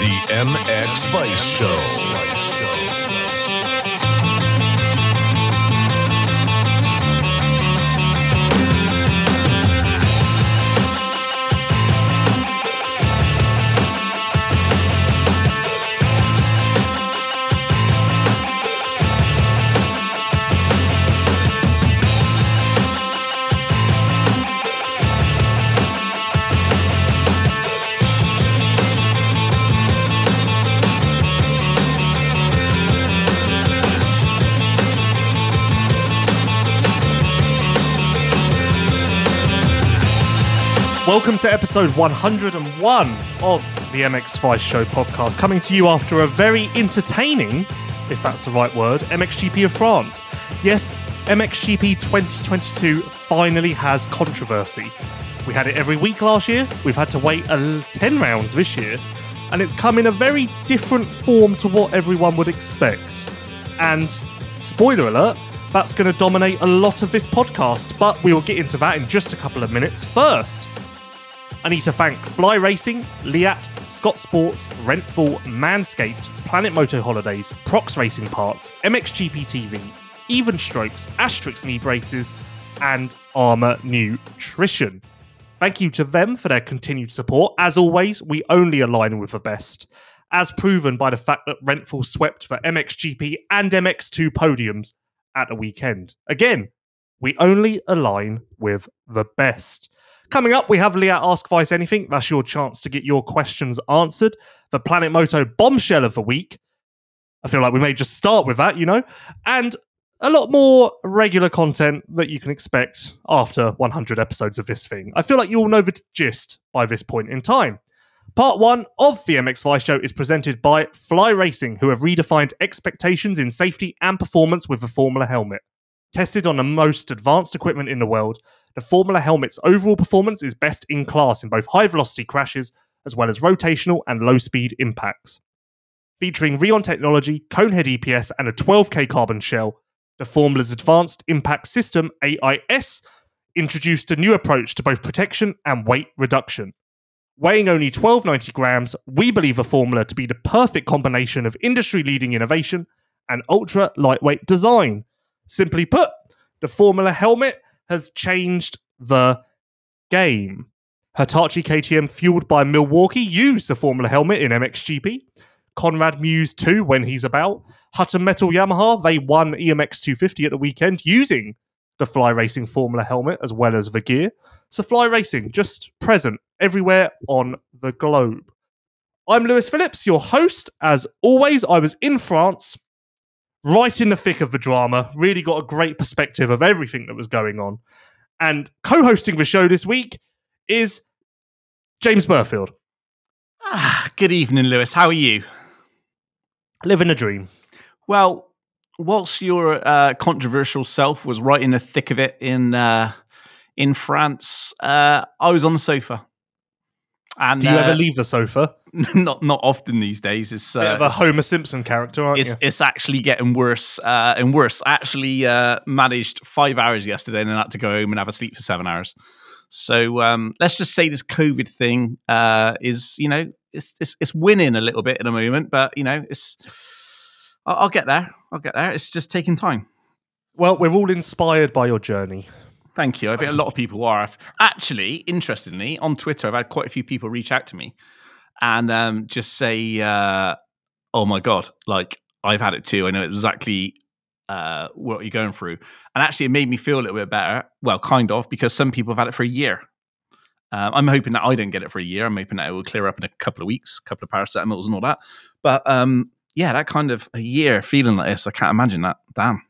The MX Vice Show. Welcome to episode 101 of the MX Vice Show podcast, coming to you after a very entertaining, if that's the right word, MXGP of France. Yes, MXGP 2022 finally has controversy. We had it every week last year, we've had to wait a 10 rounds this year, and it's come in a very different form to what everyone would expect. And, spoiler alert, that's going to dominate a lot of this podcast, but we will get into that in just a couple of minutes. First, I need to thank Fly Racing, Leatt, Scott Sports, Renthal, Manscaped, Planet Moto Holidays, Prox Racing Parts, MXGP TV, Even Strokes, Asterisk Knee Braces, and Armour Nutrition. Thank you to them for their continued support. As always, we only align with the best, as proven by the fact that Renthal swept for MXGP and MX2 podiums at the weekend. Again, we only align with the best. Coming up, we have Leatt Ask Vice Anything. That's your chance to get your questions answered. The Planet Moto bombshell of the week. I feel like we may just start with that, you know? And a lot more regular content that you can expect after 100 episodes of this thing. I feel like you all know the gist by this point in time. Part one of the MX Vice Show is presented by Fly Racing, who have redefined expectations in safety and performance with the Formula helmet. Tested on the most advanced equipment in the world, the Formula helmet's overall performance is best in class in both high velocity crashes as well as rotational and low speed impacts. Featuring Rheon technology, Conehead EPS, and a 12K carbon shell, the Formula's Advanced Impact System, AIS, introduced a new approach to both protection and weight reduction. Weighing only 1290 grams, we believe the Formula to be the perfect combination of industry leading innovation and ultra lightweight design. Simply put, the Formula helmet has changed the game. Hitachi KTM, fueled by Milwaukee, used the Formula helmet in MXGP. Conrad Mewse too, when he's about. Hutten Metaal Yamaha, they won EMX 250 at the weekend using the Fly Racing Formula helmet as well as the gear. So Fly Racing, just present everywhere on the globe. I'm Lewis Phillips, your host. As always, I was in France right in the thick of the drama, really got a great perspective of everything that was going on. And co hosting the show this week is James Burfield, Ah, good evening, Lewis. How are you? living a dream. Well, whilst your uh, controversial self was right in the thick of it in uh, in France, uh, I was on the sofa. And Do you uh, ever leave the sofa? not not often these days. It's uh, a Homer Simpson character, aren't it's, you? it's actually getting worse uh, and worse. I actually uh, managed five hours yesterday and then had to go home and have a sleep for seven hours. So um, let's just say this COVID thing uh, is, you know, it's, it's it's winning a little bit at the moment, but you know, it's I'll, I'll get there. I'll get there. It's just taking time. Well, we're all inspired by your journey. Thank you. I think a lot of people are. Actually, interestingly, on Twitter, I've had quite a few people reach out to me and um, just say, uh, "Oh my god, like I've had it too. I know exactly uh, what you're going through." And actually, it made me feel a little bit better. Well, kind of, because some people have had it for a year. Um, I'm hoping that I don't get it for a year. I'm hoping that it will clear up in a couple of weeks, a couple of paracetamols and all that. But um, yeah, that kind of a year feeling like this, I can't imagine that. Damn.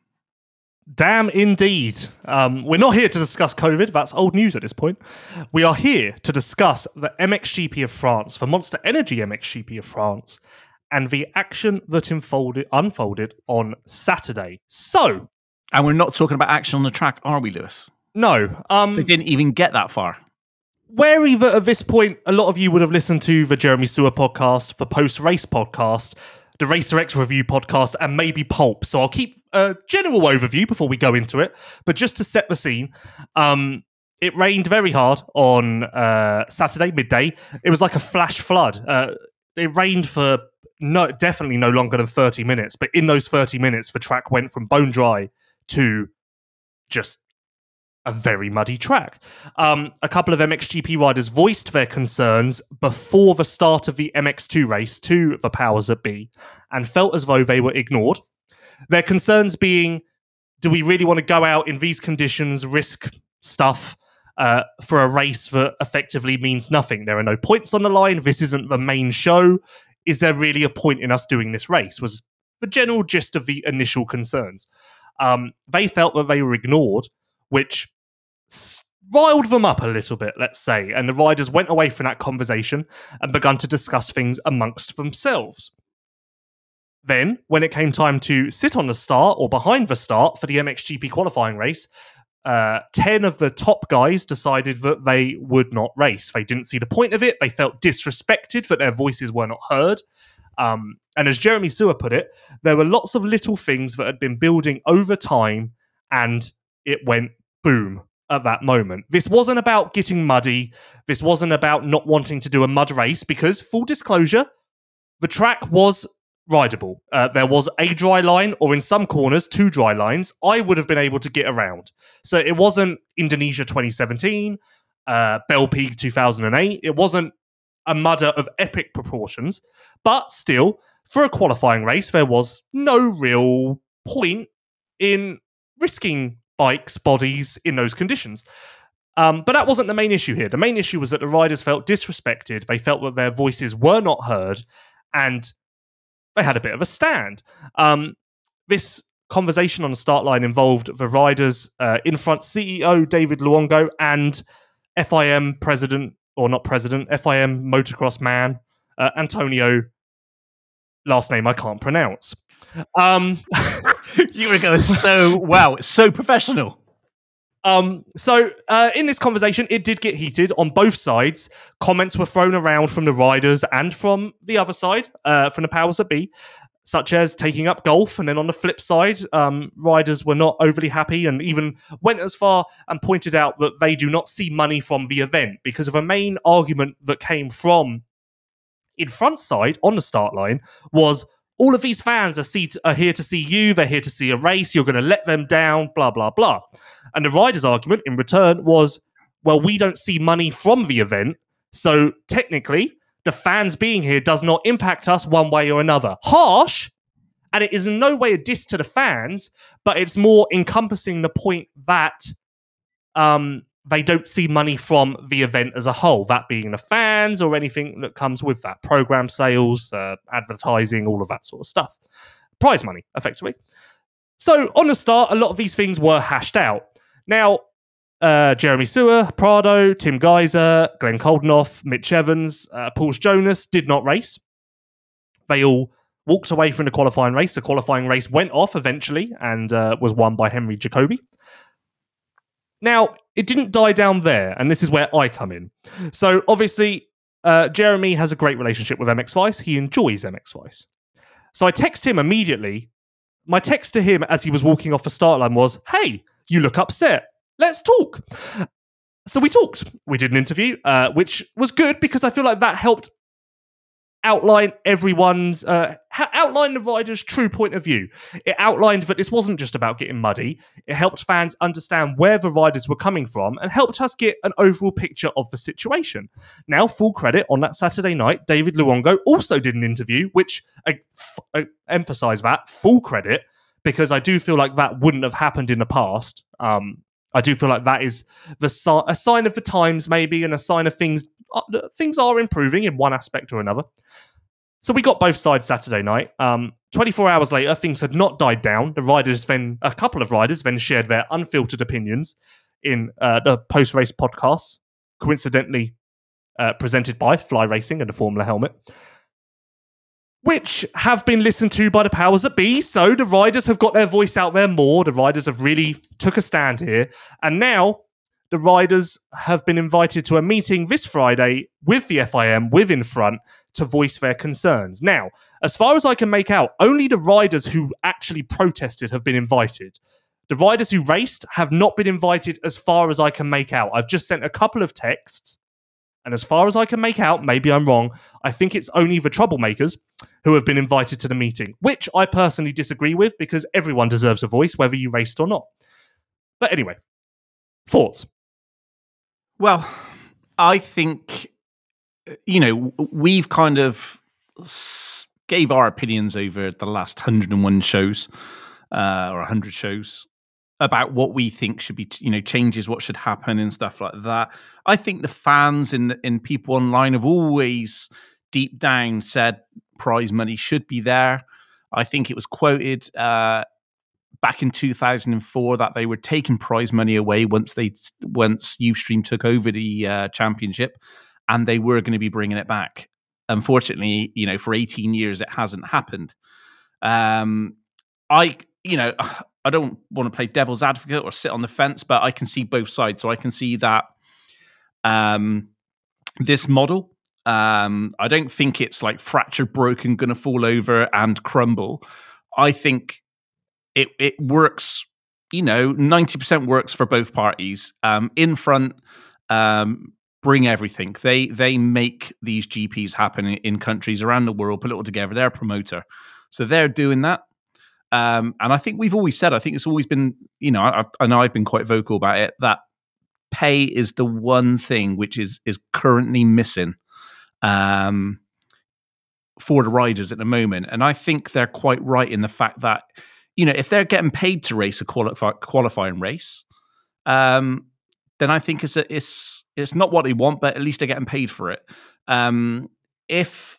Damn, indeed. Um, we're not here to discuss COVID. That's old news at this point. We are here to discuss the MXGP of France, the Monster Energy MXGP of France, and the action that unfolded, unfolded on Saturday. So, And we're not talking about action on the track, are we, Lewis? no, um, They didn't even get that far. where that at this point, a lot of you would have listened to the Jeremy Seewer podcast, the post race podcast, the Racer X review podcast, and maybe Pulp. So I'll keep a general overview before we go into it. But just to set the scene, um, it rained very hard on uh, Saturday midday. It was like a flash flood. Uh, it rained for no definitely no longer than 30 minutes but in those 30 minutes the track went from bone dry to just a very muddy track. Um, a couple of MXGP riders voiced their concerns before the start of the MX2 race to the powers that be and felt as though they were ignored. Their concerns being do we really want to go out in these conditions, risk stuff uh, for a race that effectively means nothing? There are no points on the line. This isn't the main show. Is there really a point in us doing this race? Was the general gist of the initial concerns. Um, they felt that they were ignored, which riled them up a little bit, let's say. And the riders went away from that conversation and begun to discuss things amongst themselves. Then, when it came time to sit on the start or behind the start for the MXGP qualifying race, uh, 10 of the top guys decided that they would not race. They didn't see the point of it. They felt disrespected that their voices were not heard. Um, and as Jeremy Seewer put it, there were lots of little things that had been building over time and it went boom at that moment. This wasn't about getting muddy. This wasn't about not wanting to do a mud race because, full disclosure, the track was rideable. Uh, there was a dry line, or in some corners, two dry lines. I would have been able to get around. So it wasn't Indonesia 2017, uh, Bellpuig 2008. It wasn't a mudder of epic proportions, but still, for a qualifying race, there was no real point in risking bikes, bodies in those conditions. Um, but that wasn't the main issue here. The main issue was that the riders felt disrespected. They felt that their voices were not heard, and they had a bit of a stand. Um, this conversation on the start line involved the riders uh, Infront CEO David Luongo and FIM president, or not president, FIM motocross man uh, Antonio, last name I can't pronounce. Um, you were going so it's so professional. Um, so uh, in this conversation, it did get heated on both sides. Comments were thrown around from the riders and from the other side, uh, from the powers that be, such as taking up golf. And then on the flip side, um, riders were not overly happy and even went as far and pointed out that they do not see money from the event because of a main argument that came from Infront side on the start line was all of these fans are, see, are here to see you. They're here to see a race. You're going to let them down, blah, blah, blah. And the rider's argument in return was, well, we don't see money from the event. So technically, the fans being here does not impact us one way or another. Harsh, and it is in no way a diss to the fans, but it's more encompassing the point that um, they don't see money from the event as a whole, that being the fans or anything that comes with that program sales, uh, advertising, all of that sort of stuff. Prize money, effectively. So, on the start, a lot of these things were hashed out. Now, uh, Jeremy Seewer, Prado, Tim Gajser, Glenn Coldenhoff, Mitch Evans, uh, Pauls Jonass did not race. They all walked away from the qualifying race. The qualifying race went off eventually and uh, was won by Henry Jacobi. Now, it didn't die down there, and this is where I come in. So, obviously, uh, Jeremy has a great relationship with MX Vice. He enjoys MX Vice. So I text him immediately. My text to him as he was walking off the start line was, Hey, you look upset. Let's talk. So we talked. We did an interview, uh, which was good because I feel like that helped outline everyone's uh, ha- outline the rider's true point of view. It outlined that this wasn't just about getting muddy. It helped fans understand where the riders were coming from and helped us get an overall picture of the situation. Now, full credit on that Saturday night, David Luongo also did an interview, which I, I emphasize that full credit because I do feel like that wouldn't have happened in the past. Um, I do feel like that is the si- a sign of the times, maybe, and a sign of things uh, things are improving in one aspect or another. So we got both sides Saturday night. Um, 24 hours later, things had not died down. The riders then, a couple of riders then shared their unfiltered opinions in uh, the post race podcast, coincidentally uh, presented by Fly Racing and the Formula Helmet, which have been listened to by the powers that be. So the riders have got their voice out there more. The riders have really took a stand here. And now the riders have been invited to a meeting this Friday with the FIM, with Infront, to voice their concerns. Now, as far as I can make out, only the riders who actually protested have been invited. The riders who raced have not been invited as far as I can make out. I've just sent a couple of texts And as far as I can make out, maybe I'm wrong, I think it's only the troublemakers who have been invited to the meeting, which I personally disagree with because everyone deserves a voice, whether you raced or not. But anyway, thoughts? Well, I think you know we've kind of gave our opinions over the last 101 shows uh, or 100 shows about what we think should be you know changes what should happen and stuff like that. I think the fans and and people online have always deep down said prize money should be there. I think it was quoted uh, back in 2004 that they were taking prize money away once they once Youthstream took over the uh, championship and they were going to be bringing it back unfortunately you know for 18 years it hasn't happened um i you know i don't want to play devil's advocate or sit on the fence but i can see both sides so i can see that um this model um i don't think it's like fractured broken gonna fall over and crumble i think it it works. You know, ninety percent works for both parties. Um, Infront, um, bring everything. They they make these GPs happen in, in, countries around the world. Put it all together. They're a promoter, so they're doing that. Um, and I think we've always said. I think it's always been. You know, I, I know I've been quite vocal about it. That pay is the one thing which is is currently missing. Um, for the riders at the moment, and I think they're quite right in the fact that you know, if they're getting paid to race a qualify, qualifying race, um, then I think it's a, it's it's not what they want, but at least they're getting paid for it. Um, if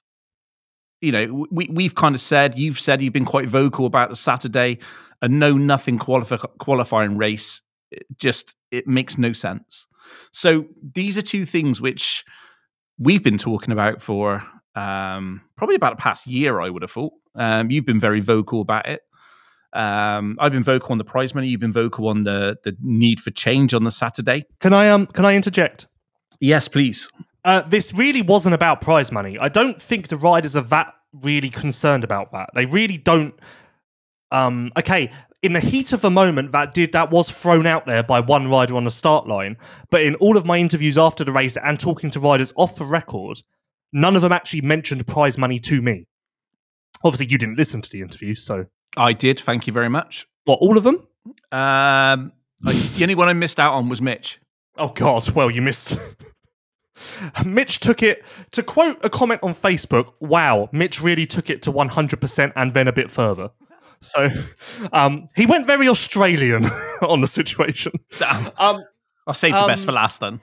you know, we we've kind of said you've said you've been quite vocal about the Saturday a no nothing qualify, qualifying race. It just it makes no sense. So these are two things which we've been talking about for um, probably about the past year. I would have thought. Um, you've been very vocal about it. Um, I've been vocal on the prize money. You've been vocal on the the need for change on the Saturday. Can I um can I interject? Yes, please. Uh, this really wasn't about prize money. I don't think the riders are that really concerned about that. They really don't. Um, okay, in the heat of the moment, that did that was thrown out there by one rider on the start line. But in all of my interviews after the race and talking to riders off the record, none of them actually mentioned prize money to me. Obviously, you didn't listen to the interview, so I did. Thank you very much. What, all of them? Um, I, the only one I missed out on was Mitch. Oh, God. Well, you missed. Mitch took it, to quote a comment on Facebook, wow, Mitch really took it to 100% and then a bit further. So um, he went very Australian on the situation. Damn. Um, I'll save the um, best for last then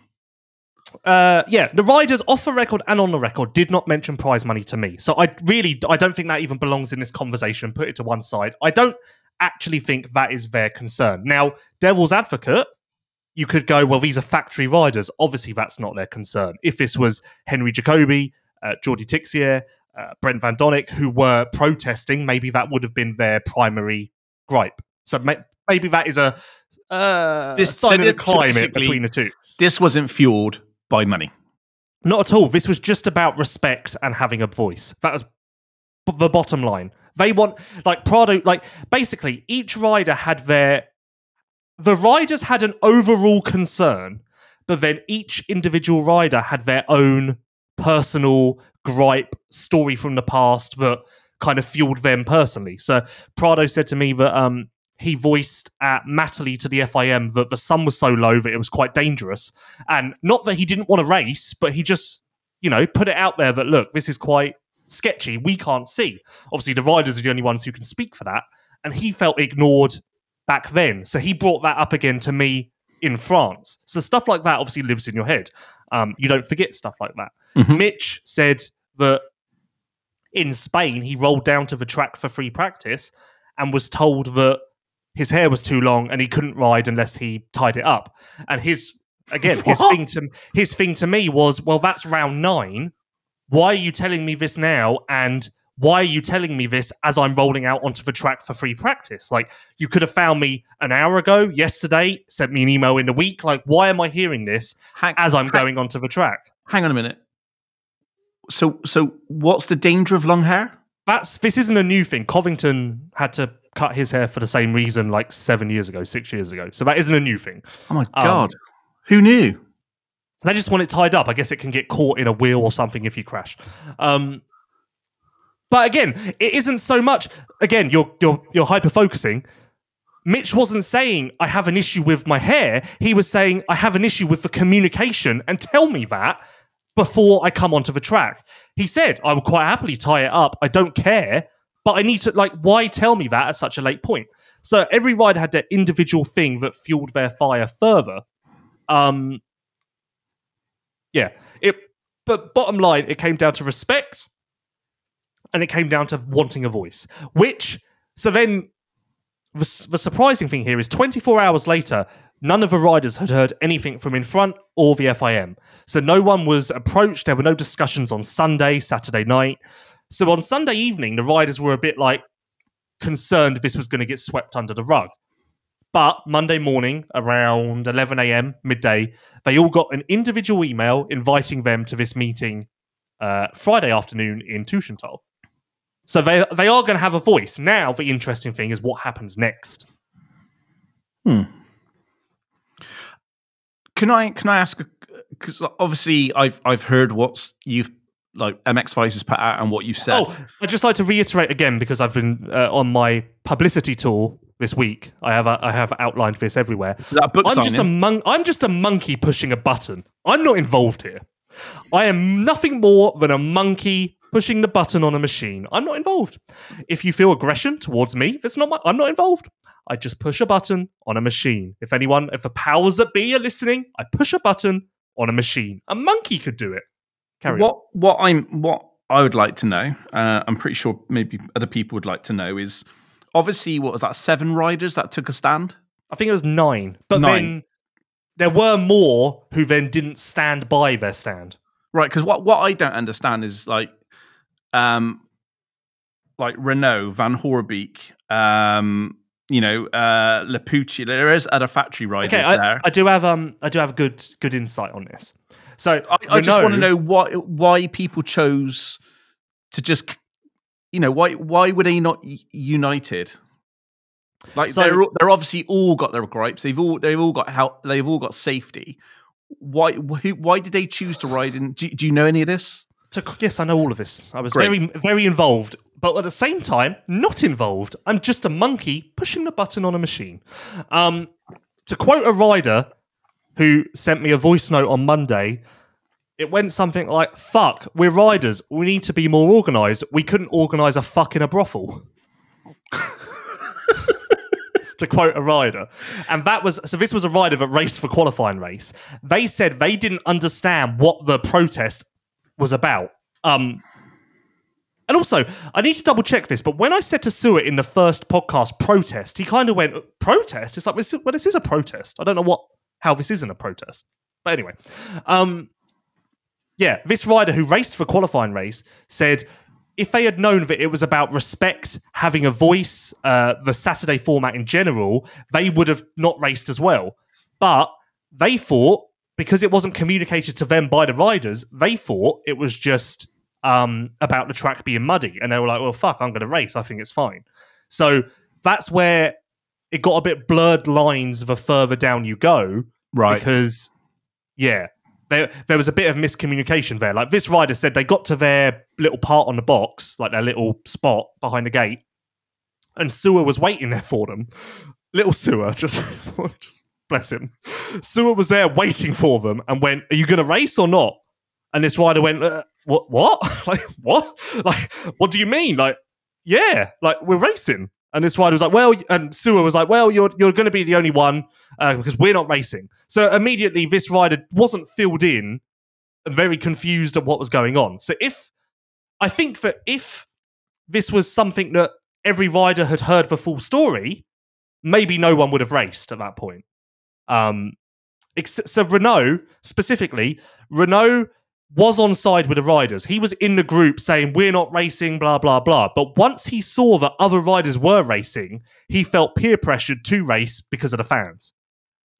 uh, yeah, the riders off the record and on the record did not mention prize money to me. So I really, I don't think that even belongs in this conversation. Put it to one side. I don't actually think that is their concern. Now, devil's advocate, you could go, well, these are factory riders. Obviously, that's not their concern. If this was Henry Jacobi, uh, Jordi Tixier, uh, Brent Van Doninck, who were protesting, maybe that would have been their primary gripe. So may- maybe that is a, uh, this, sign so of the climate between the two. This wasn't fueled by money. Not at all. This was just about respect and having a voice. That was the bottom line. They want like Prado, like basically each rider had their the riders had an overall concern, but then each individual rider had their own personal gripe story from the past that kind of fueled them personally. So Prado said to me that um he voiced at Matterley to the FIM that the sun was so low that it was quite dangerous. And not that he didn't want to race, but he just, you know, put it out there that, look, this is quite sketchy. We can't see. Obviously, the riders are the only ones who can speak for that. And he felt ignored back then. So he brought that up again to me in France. So stuff like that obviously lives in your head. Um, you don't forget stuff like that. Mm-hmm. Mitch said that in Spain, he rolled down to the track for free practice and was told that his hair was too long and he couldn't ride unless he tied it up. And his again, his thing to his thing to me was, well, that's round nine. Why are you telling me this now? And why are you telling me this as I'm rolling out onto the track for free practice? Like you could have found me an hour ago, yesterday, sent me an email in the week. Like, why am I hearing this hang, as I'm hang, going onto the track? Hang on a minute. So, so what's the danger of long hair? That's this isn't a new thing. Covington had to cut his hair for the same reason like seven years ago, six years ago. So that isn't a new thing. Oh my um, god, who knew? They just want it tied up. I guess it can get caught in a wheel or something if you crash. Um, but again, it isn't so much. Again, you're you're you're hyper focusing. Mitch wasn't saying I have an issue with my hair. He was saying I have an issue with the communication and tell me that before I come onto the track. He said I would quite happily tie it up. I don't care, but I need to like why tell me that at such a late point? So every rider had their individual thing that fueled their fire further. Um yeah, it but bottom line it came down to respect and it came down to wanting a voice, which so then the, the surprising thing here is 24 hours later, none of the riders had heard anything from Infront or the FIM. So no one was approached. There were no discussions on Sunday, Saturday night. So on Sunday evening, the riders were a bit like concerned this was going to get swept under the rug. But Monday morning, around 11 a.m., midday, they all got an individual email inviting them to this meeting uh, Friday afternoon in Tuchenthal. So they they are going to have a voice. Now the interesting thing is what happens next. Hmm. Can I can I ask? Because obviously I've I've heard what's you've like MX Vice has put out and what you've said. Oh, I'd just like to reiterate again because I've been uh, on my publicity tour this week. I have uh, I have outlined this everywhere. that book I'm signing? just a mon- I'm just a monkey pushing a button. I'm not involved here. I am nothing more than a monkey pushing the button on a machine. I'm not involved. If you feel aggression towards me, that's not my. I'm not involved. I just push a button on a machine. If anyone, if the powers that be are listening, I push a button on a machine. A monkey could do it. Carry what what I'm what I would like to know. Uh, I'm pretty sure maybe other people would like to know is obviously what was that seven riders that took a stand. I think it was nine, but Nine. then there were more who then didn't stand by their stand. Right, because what what I don't understand is like, um, like Renaux, Van Horebeek, um, you know, uh, Lapucci. There is other factory riders Okay, I, there. I do have um I do have good good insight on this. So I, I just want to know why why people chose to just, you know, why why were they not united? Like So- they're they're obviously all got their gripes. They've all they've all got help. They've all got safety. Why who, why did they choose to ride in? Do, do you know any of this? to, yes, I know all of this. I was Great. very very involved, but at the same time, not involved. I'm just a monkey pushing the button on a machine. Um, to quote a rider who sent me a voice note on Monday, it went something like, "Fuck, we're riders. We need to be more organised. We couldn't organise a fuck in a brothel." to quote a rider. And that was so this was a rider that raced for qualifying race. They said they didn't understand what the protest was about. Um and also, I need to double check this, but when I said to Seward in the first podcast protest, he kind of went, protest? It's like, well, this is a protest. I don't know what how this isn't a protest. But anyway, um, yeah, this rider who raced for qualifying race said if they had known that it was about respect, having a voice, uh, the Saturday format in general, they would have not raced as well. But they thought because it wasn't communicated to them by the riders, they thought it was just um, about the track being muddy, and they were like, "Well, fuck, I'm going to race. I think it's fine." So that's where it got a bit blurred lines the further down you go, Right. because yeah, there there was a bit of miscommunication there. Like this rider said, they got to their little part on the box, like their little spot behind the gate, and Seewer was waiting there for them. Little Seewer, just, just bless him. Seewer was there waiting for them and went, "Are you going to race or not?" And this rider went, uh, "What? What? like what? Like what do you mean? Like yeah, like we're racing." And this rider was like, "Well," and Seewer was like, "Well, you're you're going to be the only one uh, because we're not racing." So immediately, this rider wasn't filled in and very confused at what was going on. So if I think that if this was something that every rider had heard the full story, maybe no one would have raced at that point. Um, so Renaux specifically, Renaux was on side with the riders. He was in the group saying we're not racing, blah blah blah. But once he saw that other riders were racing, he felt peer pressured to race because of the fans.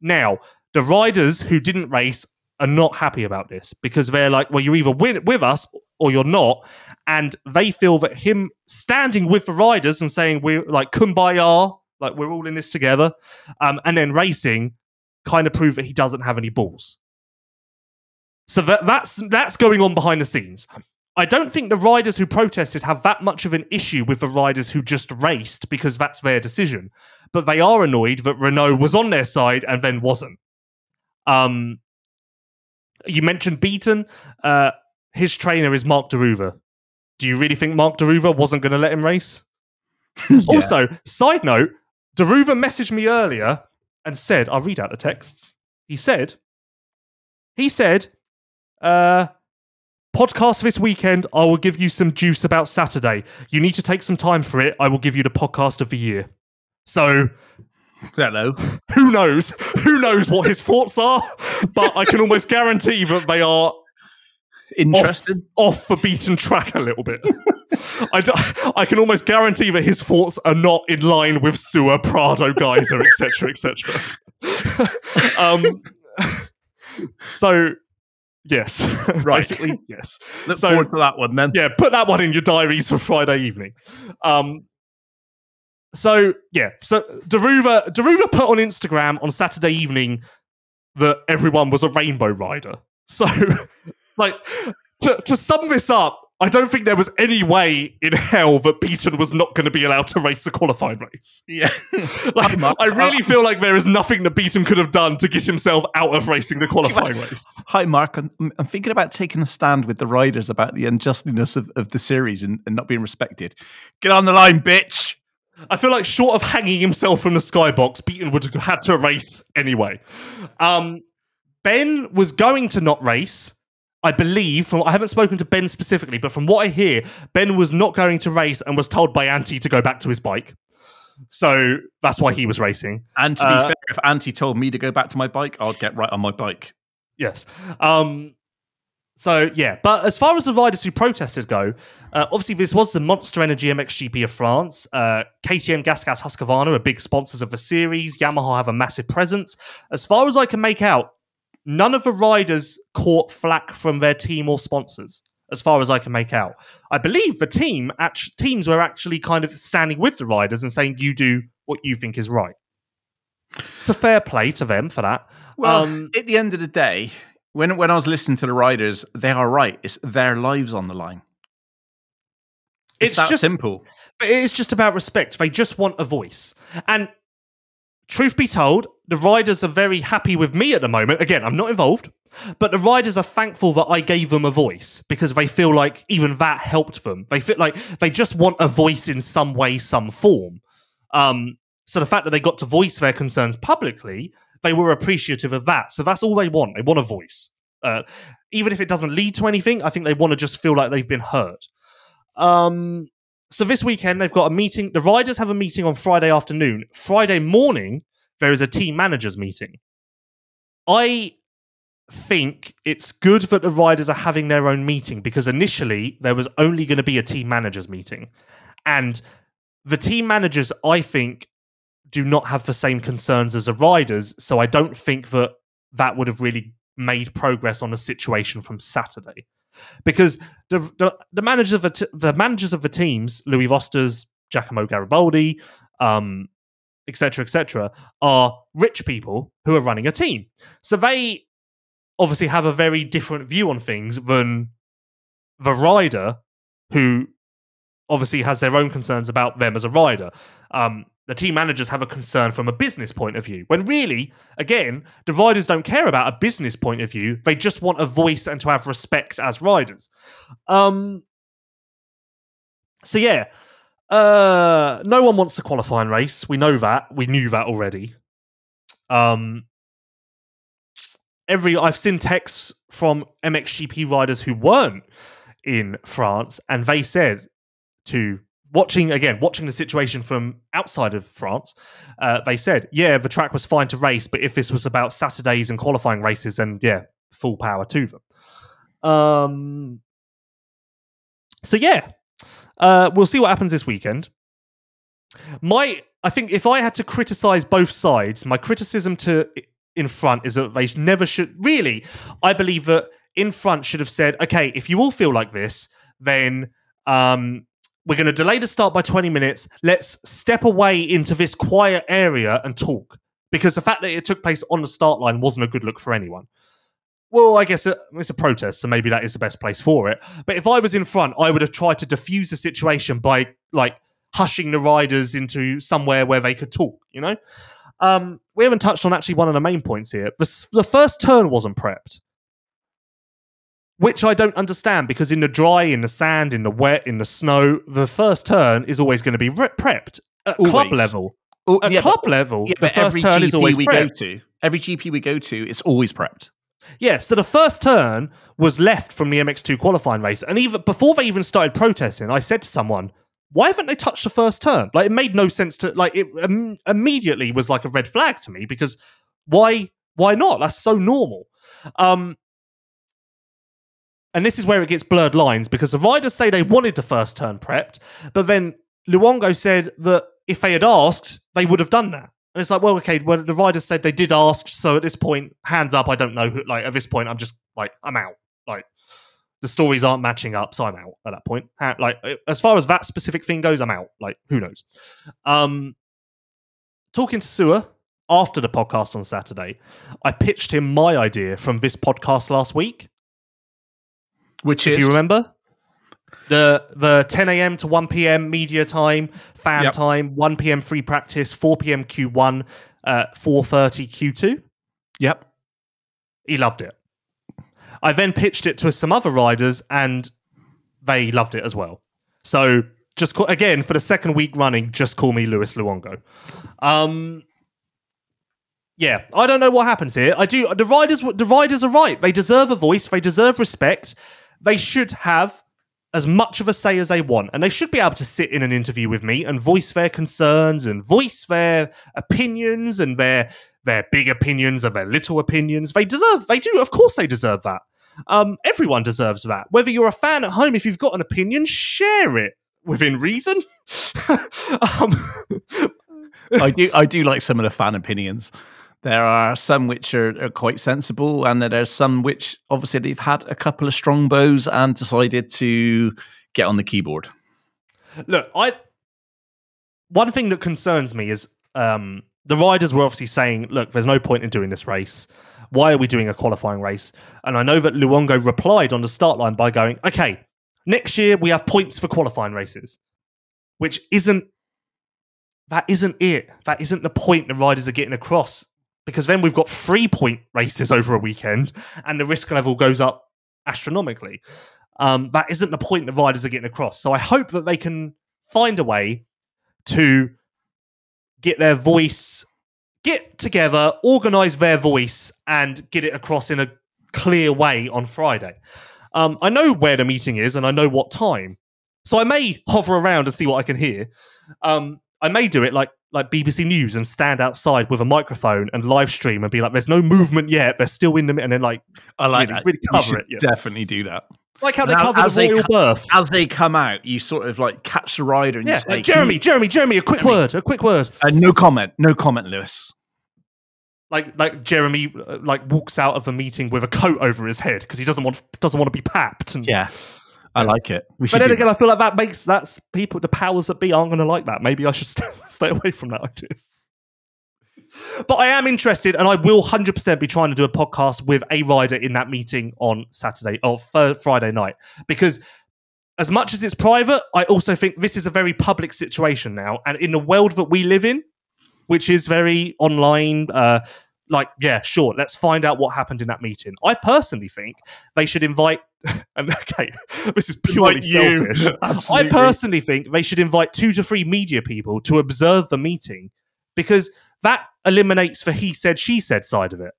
Now, the riders who didn't race are not happy about this because they're like, well, you're either with, with us or you're not. And they feel that him standing with the riders and saying we're like kumbaya, like we're all in this together, um, and then racing kind of prove that he doesn't have any balls. So that, that's that's going on behind the scenes. I don't think the riders who protested have that much of an issue with the riders who just raced because that's their decision. But they are annoyed that Renaux was on their side and then wasn't. Um, you mentioned Beaton. Uh, his trainer is Marc de Reuver. Do you really think Marc de Reuver wasn't going to let him race? Also, side note, de Reuver messaged me earlier and said, I'll read out the texts. He said, he said, uh, podcast this weekend. I will give you some juice about Saturday. You need to take some time for it. I will give you the podcast of the year. So Hello. who knows? Who knows what his thoughts are? But I can almost guarantee that they are Interested. off the beaten track a little bit. I, do, I can almost guarantee that his thoughts are not in line with Seewer, Prado, Gajser, etc., etc. um, so, yes, Right. basically, yes. Look so- forward to that one then. Yeah, put that one in your diaries for Friday evening. Um, so yeah, so de Reuver Daruva put on Instagram on Saturday evening that everyone was a rainbow rider. So, like, to, to sum this up, I don't think there was any way in hell that Beaton was not going to be allowed to race the qualifying race. Yeah. Like. I really feel like there is nothing that Beaton could have done to get himself out of racing the qualifying race. Hi, Mark. I'm, I'm thinking about taking a stand with the riders about the unjustness of, of the series and, and not being respected. Get on the line, bitch. I feel like short of hanging himself from the skybox, Beaton would have had to race anyway. Um, ben was going to not race. I believe from I haven't spoken to Ben specifically, but from what I hear, Ben was not going to race and was told by Antti to go back to his bike. So that's why he was racing. And to be Uh, fair, if Antti told me to go back to my bike, I'd get right on my bike. Yes. Um, so yeah, but as far as the riders who protested go, uh, obviously this was the Monster Energy MXGP of France. Uh, KTM, Gasgas, Husqvarna are big sponsors of the series. Yamaha have a massive presence. As far as I can make out, none of the riders caught flack from their team or sponsors. As far as I can make out, I believe the team act- teams were actually kind of standing with the riders and saying, "You do what you think is right." It's a fair play to them for that. Well, Um, at the end of the day, when when I was listening to the riders, they are right. It's their lives on the line. It's, It's that just- simple. But it is just about respect. They just want a voice. And truth be told, the riders are very happy with me at the moment. Again, I'm not involved, but the riders are thankful that I gave them a voice because they feel like even that helped them. They feel like they just want a voice in some way, some form. Um, so the fact that they got to voice their concerns publicly, they were appreciative of that. So that's all they want. They want a voice. Uh, even if it doesn't lead to anything, I think they want to just feel like they've been heard. Um, so this weekend they've got a meeting. The riders have a meeting on Friday afternoon. Friday morning there is a team managers meeting. I think it's good that the riders are having their own meeting because initially there was only going to be a team managers meeting, and the team managers I think do not have the same concerns as the riders. So I don't think that that would have really made progress on the situation from Saturday because the the, the managers of the, t- the managers of the teams, Louis Vosters, Giacomo Garibaldi, um, etc., etc., are rich people who are running a team. So they obviously have a very different view on things than the rider, who obviously has their own concerns about them as a rider. Um, the team managers have a concern from a business point of view. When really, again, the riders don't care about a business point of view. They just want a voice and to have respect as riders. Um, so yeah, uh, no one wants to qualify and race. We know that. We knew that already. Um, every I've seen texts from MXGP riders who weren't in France, and they said to watching again, watching the situation from outside of France, uh, they said, yeah, the track was fine to race, but if this was about Saturdays and qualifying races, then yeah, full power to them. Um, so yeah, uh, we'll see what happens this weekend. My, I think if I had to criticize both sides, my criticism to Infront is that they never should really. I believe that Infront should have said, okay, if you all feel like this, then um, we're going to delay the start by 20 minutes. Let's step away into this quiet area and talk. Because the fact that it took place on the start line wasn't a good look for anyone. Well, I guess it's a protest, so maybe that is the best place for it. But if I was Infront, I would have tried to defuse the situation by like hushing the riders into somewhere where they could talk. You know, um, we haven't touched on actually one of the main points here. The the first turn wasn't prepped, which I don't understand because in the dry, in the sand, in the wet, in the snow, the first turn is always going to be re- prepped at club level. At yeah, club but, level, yeah, the first every turn GP is always we prepped. go to, every GP we go to, it's always prepped. Yeah, so the first turn was left from the MX2 qualifying race. And even before they even started protesting, I said to someone, why haven't they touched the first turn? Like, it made no sense to, like, it um, immediately was like a red flag to me because why, why not? That's so normal. Um, and this is where it gets blurred lines because the riders say they wanted the first turn prepped, but then Luongo said that if they had asked, they would have done that. And it's like, well, okay, well, the riders said they did ask, so at this point, hands up. I don't know who. Like at this point, I'm just like, I'm out. Like the stories aren't matching up, so I'm out at that point. Like as far as that specific thing goes, I'm out. Like who knows? Um, talking to Seewer after the podcast on Saturday, I pitched him my idea from this podcast last week. Which If is you remember. The the 10 a.m. to 1 p.m. media time, fan Yep. time, 1 p.m. free practice, 4 p.m. Q1, uh, 4:30 Q2. Yep. He loved it. I then pitched it to some other riders, and they loved it as well. So just call, again for the second week running, just call me Lewis Luongo. Um, yeah, I don't know what happens here. I do. The riders, the riders are right. They deserve a voice. They deserve respect. They should have as much of a say as they want, and they should be able to sit in an interview with me and voice their concerns and voice their opinions and their their big opinions and their little opinions. They deserve. They do. Of course, they deserve that. Um, everyone deserves that. Whether you're a fan at home, if you've got an opinion, share it within reason. um, I do I do like some of the fan opinions. There are some which are, are quite sensible, and there are some which obviously they've had a couple of strong bows and decided to get on the keyboard. look, I one thing that concerns me is um, the riders were obviously saying, "Look, there's no point in doing this race. Why are we doing a qualifying race?" And I know that Luongo replied on the start line by going, "Okay, next year we have points for qualifying races," which isn't that isn't it. That isn't the point the riders are getting across. Because then we've got three point races over a weekend, and the risk level goes up astronomically. Um, that isn't the point the riders are getting across. So I hope that they can find a way to get their voice, get together, organize their voice, and get it across in a clear way on Friday. Um, I know where the meeting is and I know what time. So I may hover around and see what I can hear. Um, I may do it like like BBC News and stand outside with a microphone and live stream and be like, "There's no movement yet. They're still in the and then like I like Really- really cover it, yes. Definitely do that. like how they Now, covered the royal co- birth." As they come out, you sort of like catch the rider and Yeah, you say, like, Jeremy, "Can Jeremy, Jeremy, a quick Jeremy. word, a quick word. you-" Uh, no comment. No comment, Lewis. Like like Jeremy uh, like walks out of the meeting with a coat over his head because he doesn't want doesn't want to be papped. And, Yeah, I like it. We. But then do again, I feel like that makes that's people the powers that be aren't going to like that. Maybe I should stay, stay away from that idea. But I am interested, and I will hundred percent be trying to do a podcast with a rider in that meeting on Saturday or Fri- Friday night because. As much as it's private, I also think this is a very public situation now. And in the world that we live in, which is very online, uh, like, yeah, sure, let's find out what happened in that meeting. I personally think they should invite, and okay, this is purely you. selfish. I personally think they should invite two to three media people to observe the meeting because that eliminates the he said, she said side of it.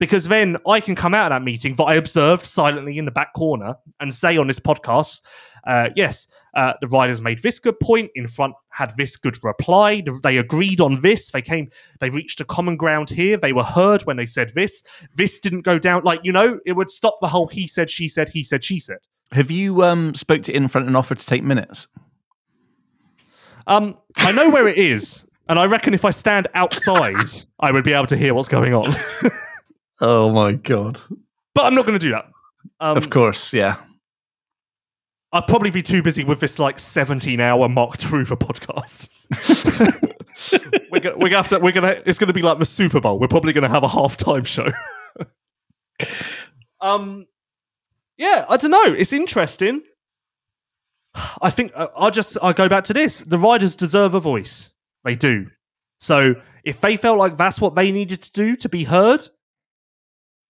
Because then I can come out of that meeting that I observed silently in the back corner and say on this podcast, uh, yes, uh, the riders made this good point. Infront had this good reply. They agreed on this. They came. They reached a common ground here. They were heard when they said this. This didn't go down. Like you know, it would stop the whole he said, she said, he said, she said. Have you um spoke to Infront and offered to take minutes? Um, I know where it is, and I reckon if I stand outside, I would be able to hear what's going on. Oh my god! but I'm not going to do that. Um, of course, yeah. I'd probably be too busy with this like 17 hour Marc de Reuver podcast. we're gonna, we're gonna have to. We're gonna. It's gonna be like the Super Bowl. We're probably gonna have a halftime show. Um, yeah, I don't know. It's interesting. I think uh, I'll just I go back to this. The riders deserve a voice. They do. So if they felt like that's what they needed to do to be heard,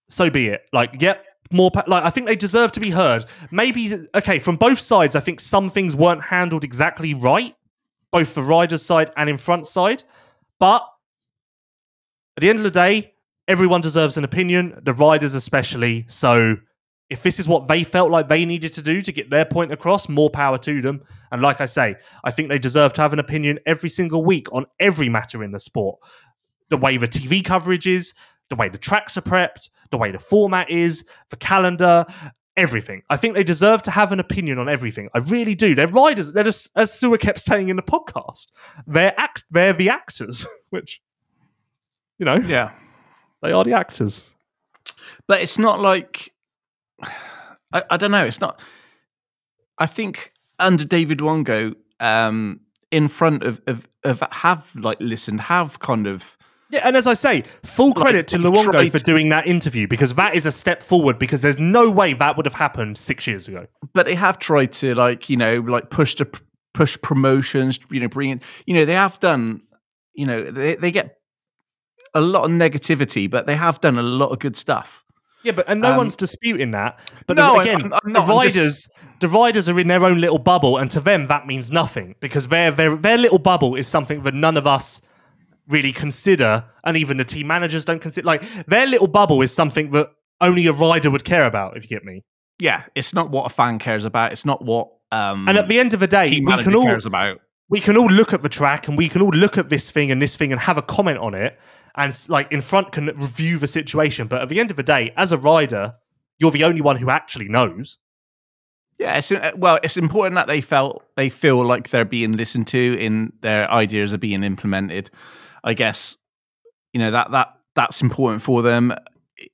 so be it. Like, yep, more like I think they deserve to be heard. Maybe okay from both sides. I think some things weren't handled exactly right, both the riders' side and Infront side. But at the end of the day, everyone deserves an opinion. The riders especially. So if this is what they felt like they needed to do to get their point across, more power to them. And like I say, I think they deserve to have an opinion every single week on every matter in the sport. The way the TV coverage is, the way the tracks are prepped, the way the format is, the calendar, everything. I think they deserve to have an opinion on everything. I really do. They're riders. They're just, as Seewer kept saying in the podcast, they're act. They're the actors, which you know, Yeah. they are the actors. But it's not like I, I don't know. It's not. I think under David Luongo, um, Infront of, of of have like listened, have kind of Yeah, and as I say, full credit to Luongo for doing that interview because that is a step forward because there's no way that would have happened six years ago. but they have tried to like you know like push to push promotions you know bring in you know they have done you know they, they get a lot of negativity but they have done a lot of good stuff Yeah, but and no Um, one's disputing that. But No, again, I'm- I'm not. the riders, just- the riders are in their own little bubble, and to them that means nothing because their their their little bubble is something that none of us really consider, and even the team managers don't consider. Like their little bubble is something that only a rider would care about. If you get me. yeah it's not what a fan cares about it's not what um And at the end of the day, team we can all cares about we can all look at the track and we can all look at this thing and this thing and have a comment on it and like Infront can review the situation but at the end of the day as a rider you're the only one who actually knows Yeah, it's, uh, well, it's important that they felt they feel like they're being listened to in their ideas are being implemented. I guess you know that that that's important for them.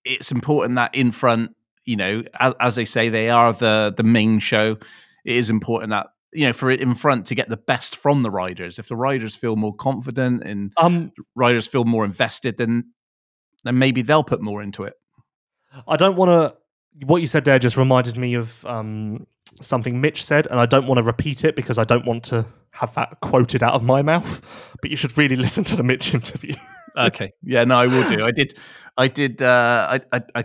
It's important that Infront, you know, as, as they say, they are the the main show. It is important that you know for it Infront to get the best from the riders. If the riders feel more confident and um riders feel more invested, then then maybe they'll put more into it. i don't want to what you said there just reminded me of um something mitch said and i don't want to repeat it because i don't want to have that quoted out of my mouth but you should really listen to the mitch interview Okay. Yeah, no, I will do. I did. I did. Uh, I, I, I,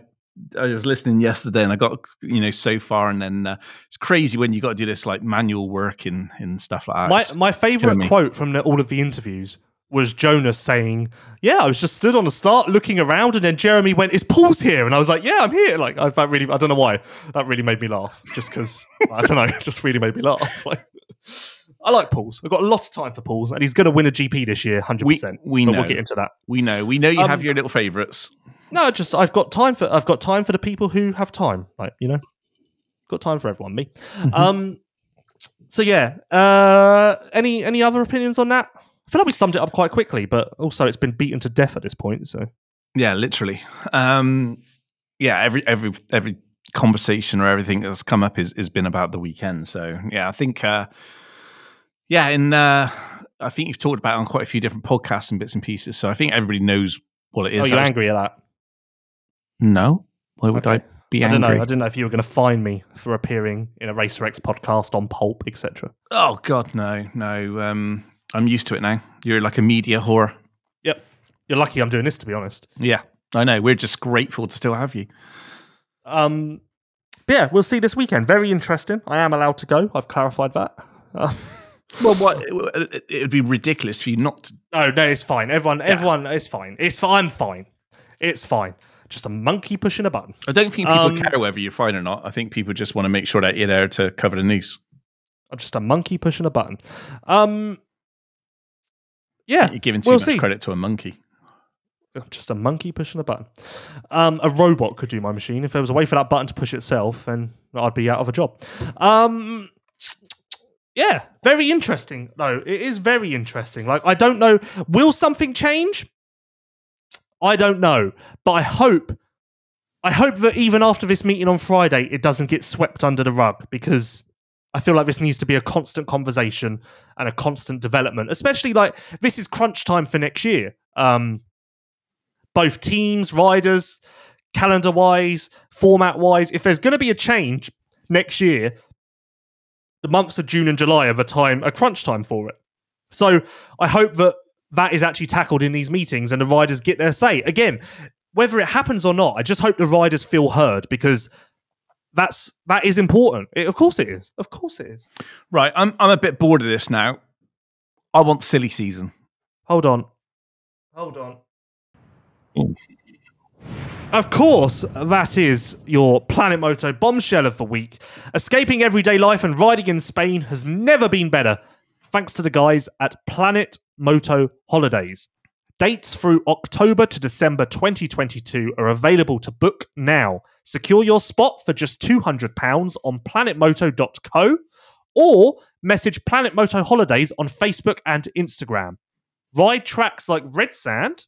I was listening yesterday, and I got you know so far, and then uh, it's crazy when you got to do this like manual work and and stuff like that. my It's- my favorite quote from the, all of the interviews was Jonass saying, "Yeah, I was just stood on the start looking around, and then Jeremy went, "Is Pauls here?" And I was like, "Yeah, I'm here." Like I, that really, I don't know why that really made me laugh, just because I don't know, it just really made me laugh. Like, I like Pauls. I've got a lot of time for Pauls, and he's going to win a GP this year, hundred percent. we But know we'll get into that. we know we know you Um, have your little favorites. No, just I've got time for I've got time for the people who have time. Like you know, got time for everyone. Me. Mm-hmm. Um. So yeah. Uh. Any any other opinions on that? I feel like we summed it up quite quickly, but also it's been beaten to death at this point. So Yeah, literally. Um, yeah, every every every conversation or everything that's come up is has been about the weekend. So yeah, I think. Uh, yeah, and uh, I think you've talked about it on quite a few different podcasts and bits and pieces. So I think everybody knows what it is. are you was- angry at that? No. Why would Okay. I be I don't know. I didn't know if you were going to fine me for appearing in a Racer X podcast on Pulp, etc. Oh God, no, no. Um, I'm used to it now. You're like a media whore. Yep. You're lucky I'm doing this, to be honest. Yeah, I know. We're just grateful to still have you. Um. but yeah, we'll see this weekend. Very interesting. I am allowed to go. I've clarified that. Uh, Well, what? It, would be ridiculous for you not to. No, no, it's fine. Everyone, everyone, it's fine. It's fine. I'm fine. It's fine. Just a monkey pushing a button. I don't think people Um, care whether you're fine or not. I think people just want to make sure that you're there to cover the news. I'm just a monkey pushing a button. Um, yeah, You're giving too we'll much see. credit to a monkey. Just a monkey pushing a button. Um, a robot could do my machine. If there was a way for that button to push itself, then I'd be out of a job. Um, yeah, very interesting though. It is very interesting. Like I don't know, will something change? I don't know, but I hope. I hope that even after this meeting on Friday, it doesn't get swept under the rug because I feel like this needs to be a constant conversation and a constant development, especially like this is crunch time for next year. Um, both teams, riders, calendar wise, format wise. If there's going to be a change next year, the months of June and July are the time, a crunch time for it. So I hope that that is actually tackled in these meetings and the riders get their say. Again, whether it happens or not, I just hope the riders feel heard because that's that is important. It, of course it is. Of course it is. Right, I'm I'm a bit bored of this now. I want silly season. Hold on. Hold on. Of course, that is your Planet Moto bombshell of the week. Escaping everyday life and riding in Spain has never been better, thanks to the guys at Planet Moto Holidays. Dates through October to December 2022 are available to book now. Secure your spot for just £200 on planetmoto.co or message Planet Moto Holidays on Facebook and Instagram. Ride tracks like Red Sand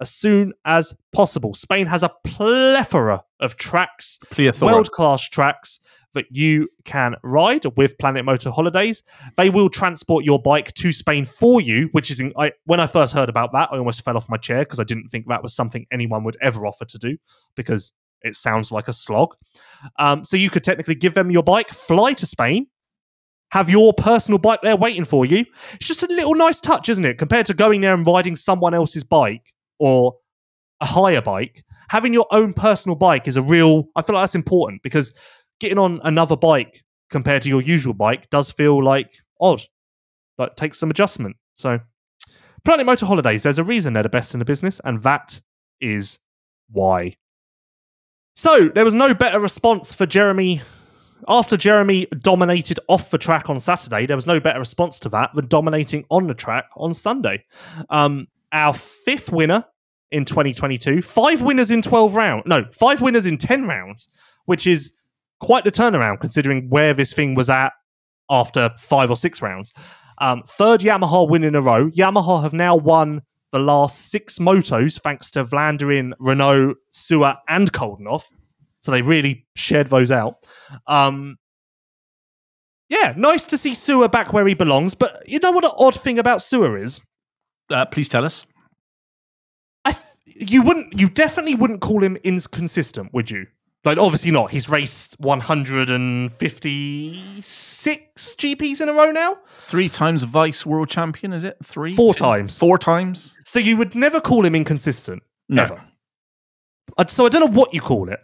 as soon as possible. Spain has a plethora of tracks, Plethora. world class tracks that you can ride with Planet Moto Holidays. They will transport your bike to Spain for you, which is in, I, when I first heard about that, I almost fell off my chair because I didn't think that was something anyone would ever offer to do because it sounds like a slog. Um, so you could technically give them your bike, fly to Spain, have your personal bike there waiting for you. It's just a little nice touch, isn't it? Compared to going there and riding someone else's bike or a hire bike, having your own personal bike is a real. I feel like that's important because getting on another bike compared to your usual bike does feel like odd. Like takes some adjustment. So, Planet Moto Holidays. There's a reason they're the best in the business, and that is why. So there was no better response for Jeremy. After Jeremy dominated off the track on Saturday, there was no better response to that than dominating on the track on Sunday. Um, our fifth winner in 2022, five winners in 12 rounds. No, five winners in 10 rounds, which is quite the turnaround considering where this thing was at after five or six rounds. Um, third Yamaha win in a row. Yamaha have now won the last six motos thanks to Vlanderen, Renaux, Seewer, and Coldenhoff. So they really shared those out. Um, yeah, nice to see Seewer back where he belongs. But you know what the odd thing about Seewer is? Uh, please tell us. I th- you wouldn't, you definitely wouldn't call him inconsistent, would you? Like, obviously not. He's raced 156 GPs in a row now. Three times vice world champion, is it? Three? Four Two? times. Four times? So you would never call him inconsistent. No. Ever. So I don't know what you call it.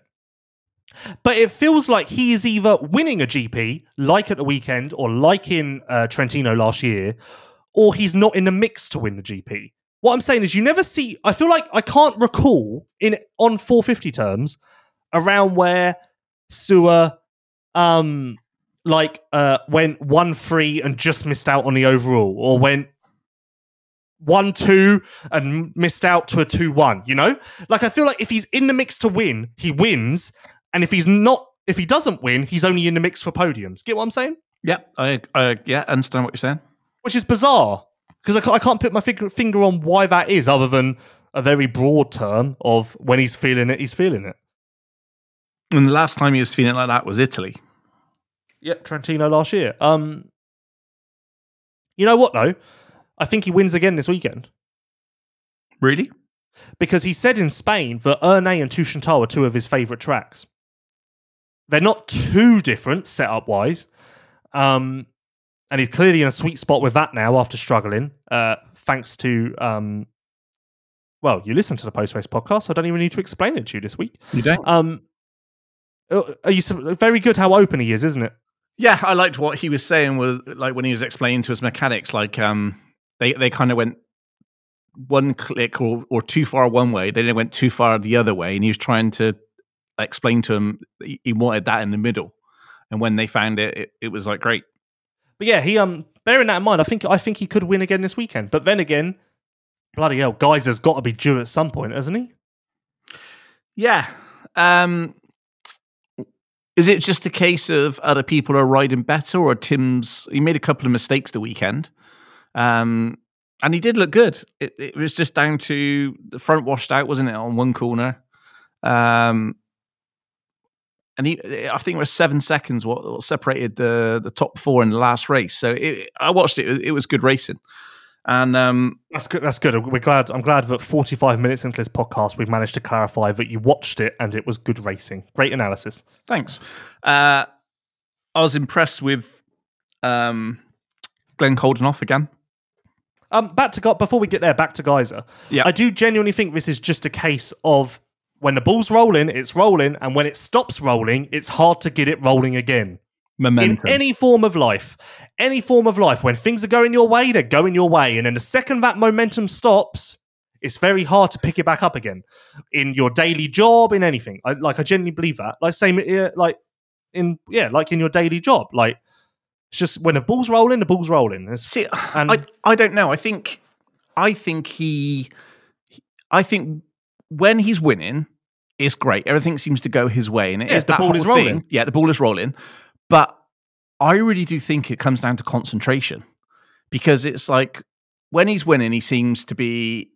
But it feels like he is either winning a GP, like at the weekend, or like in uh, Trentino last year, or he's not in the mix to win the GP. What I'm saying is, you never see. I feel like I can't recall in on 450 terms around where Seewer, um, like uh, went one three and just missed out on the overall, or went one two and missed out to a two one. You know, like I feel like if he's in the mix to win, he wins, and if he's not, if he doesn't win, he's only in the mix for podiums. Get what I'm saying? Yeah, I, I yeah, understand what you're saying. Which is bizarre because I, I can't put my finger, finger on why that is, other than a very broad term of when he's feeling it, he's feeling it. And the last time he was feeling like that was Italy. Yep, Trentino last year. Um, you know what though? I think he wins again this weekend Really? because he said in Spain that Ernée and Teutschenthal are two of his favourite tracks. They're not too different setup wise, um, and he's clearly in a sweet spot with that now after struggling. Uh, thanks to um, well, you listen to the post race podcast. So I don't even need to explain it to you this week. You don't? Um, are you very good? How open he is, isn't it? Yeah, I liked what he was saying was like when he was explaining to his mechanics, like um they, they kind of went one click or, or too far one way, then they went too far the other way, and he was trying to explain to him he he wanted that in the middle. And when they found it, it, it was like great. But yeah, he um bearing that in mind, I think I think he could win again this weekend. But then again, bloody hell, Gajser's got to be due at some point, hasn't he? Yeah. Um is it just a case of other people are riding better or Tim's he made a couple of mistakes the weekend. Um and he did look good. It, it was just down to the front washed out, wasn't it, on one corner? Um and he, I think it was seven seconds what, what separated the the top four in the last race. So it, I watched it; it was good racing. And um, That's good. That's good. We're glad. I'm glad that 45 minutes into this podcast, we've managed to clarify that you watched it and it was good racing. Great analysis. thanks. Uh, I was impressed with um, Glenn Coldenhoff again. Um, back to God. Before we get there, back to Gajser. Yeah. I do genuinely think this is just a case of when the ball's rolling, it's rolling, and when it stops rolling, it's hard to get it rolling again. Momentum. In any form of life, any form of life, when things are going your way, they're going your way, and then the second that momentum stops, it's very hard to pick it back up again. In your daily job, in anything, I, like I genuinely believe that. Like same, like in yeah, like in your daily job, like it's just when the ball's rolling, the ball's rolling. It's, See, And- I I don't know. I think I think he I think when he's winning, it's great. Everything seems to go his way, and it is Yeah, the that ball is whole thing. rolling. Yeah, the ball is rolling. But I really do think it comes down to concentration because it's like when he's winning, he seems to be.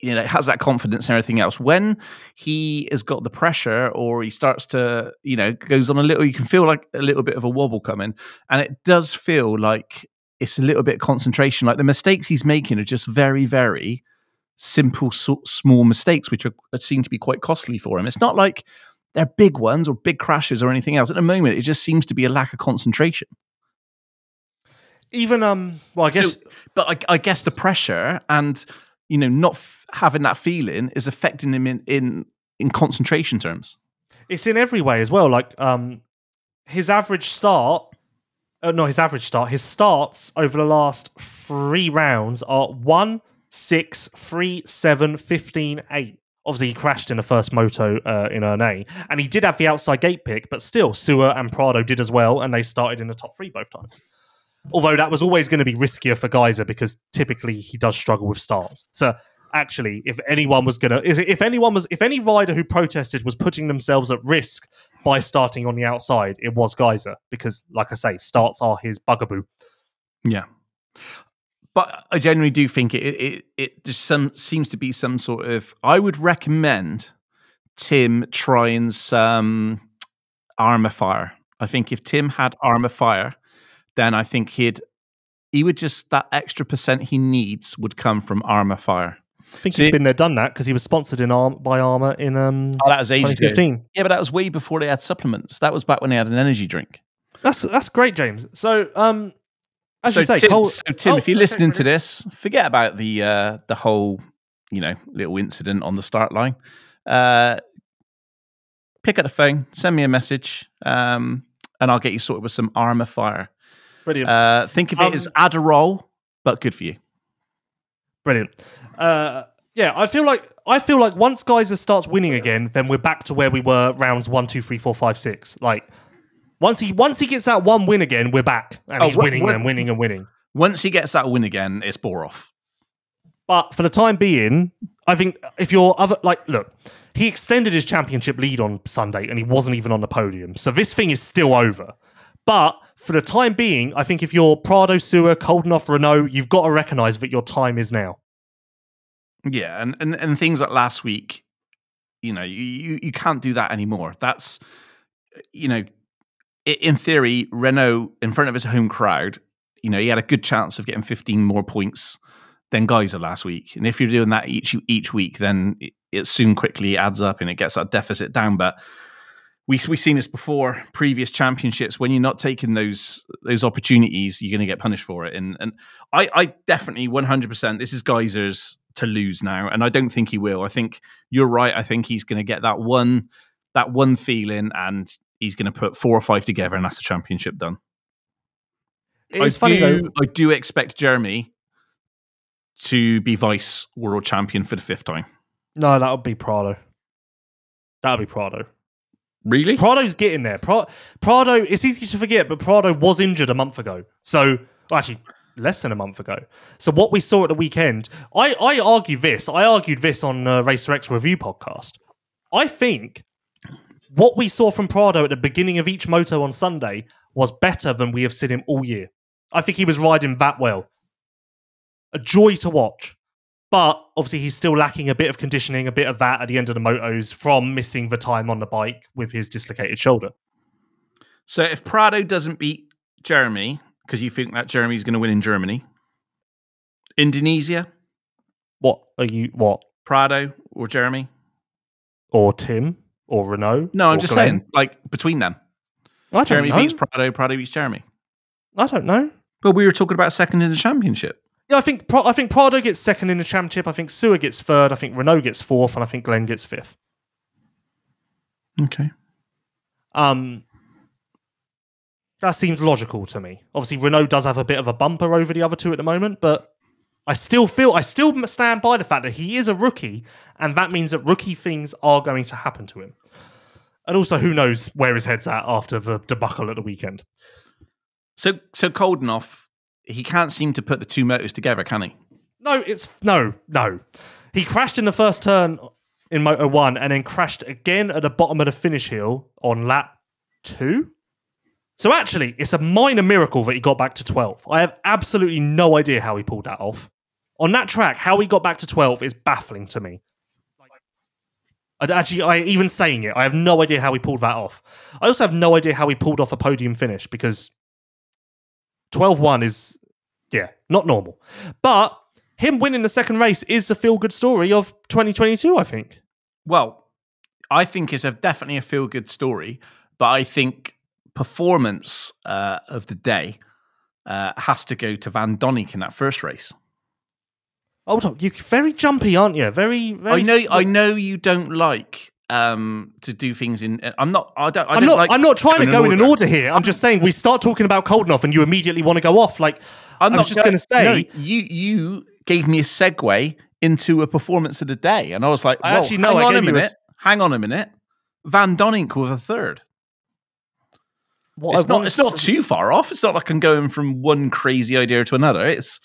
You know, has that confidence and everything else. When he has got the pressure, or he starts to, you know, goes on a little, you can feel like a little bit of a wobble coming, and it does feel like it's a little bit of concentration. Like the mistakes he's making are just very, very simple, so, small mistakes, which are seem to be quite costly for him. It's not like they're big ones or big crashes or anything else. At the moment, it just seems to be a lack of concentration. even um, well, I guess So, but I, I guess the pressure and you know not f- having that feeling is affecting him in in in concentration terms. it's in every way as well. Like um, his average start, uh, no, his average start, his starts over the last three rounds are one, six, three, seven, 15, eight. Obviously, he crashed in the first moto uh, in Ernée, and he did have the outside gate pick, but still, Seewer and Prado did as well, and they started in the top three both times. Although that was always going to be riskier for Gajser because typically he does struggle with starts. So actually, if anyone was gonna, if anyone was, if any rider who protested was putting themselves at risk by starting on the outside, it was Gajser because, like I say, starts are his bugaboo. Yeah. But I generally do think it it it just some seems to be some sort of I would recommend Tim trying some armor fire. I think if Tim had armor fire, then I think he'd he would just that extra percent he needs would come from armor fire. I think See- he's been there, done that because he was sponsored in Arm by Armour in um Oh, that was ages ago. 2015. Yeah, but that was way before they had supplements. That was back when they had an energy drink. That's that's great, James. So um, as so you say, Tim, Cole, so Tim, Oh, if you're okay, listening to this, forget about the uh, the whole you know little incident on the start line. Uh, pick up the phone, send me a message, um, and I'll get you sorted with some armor fire. brilliant. Uh, think of it Um, as Adderall, but good for you. Brilliant. Uh, yeah, I feel like I feel like once Gajser starts winning again, then we're back to where we were rounds one, two, three, four, five, six. Like once he once he gets that one win again, we're back and Oh, he's winning and winning and winning. Once he gets that win again, it's bore off. But for the time being, I think if you're other like look, he extended his championship lead on Sunday and he wasn't even on the podium. So this thing is still over. But for the time being, I think if you're Prado, Seewer, Coldenhoff, Renaux, you've got to recognise that your time is now. Yeah, and, and and things like last week, you know, you you, can't do that anymore. That's you know, in theory, Renaux in front of his home crowd, you know, he had a good chance of getting 15 more points than Gajser last week. And if you're doing that each each week, then it, soon quickly adds up and it gets that deficit down. But we we've seen this before previous championships when you're not taking those those opportunities you're going to get punished for it and and I I definitely 100% this is Gajser's to lose now and I don't think he will I think you're right I think he's going to get that one that one feeling and he's going to put four or five together and that's the championship done It's I funny do, though. I do expect Jeremy to be vice world champion for the fifth time No, that would be Prado. That would be Prado. really Prado's getting there. Prado, it's easy to forget, but Prado was injured a month ago. So, well, actually, less than a month ago. So, what we saw at the weekend, I, I argue this. I argued this on uh, Racer X Review podcast. I think what we saw from Prado at the beginning of each moto on Sunday was better than we have seen him all year. I think he was riding that well. A joy to watch. But obviously, he's still lacking a bit of conditioning, a bit of that at the end of the motos from missing the time on the bike with his dislocated shoulder. So if Prado doesn't beat Jeremy, because you think that Jeremy's going to win in Germany, Indonesia, What are you? What Prado, or Jeremy? or Tim or Renaux? No, I'm just Glenn? saying, like between them. I don't Jeremy beats Prado, Prado beats Jeremy. I don't know. But we were talking about second in the championship. Yeah, I think I think Prado gets second in the championship. I think Seewer gets third. I think Renaux gets fourth, and I think Glenn gets fifth. Okay. Um, that seems logical to me. Obviously, Renaux does have a bit of a bumper over the other two at the moment, but I still feel I still stand by the fact that he is a rookie, and that means that rookie things are going to happen to him. And also, who knows where his head's at after the debacle at the weekend? So so Coldenhoff, he can't seem to put the two motors together, can he? No, it's no, no. He crashed in the first turn in Moto One, and then crashed again at the bottom of the finish hill on lap two. So actually, it's a minor miracle that he got back to 12. I have absolutely no idea how he pulled that off. On that track, how he got back to 12 is baffling to me. I actually, I even saying it, I have no idea how he pulled that off. I also have no idea how he pulled off a podium finish because 12-1 is, yeah, not normal. But him winning the second race is the feel-good story of 2022. I think. Well, I think it's a definitely a feel good story, but I think performance uh, of the day uh, has to go to Van Doninck in that first race. Hold on, you're very jumpy, aren't you? Very, very. I know, sl- I know you don't like um, to do things in. I'm not. I don't. I I'm don't not. like I'm not trying to go in an order here. I'm just saying we start talking about Coldenhoff and you immediately want to go off. Like I'm I was just gonna say- no, you you gave me a segue into a performance of the day, and I was like, I actually know, Hang I on a you a minute. hang on a minute. Van Doninck with a third. what I It's not. It's not too far off. It's not like I'm going from one crazy idea to another. It's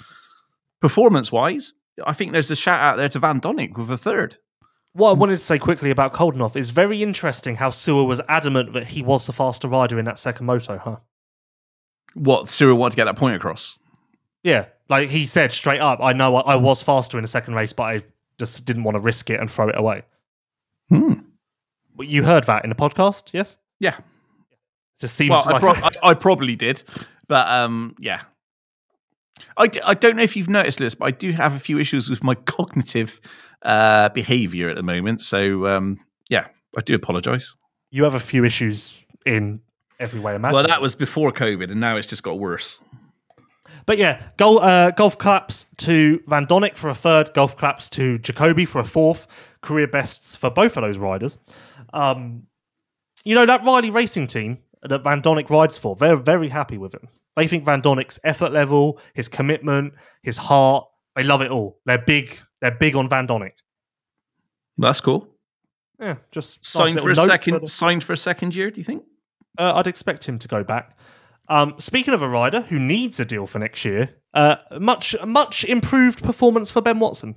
performance wise. I think there's a shout out there to Van Doninck with a third. What I wanted to say quickly about Coldenhoff is very interesting how Seewer was adamant that he was the faster rider in that second moto, huh? What Cyril wanted to get that point across. Yeah, like he said straight up, I know I, I was faster in the second race, but I just didn't want to risk it and throw it away. Hmm. But you heard that in the podcast, yes? Yeah. It Just seems Well, I, like pro- I, I probably did, but um, yeah. I, d- I don't know if you've noticed this, but I do have a few issues with my cognitive uh, behavior at the moment. So um, yeah, I do apologize. you have a few issues in every way imaginable. Well, that was before COVID, and now it's just got worse. But yeah, goal, uh, golf claps to Van Doninck for a third, golf claps to Jacobi for a fourth, career bests for both of those riders. Um, you know, that Riley racing team that Van Doninck rides for, they're very happy with him. They think Van Doninck's effort level, his commitment, his heart, they love it all. They're big, they're big on Van Doninck. That's cool. Yeah, just Signed little for a note second. the- Signed for a second year. Do you think? Uh, I'd expect him to go back. Um, speaking of a rider who needs a deal for next year, uh, much much improved performance for Ben Watson.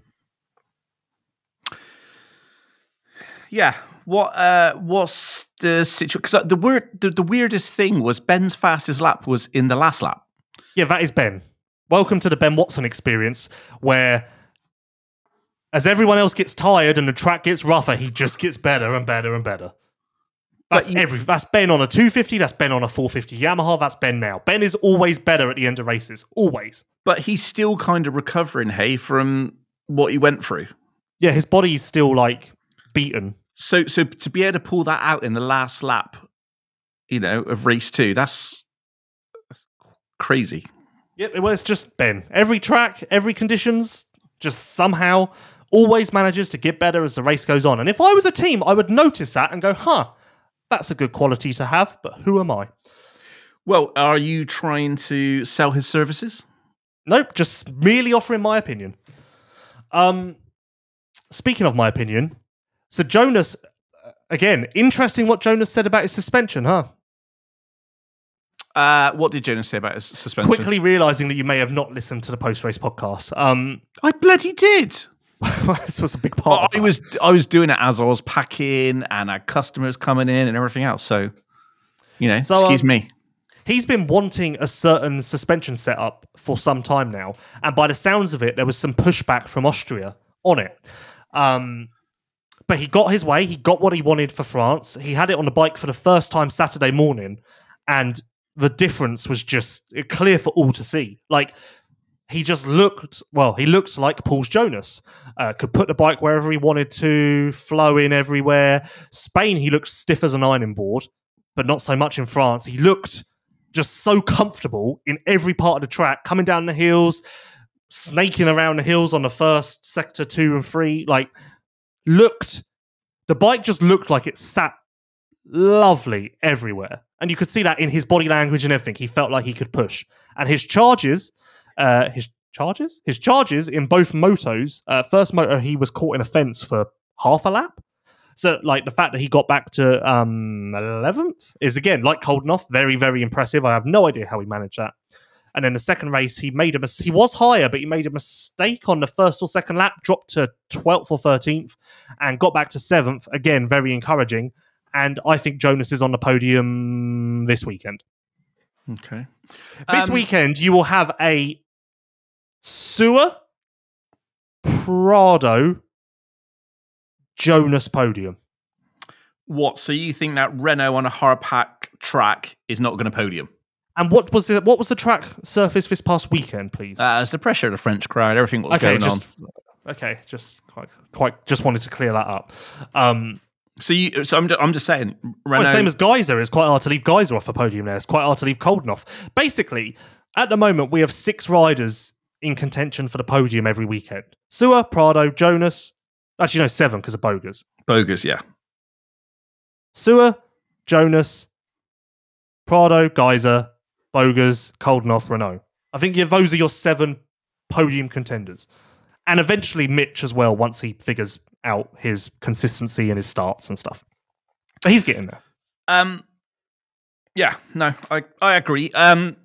Yeah. What? Uh, what's the situation? Because the word, the, the weirdest thing was Ben's fastest lap was in the last lap. Yeah, that is Ben. Welcome to the Ben Watson experience, where as everyone else gets tired and the track gets rougher, he just gets better and better and better. That's you- every. That's Ben on a 250. That's Ben on a 450 Yamaha. That's Ben now. Ben is always better at the end of races. Always. But he's still kind of recovering, hey, from what he went through. Yeah, his body's still like beaten. So, so to be able to pull that out in the last lap, you know, of race two, that's, that's crazy. Yeah, well, it's just Ben. Every track, every conditions, just somehow always manages to get better as the race goes on. And if I was a team, I would notice that and go, huh, that's a good quality to have, but who am I? Well, are you trying to sell his services? Nope, just merely offering my opinion. Um, speaking of my opinion, so Jonass, uh, again, interesting what Jonass said about his suspension, huh? Uh, what did Jonass say about his suspension? Quickly realizing that you may have not listened to the post race podcast. Um, I bloody did. this was a big part. of I was I was doing it as I was packing and had customers coming in and everything else. So, you know, So, excuse um, me. he's been wanting a certain suspension setup for some time now, and by the sounds of it, there was some pushback from Austria on it. Um, but he got his way. He got what he wanted for France. He had it on the bike for the first time Saturday morning, and the difference was just clear for all to see. Like he just looked well. He looked like Pauls Jonass. Uh, could put the bike wherever he wanted to, flow in everywhere. Spain, he looked stiff as an ironing board, but not so much in France. He looked just so comfortable in every part of the track, coming down the hills, snaking around the hills on the first sector two and three. Like, looked the bike just looked like it sat lovely everywhere. And you could see that in his body language and everything. He felt like he could push. And his charges, uh, his charges? His charges in both motos, uh, first moto, he was caught in a fence for half a lap. So, like, the fact that he got back to um, 11th is, again, like Coldenhoff, very, very impressive. I have no idea how he managed that. And then the second race, he made a mis- he was higher, but he made a mistake on the first or second lap, dropped to 12th or 13th, and got back to seventh. Again, very encouraging. And I think Jonass is on the podium this weekend. Okay. This Um, weekend, you will have a Seewer, Prado, Jonass podium. What? So you think that Renaux on a hard pack track is not going to podium? And what was the what was the track surface this past weekend, please? Uh, it's the pressure of the French crowd, everything was okay, going just okay, just quite, quite just wanted to clear that up. Um. So you, so I'm just, I'm just saying, well, same as Gajser. It's quite hard to leave Gajser off the podium there. It's quite hard to leave Coldenhoff. Basically, at the moment, we have six riders in contention for the podium every weekend. Seewer, Prado, Jonass. Actually, no, seven because of Bogers. Bogers, yeah. Seewer, Jonass, Prado, Gajser, Bogers, Coldenhoff, Renaux. I think those are your seven podium contenders. And eventually Mitch as well, once he figures out his consistency and his starts and stuff. But he's getting there. Um, yeah, no, I I agree. Um,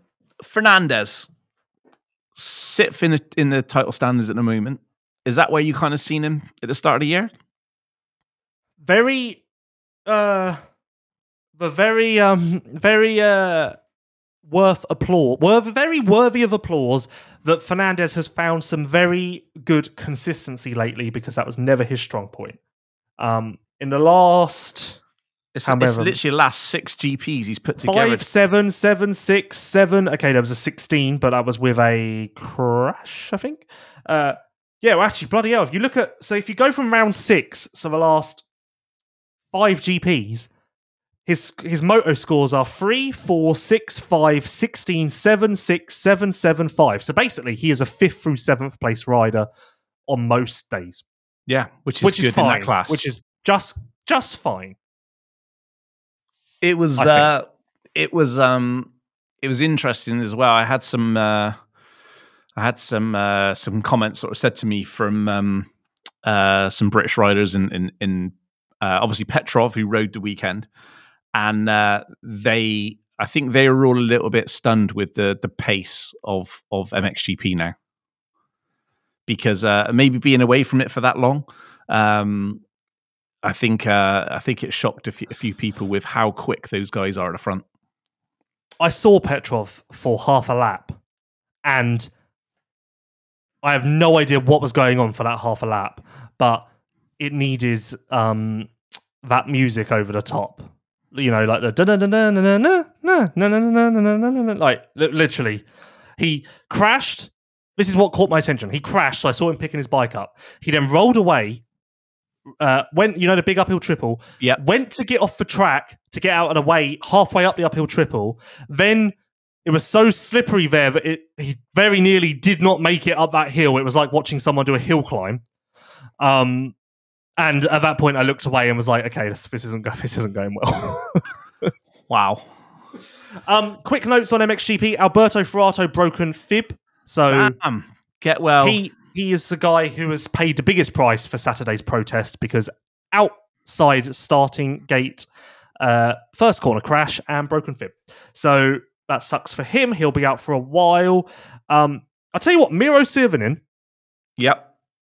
Fernandez, sixth in the in the title standings at the moment. Is that where you kind of seen him at the start of the year? Very uh the very um very uh worth applause worth very worthy of applause that Fernandez has found some very good consistency lately because that was never his strong point. Um in the last It's, it's literally the last six GPs he's put together. five, seven, seven, six, seven. Okay, there was a sixteen, but that was with a crash, I think. Uh, yeah, well, actually, bloody hell! If you look at so, if you go from round six, so the last five GPs, his his moto scores are three, four, six, five, 16, seven, six, seven, seven, five. So basically, he is a fifth through seventh place rider on most days, Yeah, which is which good is fine. in that class. Which is just just fine. it was uh it was um it was interesting as well i had some uh i had some uh some comments sort of said to me from um uh some british riders in in, in uh, obviously petrov who rode the weekend and uh they i think they were all a little bit stunned with the the pace of of mxgp now because uh maybe being away from it for that long um I think uh, I think it shocked a few, few people with how quick those guys are at the front. I saw Petrov for half a lap, and I have no idea what was going on for that half a lap, but it needed um, that music over the top you know, like the like literally. He crashed. This is what caught my attention. He crashed, so I saw him picking his bike up. He then rolled away, uh, went, you know, the big uphill triple. Yeah. Went to get off the track to get out of the way halfway up the uphill triple. Then it was so slippery there that it, he very nearly did not make it up that hill. It was like watching someone do a hill climb. Um, and at that point, I looked away and was like, "Okay, this, this isn't go- this isn't going well." Wow. um, quick notes on MXGP: Alberto Forato broken fib. So Damn. Get well. he he is the guy who has paid the biggest price for Saturday's protest because outside starting gate, uh, first corner crash and broken fib. So that sucks for him. He'll be out for a while. Um, I'll tell you what, Miro Sihvonen, yep.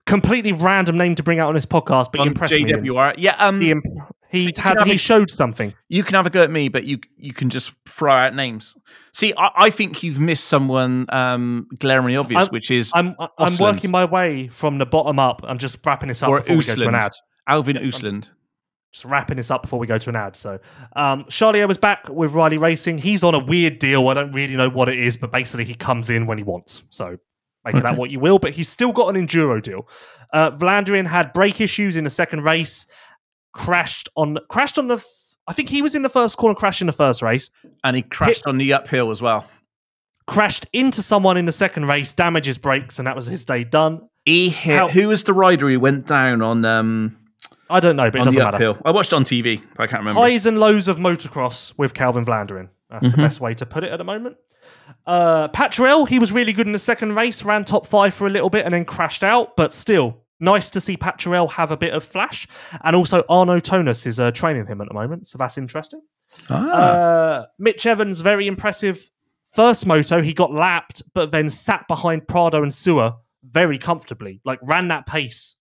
Completely random name to bring out on this podcast, but On impressed me. JWR. Yeah. Um. He, imp- he So had he a- showed something. you can have a go at me, but you you can just throw out names. See, I, I think you've missed someone um, glaringly obvious, I'm- which is I'm I'm Östlund. working my way from the bottom up. I'm just wrapping this up Or before we go to an ad. Alvin Yeah, Östlund. just wrapping this up before we go to an ad. So, um, Charlier was back with Riley Racing. He's on a weird deal. I don't really know what it is, but basically he comes in when he wants. So, Make that what you will, but he's still got an enduro deal. Uh, Vlanderen had brake issues in the second race, crashed on crashed on the. I think he was in the first corner, crashed in the first race, And he crashed on the uphill as well. crashed into someone in the second race, damages brakes, and that was his day done. He hit. How- Who was the rider who went down on um I don't know, but it doesn't the matter. uphill? I watched on TV, but I can't remember. Highs and lows of motocross with Calvin Vlanderen. That's the best way to put it at the moment. Uh, Patrell, he was really good in the second race, ran top five for a little bit and then crashed out, but still nice to see Patrell have a bit of flash. And also Arnaud Tonus is uh, training him at the moment, so that's interesting. Ah. Uh, Mitch Evans, very impressive. First moto, he got lapped, but then sat behind Prado and Sewer very comfortably. Like ran that pace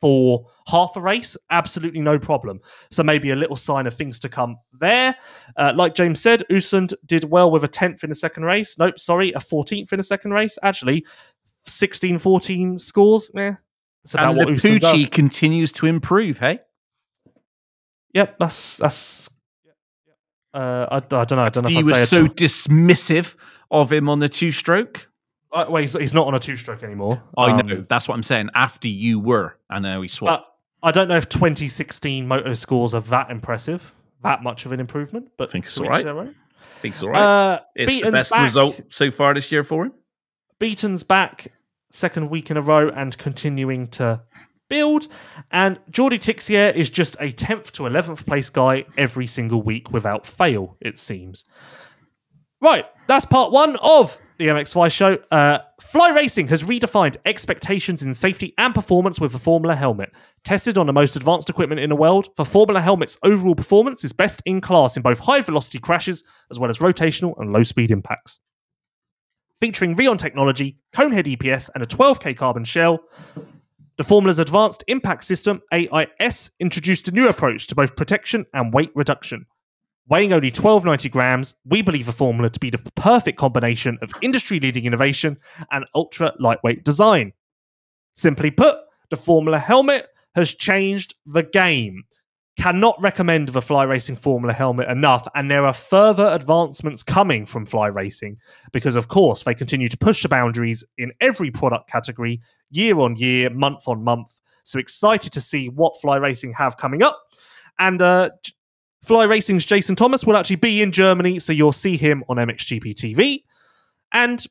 for half a race, absolutely no problem. So maybe a little sign of things to come there. Uh, like James said, Östlund did well with a 10th in the second race. Nope, sorry, a 14th in the second race. Actually, 16 14 scores. Eh, that's about and what Östlund does. Continues to improve. Hey, Yep, that's that's. Uh, I, I don't know. I don't know. he if I'd say was so dismissive of him on the two-stroke. Uh, well, he's, he's not on a two-stroke anymore. I Um, know. That's what I'm saying. After you were, I know he swapped. But I don't know if 2016 moto scores are that impressive, that much of an improvement. But I think it's alright. I think it's all right. Uh, it's the best back. result so far this year for him. Beaton's back, second week in a row, and continuing to build. And Jordi Tixier is just a 10th to 11th place guy every single week without fail, it seems. Right, that's part one of the MX Vice show. Uh, Fly Racing has redefined expectations in safety and performance with the Formula helmet. Tested on the most advanced equipment in the world, the Formula helmet's overall performance is best in class in both high velocity crashes as well as rotational and low speed impacts. Featuring Rheon technology, Conehead EPS, and a 12k carbon shell, the Formula's Advanced Impact System, AIS, introduced a new approach to both protection and weight reduction. Weighing only 1290 grams, we believe the Formula to be the perfect combination of industry leading innovation and ultra lightweight design. Simply put, the Formula helmet has changed the game. Cannot recommend the Fly Racing Formula helmet enough, and there are further advancements coming from Fly Racing because, of course, they continue to push the boundaries in every product category, year on year, month on month. So excited to see what Fly Racing have coming up. And uh, Fly Racing's Jason Thomas will actually be in Germany, so you'll see him on MXGP TV. And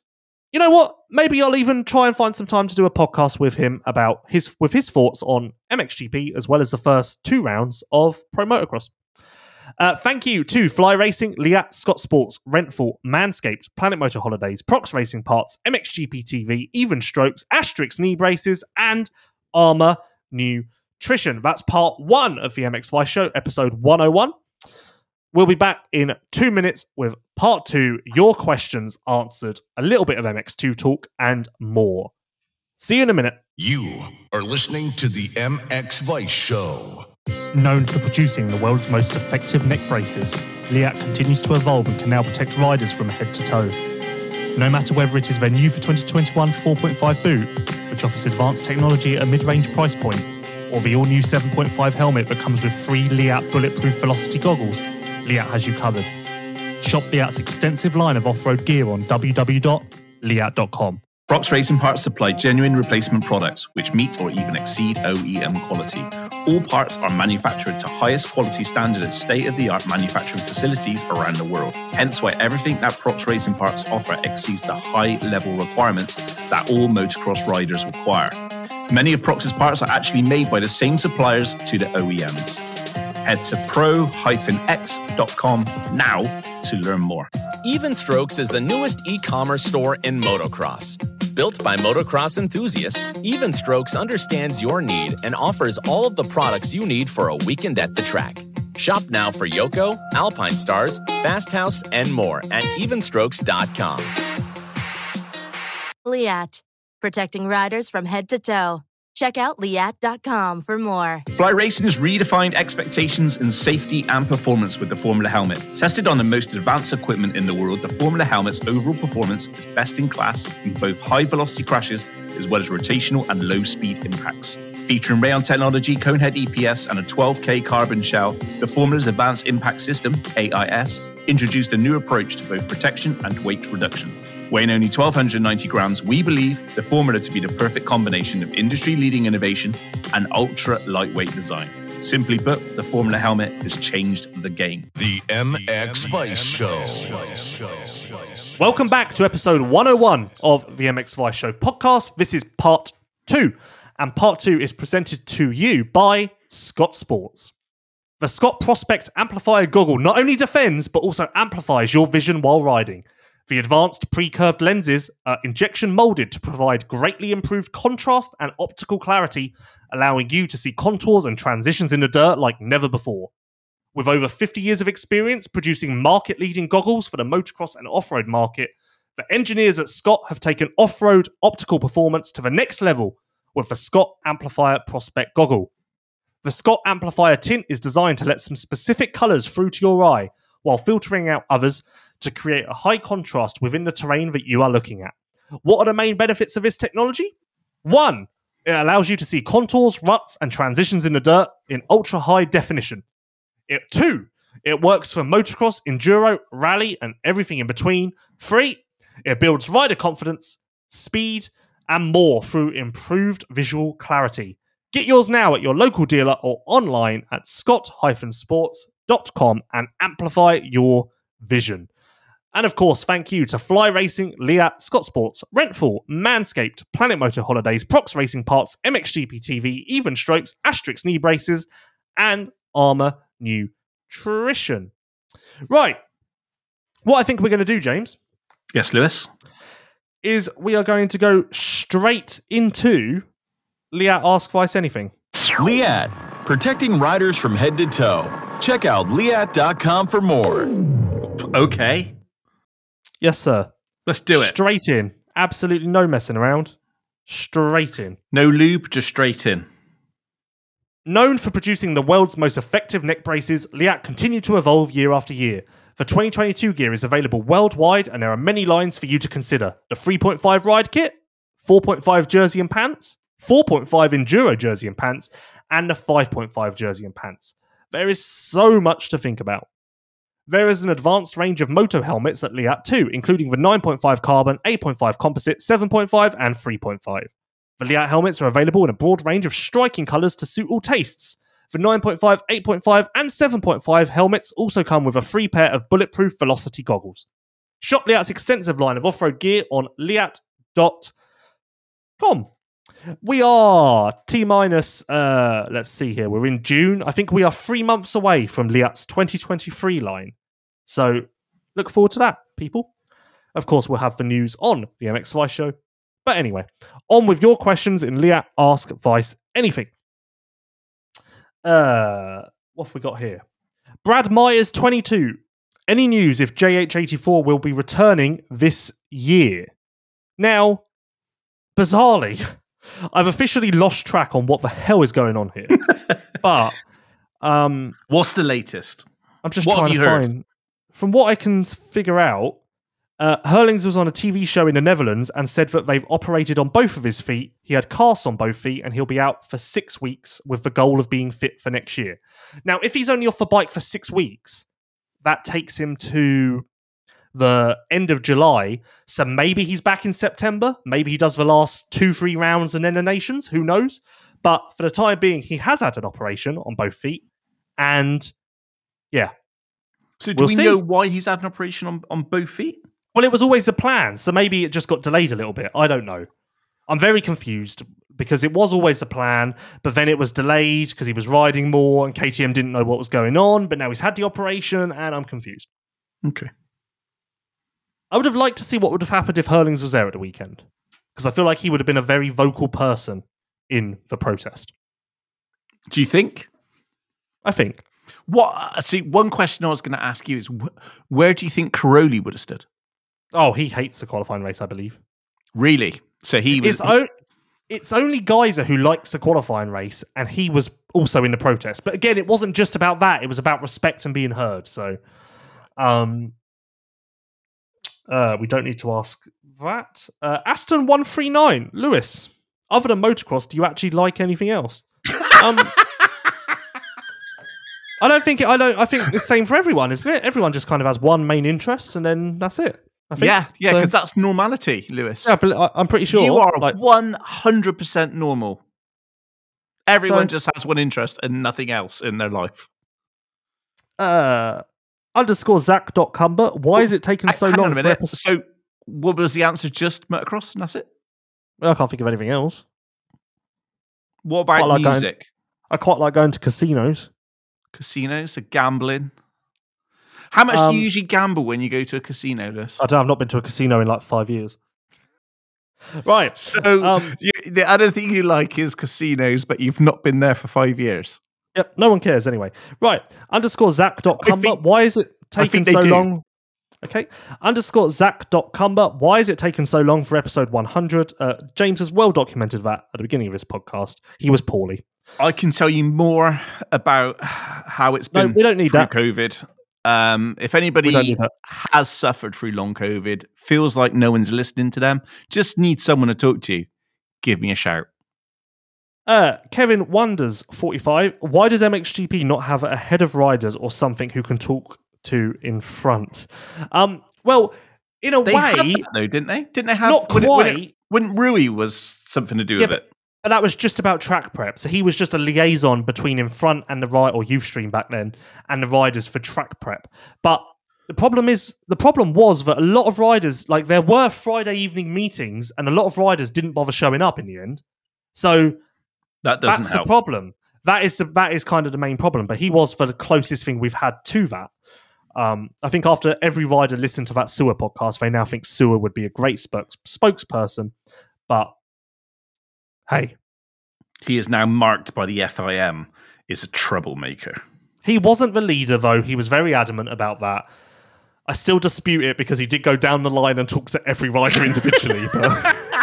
you know what? Maybe I'll even try and find some time to do a podcast with him about his with his thoughts on MXGP as well as the first two rounds of Pro Motocross. Uh, thank you to Fly Racing, Leatt, Scott Sports, Renthal, Manscaped, Planet Moto Holidays, Prox Racing Parts, MXGP TV, Even Strokes, Asterisk Knee Braces, and Armour Nutrition. That's part one of the MX Show, episode 101. We'll be back in two minutes with part two, your questions answered, a little bit of MX2 talk, and more. See you in a minute. You are listening to the MX Vice Show. Known for producing the world's most effective neck braces, Leatt continues to evolve and can now protect riders from head to toe. No matter whether it is their new for 2021 4.5 boot, which offers advanced technology at a mid range price point, or the all new 7.5 helmet that comes with free Leatt bulletproof velocity goggles, Leatt has you covered. Shop Leatt's extensive line of off road gear on www.leatt.com. Prox Racing Parts supply genuine replacement products which meet or even exceed OEM quality. All parts are manufactured to highest quality standard at state of the art manufacturing facilities around the world. Hence why everything that Prox Racing Parts offer exceeds the high level requirements that all motocross riders require. Many of Prox's parts are actually made by the same suppliers to the OEMs. Head to pro-x.com now to learn more. Even Strokes is the newest e commerce store in motocross. Built by motocross enthusiasts, Even Strokes understands your need and offers all of the products you need for a weekend at the track. Shop now for Yoko, Alpinestars, Fast House, and more at evenstrokes.com. Leatt, protecting riders from head to toe. Check out leatt.com for more. Fly Racing has redefined expectations in safety and performance with the Formula helmet. Tested on the most advanced equipment in the world, the Formula helmet's overall performance is best in class in both high velocity crashes as well as rotational and low speed impacts. Featuring Rheon technology, Conehead EPS, and a 12K carbon shell, the Formula's Advanced Impact System, AIS, introduced a new approach to both protection and weight reduction. Weighing only 1,290 grams, we believe the formula to be the perfect combination of industry leading innovation and ultra lightweight design. Simply put, the Formula helmet has changed the game. The MX Vice Show. Welcome back to episode 101 of the MX Vice Show podcast. This is part two, and part two is presented to you by Scott Sports. The Scott Prospect Amplifier goggle not only defends but also amplifies your vision while riding. The advanced pre-curved lenses are injection molded to provide greatly improved contrast and optical clarity, allowing you to see contours and transitions in the dirt like never before. With over 50 years of experience producing market leading goggles for the motocross and off road market, the engineers at Scott have taken off road optical performance to the next level with the Scott Amplifier Prospect goggle. The Scott Amplifier tint is designed to let some specific colours through to your eye while filtering out others to create a high contrast within the terrain that you are looking at. What are the main benefits of this technology? One, it allows you to see contours, ruts, and transitions in the dirt in ultra high definition. It, two, it works for motocross, enduro, rally, and everything in between. Three, it builds rider confidence, speed, and more through improved visual clarity. Get yours now at your local dealer or online at scott-sports.com and amplify your vision. And of course, thank you to Fly Racing, Leatt, Scott Sports, Renthal, Manscaped, Planet Moto Holidays, Prox Racing Parts, MXGP TV, Even Strokes, Asterisk knee braces, and Armour Nutrition. Right. What I think we're going to do, James, Yes, Lewis? is we are going to go straight into Leatt Ask Vice Anything. Leatt, protecting riders from head to toe. Check out leatt.com for more. Okay. Yes, sir. Let's do it. Straight in. Absolutely no messing around. Straight in. No lube, just straight in. Known for producing the world's most effective neck braces, Leatt continue to evolve year after year. The 2022 gear is available worldwide, and there are many lines for you to consider. The 3.5 ride kit, 4.5 jersey and pants, 4.5 enduro jersey and pants, and the 5.5 jersey and pants. There is so much to think about. There is an advanced range of moto helmets at Leatt too, including the 9.5 carbon, 8.5 composite, 7.5, and 3.5. The Leatt helmets are available in a broad range of striking colours to suit all tastes. The 9.5, 8.5, and 7.5 helmets also come with a free pair of bulletproof velocity goggles. Shop Leatt's extensive line of off road gear on leatt.com. We are T minus, uh, let's see here, we're in June. I think we are three months away from Leatt's 2023 line. So look forward to that, people. Of course, we'll have the news on the MX show. But anyway, on with your questions in Leatt Ask Vice Anything. Uh, what have we got here? Brad Myers, 22. Any news if JH84 will be returning this year? Now, bizarrely, I've officially lost track on what the hell is going on here. but um, What's the latest? I'm just What trying to heard? find. From what I can figure out, uh, Herlings was on a TV show in the Netherlands and said that they've operated on both of his feet. He had casts on both feet and he'll be out for six weeks with the goal of being fit for next year. Now, if he's only off the bike for six weeks, that takes him to the end of July. So maybe he's back in September. Maybe he does the last two, three rounds and then the nations. Who knows? But for the time being, he has had an operation on both feet. And yeah, So do We'll we see. know why he's had an operation on, on both feet? Well, it was always the plan, so maybe it just got delayed a little bit. I don't know. I'm very confused because it was always the plan, but then it was delayed because he was riding more and KTM didn't know what was going on, but now he's had the operation and I'm confused. Okay. I would have liked to see what would have happened if Herlings was there at the weekend because I feel like he would have been a very vocal person in the protest. Do you think? I think. What? uh, See, one question I was going to ask you is wh- where do you think Cairoli would have stood? Oh, he hates the qualifying race, I believe. Really? So he was. It's, o- it's only Gajser who likes the qualifying race, and he was also in the protest. But again, it wasn't just about that; it was about respect and being heard. So, um, Uh, we don't need to ask that. Uh, Aston one three nine, Lewis. Other than motocross, do you actually like anything else? Um, I don't think it, I don't. I think it's the same for everyone, isn't it? Everyone just kind of has one main interest, and then that's it. I think. Yeah, yeah, So- because that's normality, Lewis. yeah, but I- I'm pretty sure you are one hundred percent normal. Everyone So- just has one interest and nothing else in their life. uh, underscore Zach dot Cumber. Why is it taking so long on a minute. episode? So, what was the answer? Just motocross, and that's it. I can't think of anything else. What about Quite like going- music? I quite like going to casinos. Casinos, so gambling. How much do Um, you usually gamble when you go to a casino, Lewis? I don't. I've not been to a casino in like five years. Right. So, Um, you, the other thing you like is casinos, but you've not been there for five years. Yep. No one cares anyway. Right. Underscore Zach dot Cumber. think- Why is it taking so do. long? Okay. Underscore Zach dot Cumber. Why is it taking so long for episode 100? Uh, James has well documented that at the beginning of this podcast. He was poorly. I can tell you more about how it's been we don't need that. COVID. Um, if anybody has suffered through long COVID, feels like no one's listening to them, just need someone to talk to, give me a shout. Uh, Kevin Wonders 45. Why does MXGP not have a head of riders or something who can talk to Infront? Um, well, in a They way, that though, didn't they? Didn't they have not when it- when it- when Rui was something to do Yeah, with but- it? And that was just about track prep. So he was just a liaison between Infront and the right, or Youthstream back then, and the riders for track prep. But the problem is, the problem was that a lot of riders, like there were Friday evening meetings, and a lot of riders didn't bother showing up in the end. So That doesn't that's help. the problem. That is the, that is kind of the main problem. But he was for the closest thing we've had to that. Um, I think after every rider listened to that Seewer podcast, they now think Seewer would be a great spokes- spokesperson. But hey, He is now marked by the FIM as a troublemaker. He wasn't the leader, though. He was very adamant about that. I still dispute it because he did go down the line and talk to every rider individually. But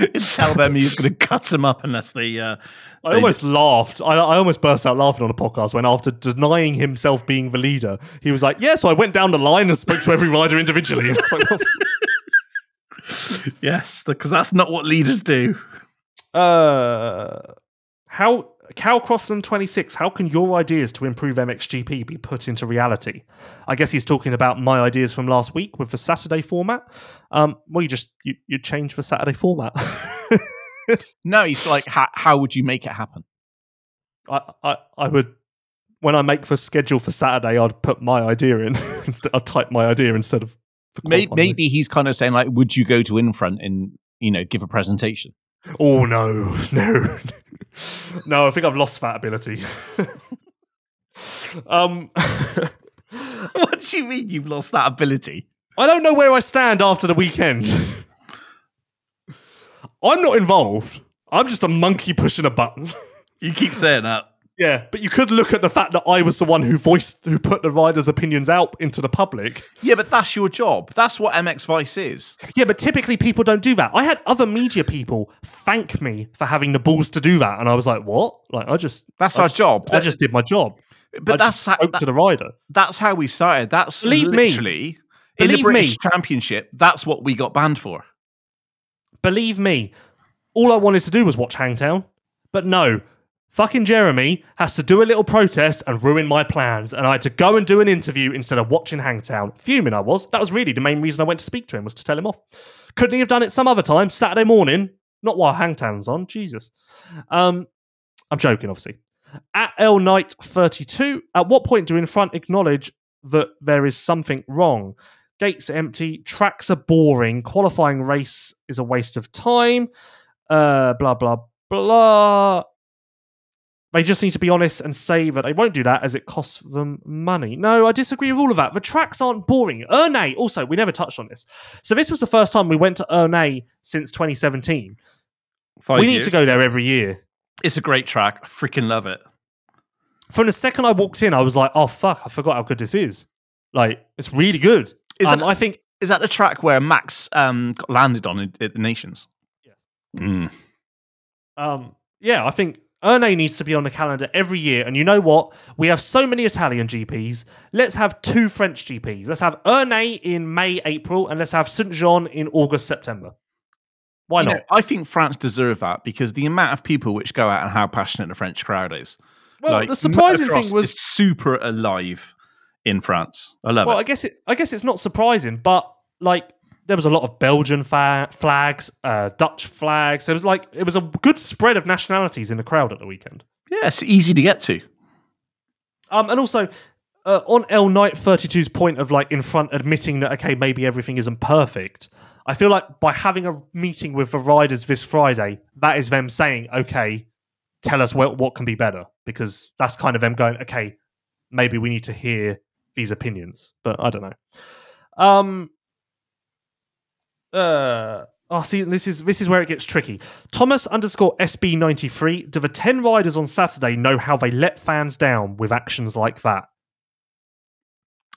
and tell them he's going to cut them up unless they. Uh, I they- almost laughed. I, I almost burst out laughing on a podcast when, after denying himself being the leader, he was like, "Yeah, so I went down the line and spoke to every rider individually." And I was like, "Oh." Yes, because that's not what leaders do. Uh, how Cal Crossland twenty six? How can your ideas to improve MXGP be put into reality? I guess he's talking about my ideas from last week with the Saturday format. Um, well, you just you you change the Saturday format. No, he's like, how, how would you make it happen? I, I I would when I make the schedule for Saturday, I'd put my idea in. I'd type my idea instead of. Maybe, maybe he's kind of saying like, would you go to Infront and you know give a presentation? Oh no, no, no! I think I've lost that ability. um. what do you mean you've lost that ability? I don't know where I stand after the weekend. I'm not involved. I'm just a monkey pushing a button. You keep saying that. Yeah, but you could look at the fact that I was the one who voiced, who put the riders' opinions out into the public. Yeah, but that's your job. That's what MX Vice is. Yeah, but typically people don't do that. I had other media people thank me for having the balls to do that, and I was like, "What? Like, I just That's I our just- job. I just did my job. but I that's how, that- to the rider. that's how we started. That's Believe me. literally in the British me. Championship. That's what we got banned for. Believe me, all I wanted to do was watch Hangtown, but no, fucking Jeremy has to do a little protest and ruin my plans, and I had to go and do an interview instead of watching Hangtown. Fuming, I was. That was really the main reason I went to speak to him was to tell him off. Couldn't he have done it some other time, Saturday morning? Not while Hangtown's on. Jesus. Um, I'm joking, obviously. At L Knight 32, at what point do Infront acknowledge that there is something wrong? Gates are empty, tracks are boring, qualifying race is a waste of time. Uh, blah blah blah. They just need to be honest and say that they won't do that as it costs them money. No, I disagree with all of that. The tracks aren't boring. Ernée, also, we never touched on this. So this was the first time we went to Ernée since 2017. Five we need to go there every year. It's a great track. I freaking love it. From the second I walked in, I was like, "Oh fuck, I forgot how good this is." Like, it's really good. Is um, that- I think Is that the track where Max um, landed on at the Nations? Yes. Mm. Um, yeah, I think Ernée needs to be on the calendar every year. And you know what? We have so many Italian GPs. Let's have two French GPs. Let's have Ernée in May, April, and let's have St. Jean in August, September. Why You not? know, I think France deserve that because the amount of people which go out and how passionate the French crowd is. well, Like, the surprising thing was super alive in France. I love Well, I guess it. I guess it's not surprising, but like there was a lot of Belgian fa- flags, uh, Dutch flags. There was like it was a good spread of nationalities in the crowd at the weekend. Yeah, it's easy to get to. Um, and also uh, on L Knight 32's point of like Infront admitting that okay maybe everything isn't perfect. I feel like by having a meeting with the riders this Friday, that is them saying okay, tell us what what can be better because that's kind of them going okay, maybe we need to hear these opinions, but I don't know. Um. Uh. Oh, see, this is this is where it gets tricky. Thomas underscore SB ninety three. Do the ten riders on Saturday know how they let fans down with actions like that?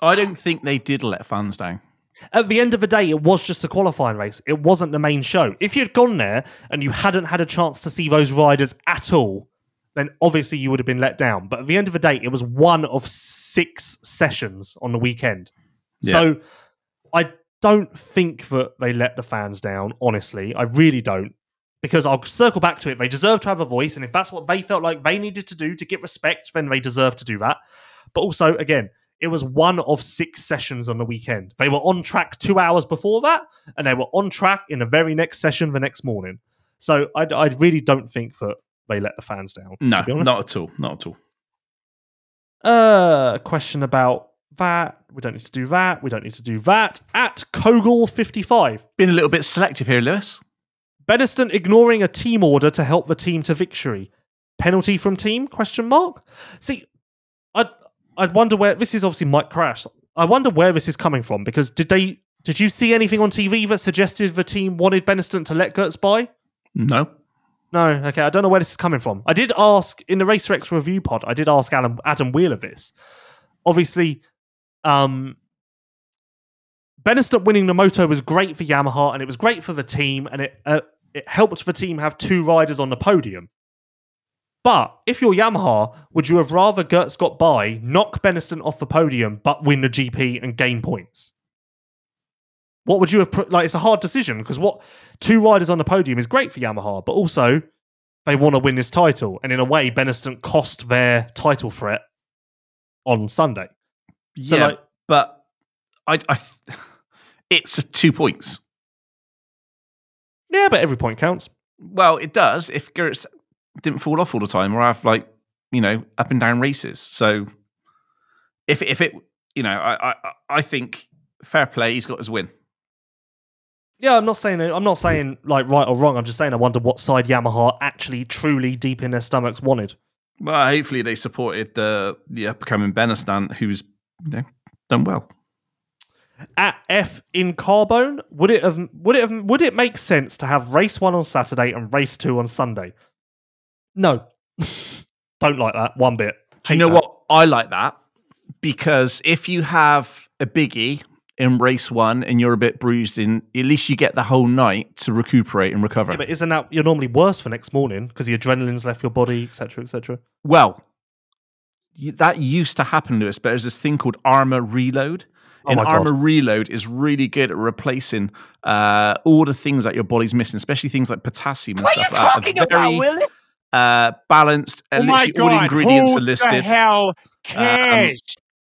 I don't think they did let fans down. At the end of the day, it was just a qualifying race. It wasn't the main show. If you'd gone there and you hadn't had a chance to see those riders at all, then obviously you would have been let down. But at the end of the day, it was one of six sessions on the weekend. So I don't think that they let the fans down, honestly. I really don't. Because I'll circle back to it. They deserve to have a voice. And if that's what they felt like they needed to do to get respect, then they deserve to do that. But also, again, it was one of six sessions on the weekend. They were on track two hours before that, and they were on track in the very next session the next morning. So I, I really don't think that they let the fans down. No, to be honest. not at all. Not at all. Uh, question about that. We don't need to do that. We don't need to do that. At Kogel55, Been a little bit selective here, Lewis. Benistant ignoring a team order to help the team to victory. Penalty from team? Question mark. See, I I wonder where this is. Obviously, Mike Crash. I wonder where this is coming from because did they? Did you see anything on TV that suggested the team wanted Benistant to let Geerts by? No. No, okay, I don't know where this is coming from. I did ask in the RacerX review pod. I did ask Adam, Adam Wheeler this. Obviously, um, winning the moto was great for Yamaha and it was great for the team, and it uh, it helped the team have two riders on the podium. But if you're Yamaha, would you have rather Geerts got by, knock Benistant off the podium, but win the GP and gain points? What would you have put? Like, it's a hard decision because what two riders on the podium is great for Yamaha, but also they want to win this title. And in a way, Benistant cost their title threat on Sunday. So, yeah, like- but I, I, it's two points. Yeah, but every point counts. Well, it does if Geerts didn't fall off all the time or have like you know up and down races. So if if it you know I I, I think fair play. He's got his win. Yeah, I'm not saying I'm not saying like right or wrong. I'm just saying I wonder what side Yamaha actually, truly, deep in their stomachs wanted. Well, hopefully they supported the the upcoming Benistant, who's you know done well. At F in Carbone, would it have would it have would it make sense to have race one on Saturday and race two on Sunday? No, don't like that one bit. Do Hate you know that. what? I like that because if you have a biggie in race one and you're a bit bruised in, at least you get the whole night to recuperate and recover. Yeah, but isn't that you're normally worse for next morning because the adrenaline's left your body, etc., etc. well, that used to happen, Lewis, but there's this thing called armor reload. Oh and my God. armor reload is really good at replacing uh, all the things that your body's missing, especially things like potassium and What stuff are you like that. talking Are about, very, Willie? uh, balanced, and oh my literally all the ingredients who are listed. Um, the hell cares?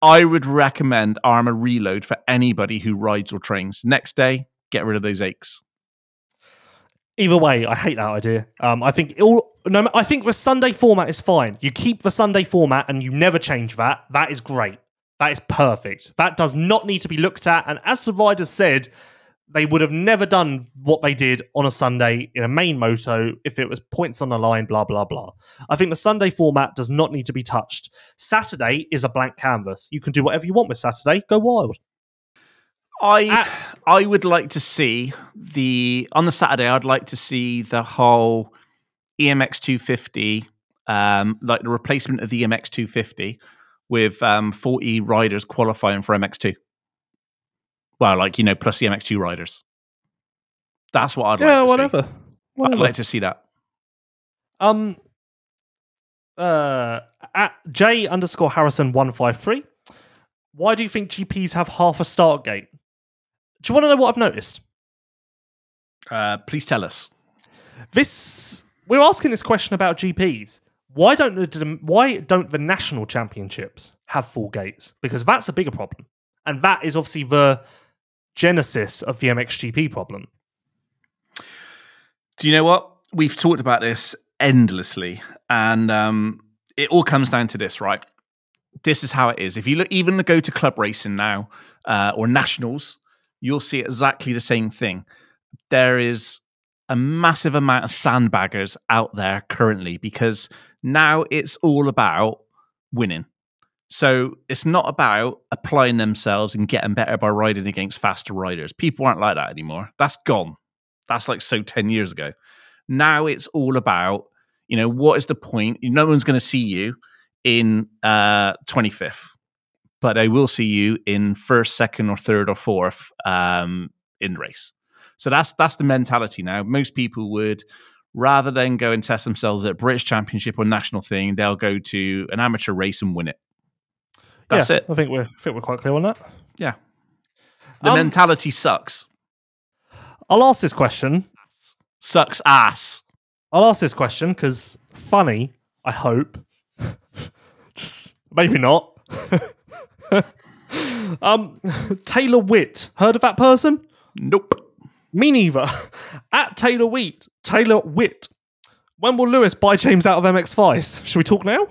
I would recommend Armor Reload for anybody who rides or trains. Next day, get rid of those aches. Either way, I hate that idea. Um, I think all no, I think the Sunday format is fine. You keep the Sunday format and you never change that. That is great. That is perfect. That does not need to be looked at. And as the riders said, they would have never done what they did on a Sunday in a main moto if it was points on the line, blah, blah, blah. I think the Sunday format does not need to be touched. Saturday is a blank canvas. You can do whatever you want with Saturday. Go wild. I At- I would like to see the on the Saturday. I'd like to see the whole EMX 250, um, like the replacement of the EMX 250 with um, 40 riders qualifying for MX2. Well, like you know, plus the MX2 riders. That's what I'd yeah, like to whatever. see. I'd like to see that. Um, uh, at J underscore Harrison one five three. Why do you think GPs have half a start gate? Do you want to know what I've noticed? Uh, please tell us. This we're asking this question about GPs. Why don't the why don't the national championships have full gates? Because that's a bigger problem, and that is obviously the genesis of the MXGP problem. Do you know what? We've talked about this endlessly, and um, it all comes down to this, right? This is how it is. If you look, even the go to club racing now uh, or nationals, you'll see exactly the same thing. There is a massive amount of sandbaggers out there currently because now it's all about winning. So it's not about applying themselves and getting better by riding against faster riders. People aren't like that anymore. That's gone. That's like so 10 years ago. Now it's all about, you know, what is the point? No one's going to see you in uh, 25th, but I will see you in first, second, or third, or fourth um, in the race. So that's that's the mentality now. Most people would rather than go and test themselves at British Championship or national thing, they'll go to an amateur race and win it. That's yeah, it. I think we're I think we're quite clear on that. Yeah. The Um, mentality sucks. I'll ask this question. Sucks ass. I'll ask this question because funny. I hope. Just maybe not. um, Taylor Witt. Heard of that person? Nope. Me neither. At Taylor Wheat, Taylor Witt. When will Lewis buy James out of MX Vice? Should we talk now?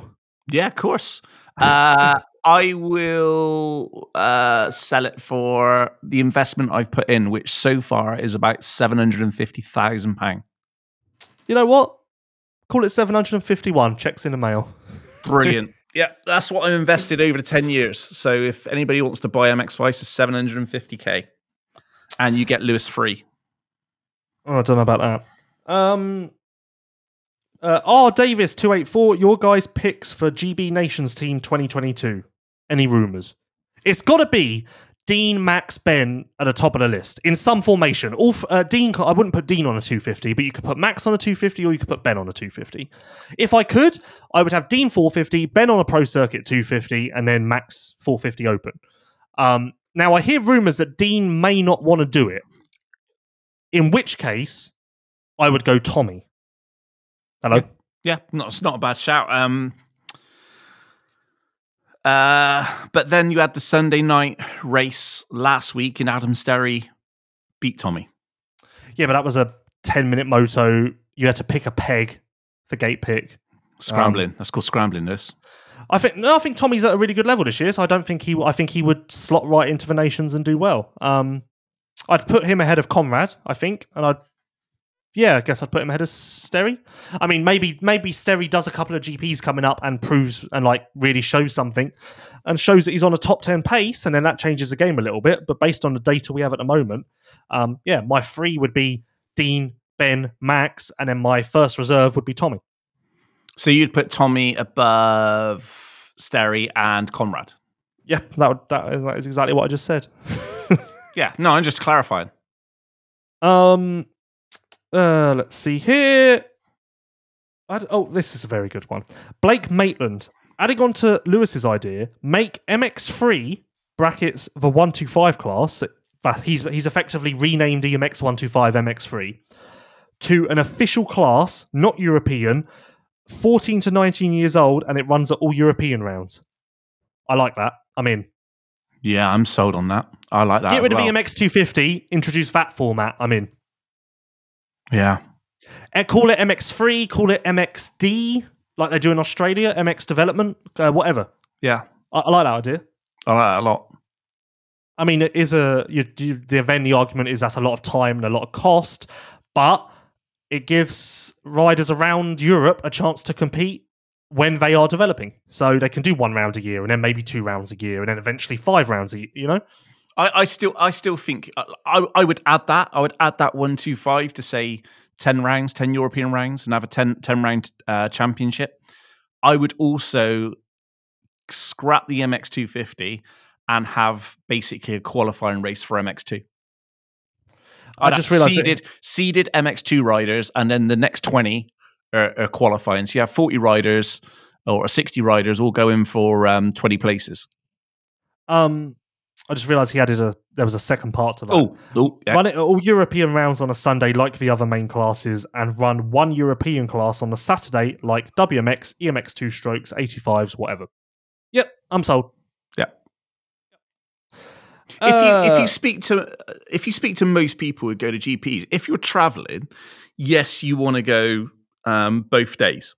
Yeah, of course. Uh, I will uh, sell it for the investment I've put in, which so far is about seven hundred and fifty thousand pound. You know what? Call it 751. Checks in the mail. Brilliant. Yeah, that's what I've invested over the ten years. So if anybody wants to buy MX Vice, it's seven hundred and fifty k, and you get Lewis free. Oh, I don't know about that. Um, uh, R Davis two eight four. Your guys' picks for GB Nations Team twenty twenty two. Any rumors? It's got to be Dean, Max, Ben at the top of the list in some formation. All uh, Dean, I wouldn't put Dean on a two fifty, but you could put Max on a two fifty, or you could put Ben on a two fifty. If I could, I would have Dean four fifty, Ben on a pro circuit two fifty, and then Max four fifty open. Um, now I hear rumors that Dean may not want to do it. In which case, I would go Tommy. Hello. Yeah, not, it's not a bad shout. Um, uh, but then you had the Sunday night race last week, and Adam Sterry beat Tommy. Yeah, but that was a ten minute moto. You had to pick a peg for gate pick. Scrambling. That's called scrambling. This. I think no, I think Tommy's at a really good level this year. So I don't think he. I think he would slot right into the nations and do well. Um, I'd put him ahead of Conrad. I think, and I'd. Yeah, I guess I'd put him ahead of Sterry. I mean, maybe maybe Sterry does a couple of GPs coming up and proves and like really shows something, and shows that he's on a top ten pace, and then that changes the game a little bit. But based on the data we have at the moment, um, yeah, my three would be Dean, Ben, Max, and then my first reserve would be Tommy. So you'd put Tommy above Sterry and Conrad. Yeah, that would, that, that is exactly what I just said. Yeah. No, I'm just clarifying. Um, uh, let's see here. I d- oh, this is a very good one. Blake Maitland. Adding on to Lewis's idea, make MX3 brackets the 125 class. He's he's effectively renamed the MX 125 MX3 to an official class, not European, 14 to 19 years old, and it runs at all European rounds. I like that. I'm in. Yeah, I'm sold on that. I like that. Get rid well. of the MX 250, introduce that format. I'm in. Yeah. Uh, call it MX3, call it MXD, like they do in Australia, MX development, uh, whatever. Yeah. I, I like that idea. I like that a lot. I mean, it is a you, you, the event. The argument is that's a lot of time and a lot of cost, but it gives riders around Europe a chance to compete when they are developing. So they can do one round a year, and then maybe two rounds a year, and then eventually five rounds a year. You know, I, I still, I still think I, I, I would add that. I would add that one two five to say ten rounds, ten European rounds, and have a 10, 10 round uh, championship. I would also scrap the MX two fifty and have basically a qualifying race for MX two. I just realised that- seeded seeded MX two riders, and then the next twenty are, are qualifying. So you have forty riders. or 60 riders all going for um, 20 places. Um, I just realised he added a. There was a second part to that. Oh, oh yeah. Run it all European rounds on a Sunday like the other main classes, and run one European class on a Saturday like WMX, EMX two strokes, 85s, whatever. Yep, I'm sold. Yeah. if you if Uh, you speak to if you speak to most people who go to GPs, if you're traveling, yes, you want to go um, both days.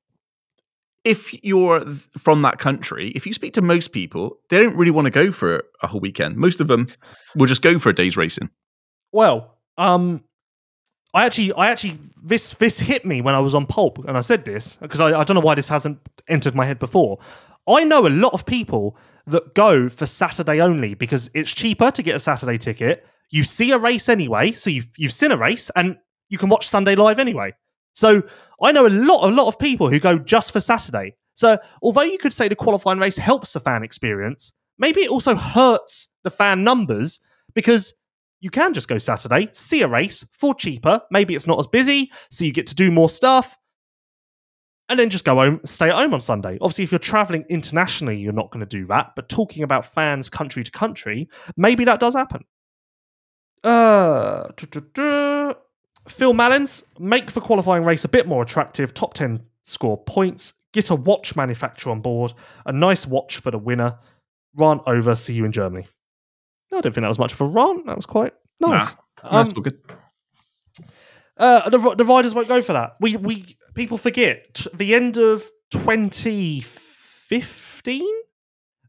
If you're from that country, if you speak to most people, they don't really want to go for a whole weekend. Most of them will just go for a day's racing. Well, um, I actually, I actually, this this hit me when I was on Pulp, and I said this because I, I don't know why this hasn't entered my head before. I know a lot of people that go for Saturday only because it's cheaper to get a Saturday ticket. You see a race anyway, so you've you've seen a race, and you can watch Sunday live anyway. So I know a lot, a lot of people who go just for Saturday. So although you could say the qualifying race helps the fan experience, maybe it also hurts the fan numbers because you can just go Saturday, see a race for cheaper. Maybe it's not as busy, so you get to do more stuff. And then just go home, stay at home on Sunday. Obviously, if you're traveling internationally, you're not going to do that. But talking about fans country to country, maybe that does happen. Uh. Phil Mallins, make the qualifying race a bit more attractive. Top 10 score points. Get a watch manufacturer on board. A nice watch for the winner. Run over. See you in Germany. No, I don't think that was much of a run. That was quite nice. That's Um, all good. uh, the the riders won't go for that. We we people forget the end of 2015.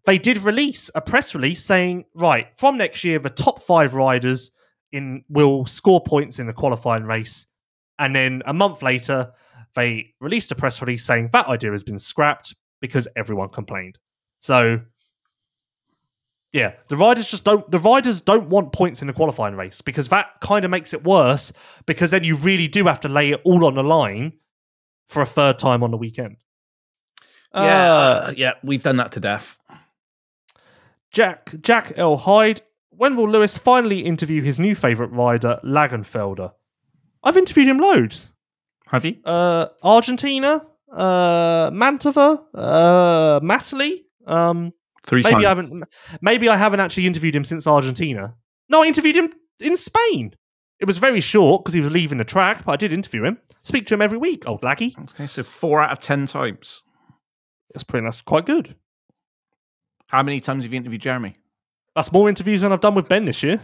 They did release a press release saying, right from next year, the top five riders in will score points in the qualifying race, and then a month later, they released a press release saying that idea has been scrapped because everyone complained. So. Yeah, the riders just don't. The riders don't want points in the qualifying race because that kind of makes it worse. Because then you really do have to lay it all on the line for a third time on the weekend. Yeah, Uh, yeah, we've done that to death. Jack Jack L Hyde. When will Lewis finally interview his new favorite rider, Längenfelder? I've interviewed him loads. Have you? Uh, Argentina, uh, Mantova, uh, Matterley. Um, Three maybe times. I haven't. Maybe I haven't actually interviewed him since Argentina. No, I interviewed him in Spain. It was very short because he was leaving the track, but I did interview him. Speak to him every week, old laggy. Okay, so four out of ten times. That's pretty. That's quite good. How many times have you interviewed Jeremy? That's more interviews than I've done with Ben this year.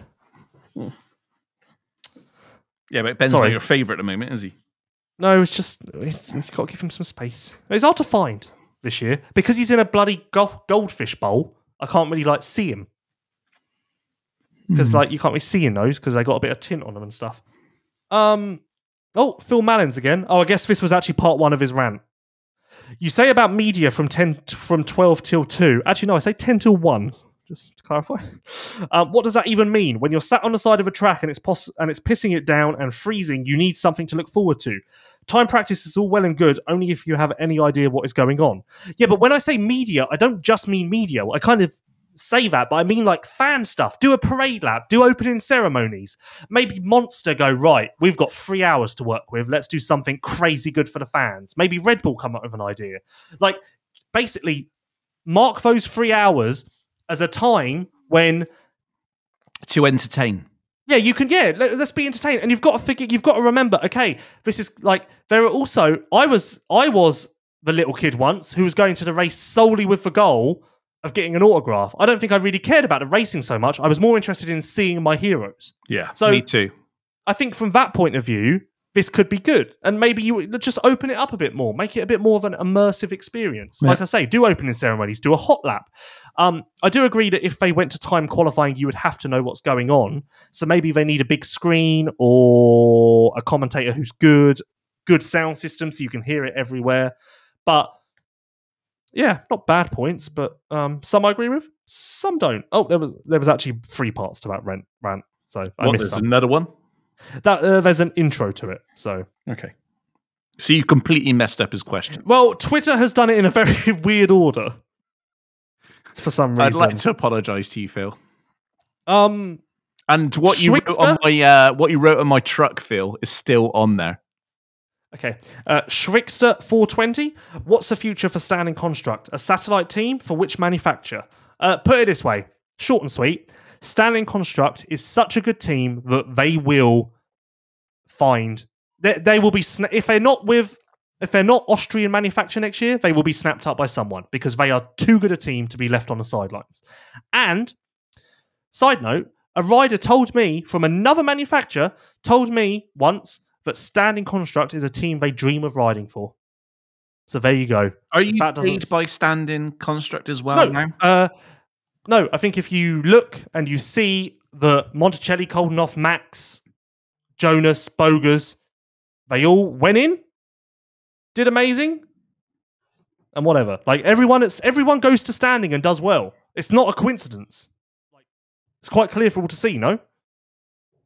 Yeah, but Ben's Sorry. not your favourite at the moment, is he? No, it's just it's, you've got to give him some space. It's hard to find this year because he's in a bloody go- goldfish bowl. I can't really like see him because like you can't really see in those because they got a bit of tint on them and stuff. Um. Oh, Phil Mallins again. Oh, I guess this was actually part one of his rant. You say about media from ten t- from twelve till two. Actually, no, I say ten till one. Just to clarify. Um, what does that even mean? When you're sat on the side of a track and it's poss- and it's pissing it down and freezing, you need something to look forward to. Time practice is all well and good, only if you have any idea what is going on. Yeah, but when I say media, I don't just mean media. I kind of say that, but I mean like fan stuff. Do a parade lap, do opening ceremonies. Maybe Monster go, right, we've got three hours to work with. Let's do something crazy good for the fans. Maybe Red Bull come up with an idea. Like, basically, mark those three hours as a time when To entertain. yeah, you can. Yeah, let, us be entertained, and you've got to figure. You've got to remember. Okay, this is like there are also. I was. I was the little kid once who was going to the race solely with the goal of getting an autograph. I don't think I really cared about the racing so much. I was more interested in seeing my heroes. Yeah, So- me too. I think from that point of view, this could be good, and maybe you just open it up a bit more, make it a bit more of an immersive experience. Yeah. Like I say, do opening ceremonies, do a hot lap. Um, I do agree that if they went to time qualifying, you would have to know what's going on. So maybe they need a big screen or a commentator who's good, good sound system so you can hear it everywhere. But yeah, not bad points, but um, some I agree with, some don't. Oh, there was there was actually three parts to that rant. rant so I What, missed there's some. another one? That uh, there's an intro to it. So Okay. So you completely messed up his question. well, Twitter has done it in a very weird order for some reason. I'd like to apologise to you, Phil. Um, And what you wrote on my uh, what you wrote on my truck, Phil, is still on there. Okay. Uh, Schwickster 420. What's the future for Standing Construct? A satellite team for which manufacturer? Uh, put it this way short and sweet. Standing Construct is such a good team that they will find. They, they will be. Sna- if they're not with. If they're not Austrian manufacture next year, they will be snapped up by someone because they are too good a team to be left on the sidelines. And, side note, a rider told me from another manufacturer, told me once that Standing Construct is a team they dream of riding for. So there you go. Are you paid by standing construct as well no, now? uh, no. I think if you look and you see that Monticelli, Coldenhoff, Max, Jonass, Bogers, they all went in, did amazing, and whatever. Like everyone, it's everyone goes to standing and does well. It's not a coincidence. It's quite clear for all to see. No,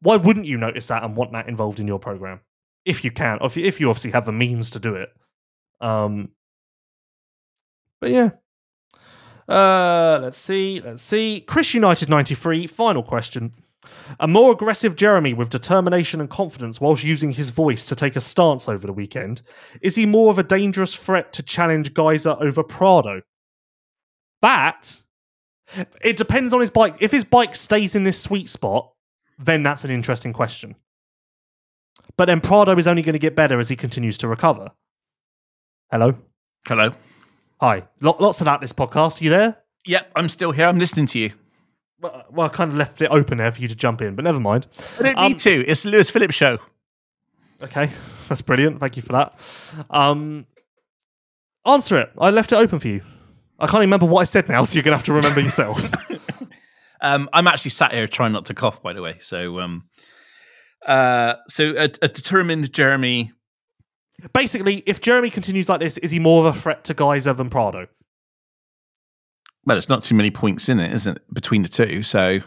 why wouldn't you notice that and want that involved in your program if you can, if you, if you obviously have the means to do it? Um, but yeah. Uh, let's see. Let's see. Chris United 93, final question. A more aggressive Jeremy with determination and confidence whilst using his voice to take a stance over the weekend. Is he more of a dangerous threat to challenge Gajser over Prado? That it depends on his bike. If his bike stays in this sweet spot, then that's an interesting question. But then Prado is only going to get better as he continues to recover. Hello. Hello. Hi. Lo- lots of that this podcast. Are you there? Yep, I'm still here. I'm listening to you. Well, well, I kind of left it open there for you to jump in, but never mind. I don't Um, need to. It's the Lewis Phillips show. Okay, that's brilliant. Thank you for that. Um, answer it. I left it open for you. I can't remember what I said now, so you're gonna have to remember yourself. Um, I'm actually sat here trying not to cough, by the way. So, um, uh, so a, a determined Jeremy. Basically, if Jeremy continues like this, is he more of a threat to Gajser than Prado? Well, it's not too many points in it, isn't it, between the two? So,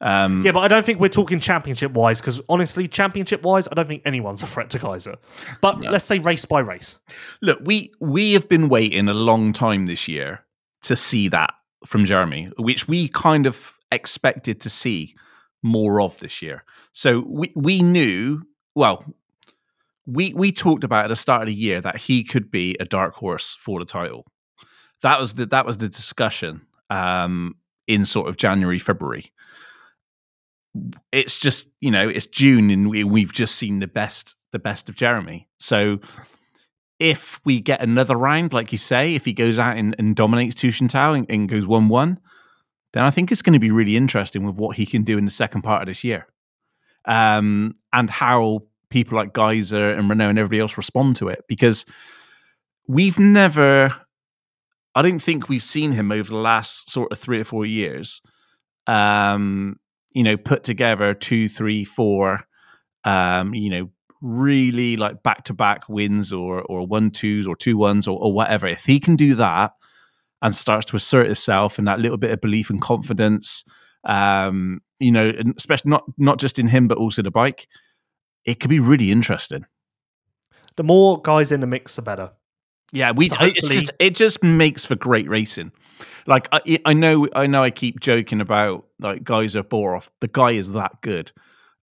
um, Yeah, but I don't think we're talking championship wise, because honestly, championship wise, I don't think anyone's a threat to Gajser. But let's say race by race. look, we we have been waiting a long time this year to see that from Jeremy, which we kind of expected to see more of this year. So we we knew well. We we talked about at the start of the year that he could be a dark horse for the title. That was the that was the discussion um, in sort of January February. It's just you know it's June and we, we've just seen the best the best of Jeremy. So if we get another round, like you say, if he goes out and, and dominates Teutschenthal and, and goes 1 1, then I think it's going to be really interesting with what he can do in the second part of this year. Um, and how people like Gajser and Renaux and everybody else respond to it. Because we've never, I don't think we've seen him over the last sort of three or four years, um, you know, put together two, three, four, um, you know, really like back to back wins or or one twos or two ones or, or whatever, if he can do that and starts to assert himself and that little bit of belief and confidence, um, you know, especially not not just in him but also the bike, it could be really interesting. The more guys in the mix, the better. Yeah, we. So hopefully- just it just makes for great racing. Like I, I know, I know, I keep joking about like Gajser Borov. The guy is that good,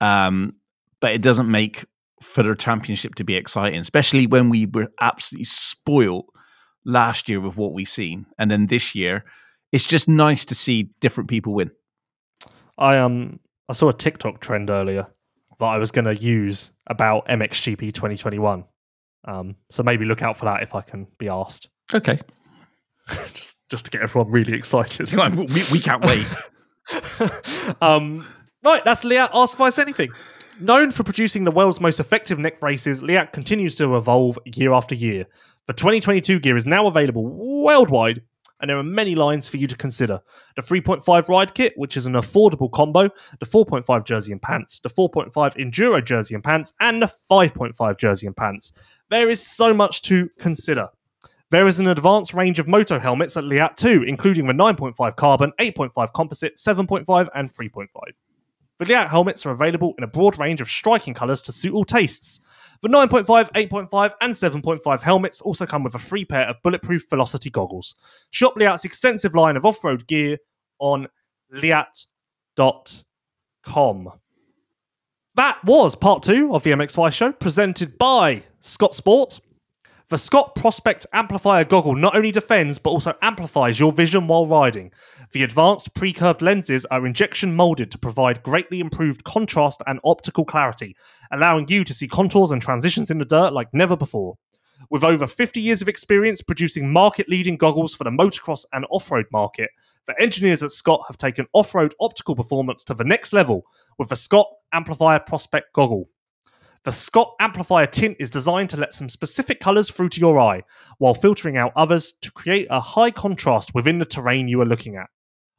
um, but it doesn't make for the championship to be exciting, especially when we were absolutely spoiled last year with what we've seen, and then this year, it's just nice to see different people win. I um I saw a TikTok trend earlier that I was going to use about MXGP 2021. Um, so maybe look out for that if I can be asked. Okay, just just to get everyone really excited. we, we can't wait. um, right, that's Leatt Ask Vice Anything. Known for producing the world's most effective neck braces, Leatt continues to evolve year after year. The 2022 gear is now available worldwide, and there are many lines for you to consider. The 3.5 ride kit, which is an affordable combo, the 4.5 jersey and pants, the 4.5 enduro jersey and pants, and the 5.5 jersey and pants. There is so much to consider. There is an advanced range of moto helmets at Leatt 2, including the 9.5 carbon, 8.5 composite, 7.5, and 3.5. The Leatt helmets are available in a broad range of striking colours to suit all tastes. The 9.5, 8.5, and 7.5 helmets also come with a free pair of bulletproof Velocity goggles. Shop Leatt's extensive line of off road gear on leatt.com. that was part two of the MX Vice show, presented by Scott Sport. The Scott Prospect Amplifier goggle not only defends but also amplifies your vision while riding. The advanced pre-curved lenses are injection molded to provide greatly improved contrast and optical clarity, allowing you to see contours and transitions in the dirt like never before. With over 50 years of experience producing market leading goggles for the motocross and off road market, the engineers at Scott have taken off road optical performance to the next level with the Scott Amplifier Prospect goggle. The Scott Amplifier tint is designed to let some specific colours through to your eye, while filtering out others to create a high contrast within the terrain you are looking at.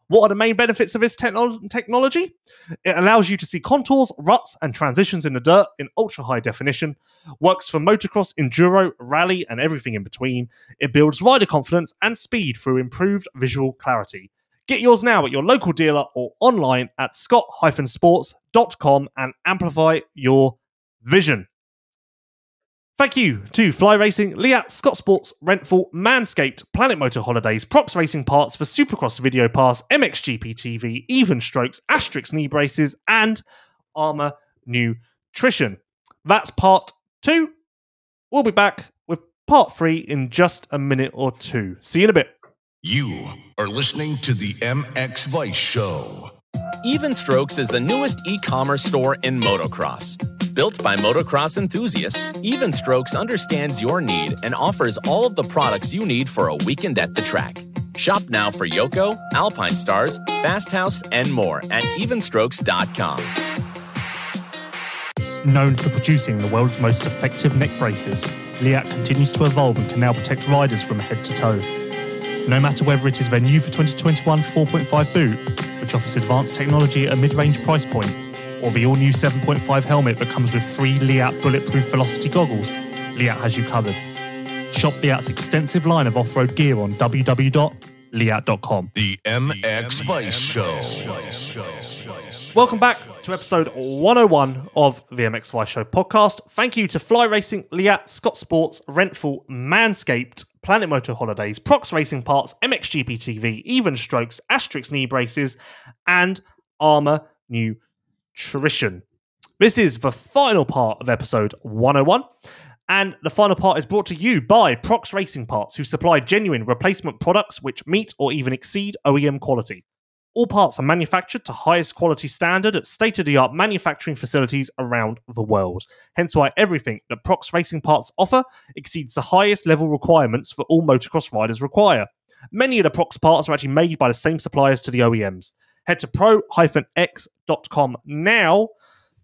What are the main benefits of this techno- technology? It allows you to see contours, ruts, and transitions in the dirt in ultra high definition. Works for motocross, enduro, rally, and everything in between. It builds rider confidence and speed through improved visual clarity. Get yours now at your local dealer or online at scott-sports.com and amplify your vision. Thank you to Fly Racing, Leatt, Scott Sports, Renthal, Manscaped, Planet Moto Holidays, Prox Racing Parts for Supercross Video Pass, MXGP TV, Even Strokes, Asterisk Knee Braces, and Armour Nutrition. That's part two. We'll be back with part three in just a minute or two. See you in a bit. You are listening to the MX Vice Show. Even Strokes is the newest e commerce store in motocross. Built by motocross enthusiasts, Even Strokes understands your need and offers all of the products you need for a weekend at the track. Shop now for Yoko, Alpinestars, Fast House, and more at evenstrokes.com. Known for producing the world's most effective neck braces, Leatt continues to evolve and can now protect riders from head to toe. No matter whether it is their new for 2021 4.5 boot, which offers advanced technology at a mid range price point, or the all new 7.5 helmet that comes with free Leatt bulletproof velocity goggles, Leatt has you covered. Shop Leatt's extensive line of off road gear on www.leatt.com. The MX Vice Show. Welcome back to episode 101 of the MX Vice Show podcast. Thank you to Fly Racing, Leatt, Scott Sports, Renthal, Manscaped, Planet Moto Holidays, Prox Racing Parts, MXGP TV, Even Strokes, Asterisk Knee Braces, and Armour Nutrition. This is the final part of episode 101. And the final part is brought to you by Prox Racing Parts, who supply genuine replacement products which meet or even exceed OEM quality. All parts are manufactured to highest quality standard at state of the art manufacturing facilities around the world. Hence why everything that Prox Racing Parts offer exceeds the highest level requirements for all motocross riders require. Many of the Prox parts are actually made by the same suppliers to the OEMs. Head to pro-x.com now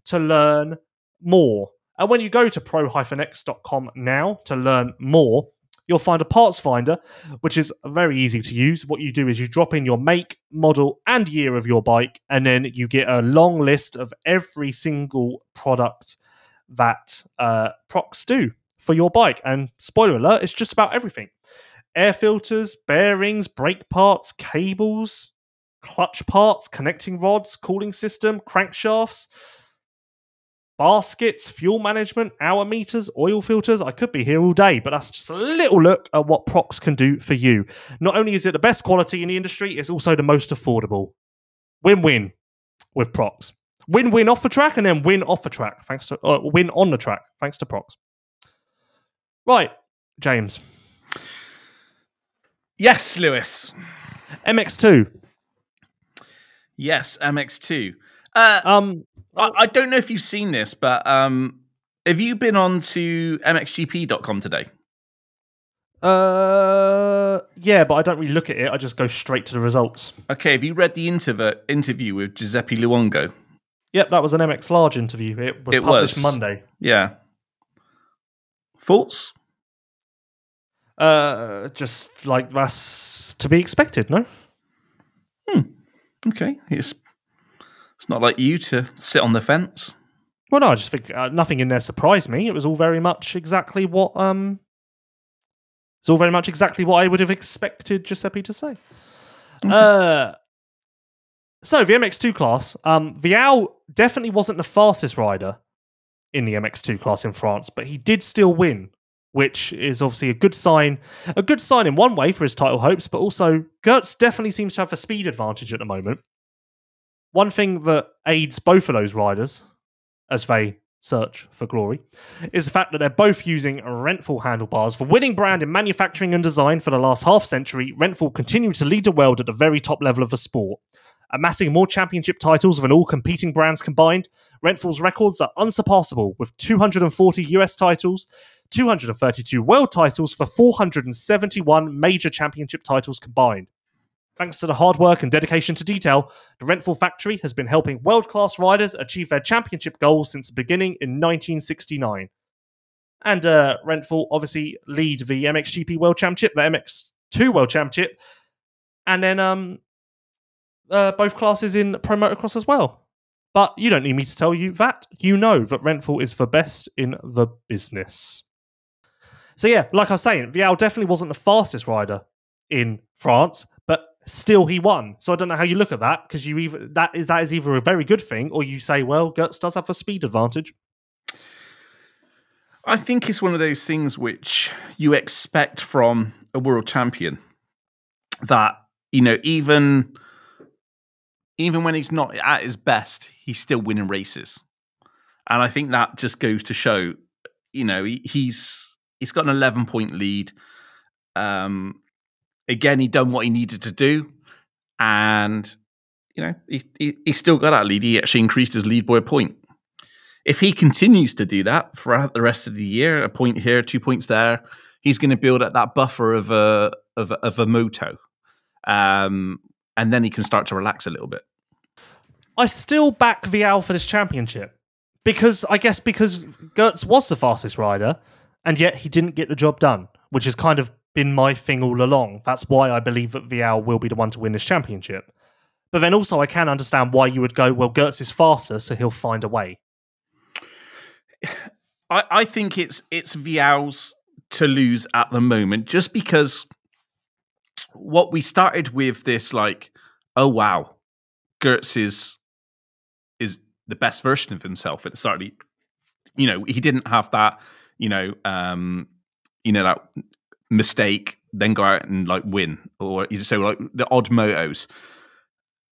to learn more. And when you go to pro-x.com now to learn more, you'll find a parts finder, which is very easy to use. What you do is you drop in your make, model, and year of your bike, and then you get a long list of every single product that uh, Prox do for your bike. And spoiler alert, it's just about everything air filters, bearings, brake parts, cables, clutch parts, connecting rods, cooling system, crankshafts baskets, fuel management, hour meters, oil filters. I could be here all day, but that's just a little look at what Prox can do for you. Not only is it the best quality in the industry, it's also the most affordable. Win win with Prox. Win win off the track and then win off the track. Thanks to uh, win on the track. Thanks to Prox. Right, James. Yes, Lewis. MX2. Yes, MX2. Uh, Um, I, I don't know if you've seen this, but um, have you been on to mxgp.com today? uh, yeah, but I don't really look at it. I just go straight to the results. Okay, have you read the interv- interview with Giuseppe Luongo? Yep, that was an MX Large interview. It was It published was. Monday. Yeah. Thoughts? Uh, just like that's to be expected, no? Okay, it's it's not like you to sit on the fence. Well, no, I just think uh, nothing in there surprised me. It was all very much exactly what um, it's all very much exactly what I would have expected Giuseppe to say. Uh, so the MX2 class, um, Vialle definitely wasn't the fastest rider in the MX2 class in France, but he did still win, which is obviously a good sign. A good sign in one way for his title hopes, but also Geerts definitely seems to have a speed advantage at the moment. One thing that aids both of those riders as they search for glory, is the fact that they're both using Renthal handlebars. For winning brand in manufacturing and design for the last half century, Renthal continue to lead the world at the very top level of the sport. Amassing more championship titles than all competing brands combined, Renthal's records are unsurpassable with 240 US titles, 232 world titles for 471 major championship titles combined. Thanks to the hard work and dedication to detail, the Renthal factory has been helping world class riders achieve their championship goals since the beginning in 1969. And uh, Renthal obviously lead the MXGP World Championship, the MX2 World Championship, and then um, uh, both classes in Pro Motocross as well. But you don't need me to tell you that. You know that Renthal is the best in the business. So yeah, like I was saying, Vialle definitely wasn't the fastest rider in France, but still he won. So I don't know how you look at that because you either that is that is either a very good thing or you say, well, Geerts does have a speed advantage. I think it's one of those things which you expect from a world champion that you know even even when he's not at his best, he's still winning races, and I think that just goes to show, you know, he, he's he's got an eleven point lead. Um, again, he done what he needed to do, and you know he, he he still got that lead. He actually increased his lead by a point. If he continues to do that throughout the rest of the year, a point here, two points there, he's going to build up that buffer of a of a, of a moto, um, and then he can start to relax a little bit. I still back Vialle for this championship because I guess because Geerts was the fastest rider, and yet he didn't get the job done, which has kind of been my thing all along. That's why I believe that Vialle will be the one to win this championship. But then also, I can understand why you would go, well, Geerts is faster, so he'll find a way. I, I think it's it's Vialle's to lose at the moment, just because what we started with this like, oh wow, Geerts is is the best version of himself at the start. He, you know, he didn't have that, you know, um, you know that mistake, then go out and like win, or you just say like the odd motos.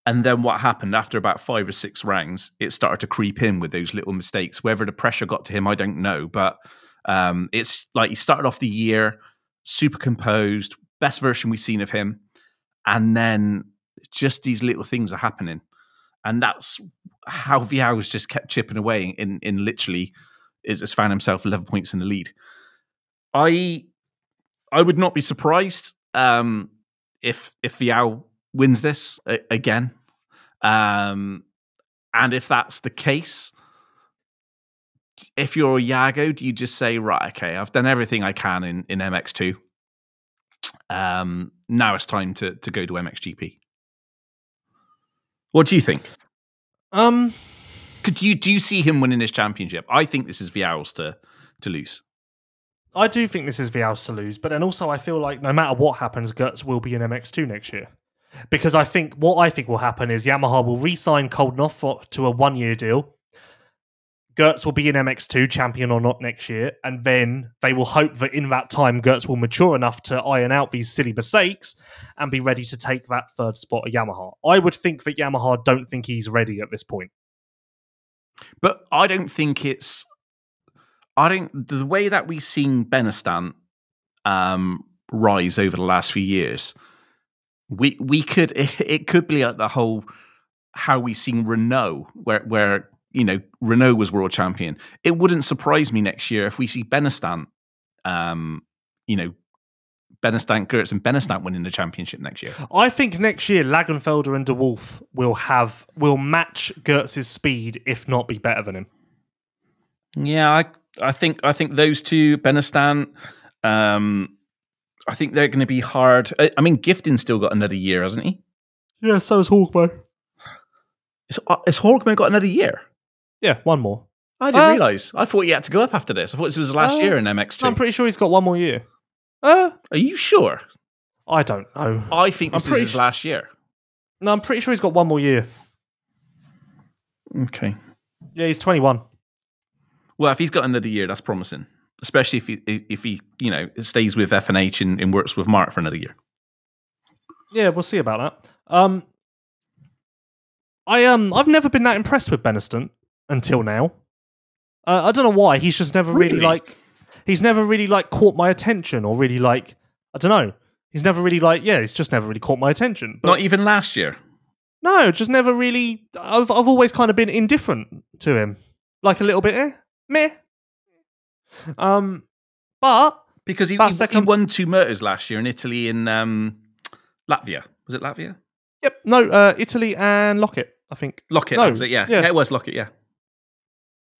And then what happened after about five or six rounds, it started to creep in with those little mistakes. Whether the pressure got to him, I don't know. But um, it's like he started off the year super composed, best version we've seen of him. And then just these little things are happening. And that's how Vialle was just kept chipping away in, in literally is has found himself 11 points in the lead. I I would not be surprised um, if if Vialle wins this a- again. Um, and if that's the case, if you're a Jago, do you just say, right, okay, I've done everything I can in, in MX2. Um, now it's time to, to go to MXGP. What do you think? Um, Could you do you see him winning this championship? I think this is Vialle's to to lose. I do think this is Vialle's to lose, but then also I feel like no matter what happens, Geerts will be in MX2 next year. Because I think what I think will happen is Yamaha will re-sign Coldenhoff for, to a one-year deal. Geerts will be in MX2, champion or not next year, and then they will hope that in that time Geerts will mature enough to iron out these silly mistakes and be ready to take that third spot at Yamaha. I would think that Yamaha don't think he's ready at this point. But I don't think it's. I don't. The way that we've seen Benistant um, rise over the last few years, we we could it, it could be like the whole how we've seen Renaux, where where you know Renaux was world champion. It wouldn't surprise me next year if we see Benistant, um, you know, Benistant, Geerts, and Benistant winning the championship next year. I think next year Längenfelder and De Wolf will have will match Geerts's speed, if not be better than him. Yeah, I I think I think those two Benistant. Um, I think they're going to be hard. I, I mean, Gifting's still got another year, hasn't he? Yeah, so is Horgmo. Is, uh, has Horgmo got another year? Yeah, one more. I didn't Uh, realize. I thought he had to go up after this. I thought this was the last Uh, year in MX2. I'm pretty sure he's got one more year. Uh, Are you sure? I don't know. I think I'm this is pretty his su- last year. No, I'm pretty sure he's got one more year. Okay. Yeah, he's 21. Well, if he's got another year, that's promising. Especially if he if he you know stays with F and H and, and works with Mark for another year. Yeah, we'll see about that. Um, I um, I've never been that impressed with Benistant until now. Uh, I don't know why. He's just never really? Really? like. He's never really like caught my attention, or really like. I don't know. He's never really like. Yeah, he's just never really caught my attention. But Not even last year. no, just never really. I've I've always kind of been indifferent to him, like a little bit. Eh, meh. Um, but Because he, he, he second- won two murders last year in Italy in um, Latvia. Was it Latvia? yep, no, uh, Italy and Lockett, I think. Lockett, No, was it, yeah. yeah. yeah. it was Lockett, yeah.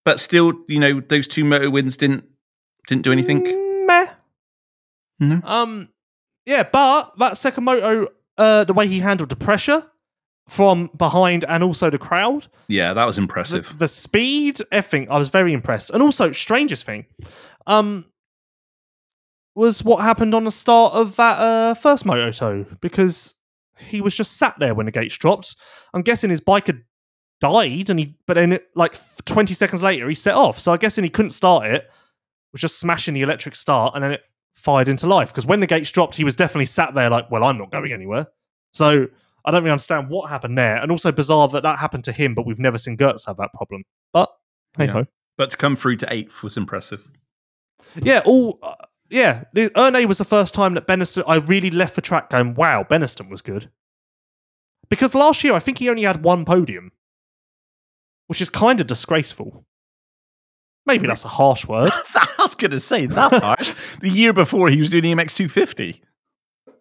But still, you know, those two moto wins didn't didn't do anything. Mm, Meh. No. Um, yeah, but that second moto, uh, the way he handled the pressure from behind and also the crowd, Yeah, that was the, impressive. the speed, everything, I was very impressed. And also, strangest thing, um, was what happened on the start of that uh, first moto because he was just sat there when the gates dropped. I'm guessing his bike had died, and he, but then it, like 20 seconds later, he set off. So I guessing he couldn't start it, was just smashing the electric start, and then it fired into life. Because when the gates dropped, he was definitely sat there like, well, I'm not going anywhere. So I don't really understand what happened there. And also bizarre that that happened to him, but we've never seen Geerts have that problem. But hey Yeah. ho. But to come through to eighth was impressive. Yeah, all uh, yeah. The Ernée was the first time that Benistant. I really left the track going, wow, Benistant was good. Because last year I think he only had one podium, which is kind of disgraceful. Maybe that's a harsh word. I was going to say, that's harsh. the year before, he was doing EMX 250.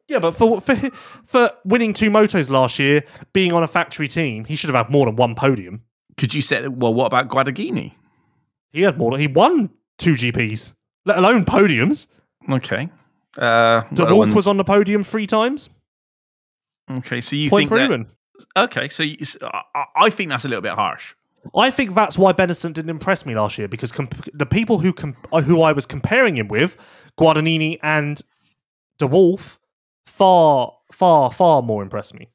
yeah, but for for for winning two motos last year, being on a factory team, he should have had more than one podium. Could you say, well, what about Guadagnini? He had more. He won two GPs, let alone podiums. Okay. Uh, De Wolf ones? was on the podium three times. Okay, so you Point think that, proven. Okay, so you, s- I- I- I think that's a little bit harsh. I think that's why Benistant didn't impress me last year because comp- the people who uh, who I was comparing him with, Guadagnini and De Wolf, far, far, far more impressed me.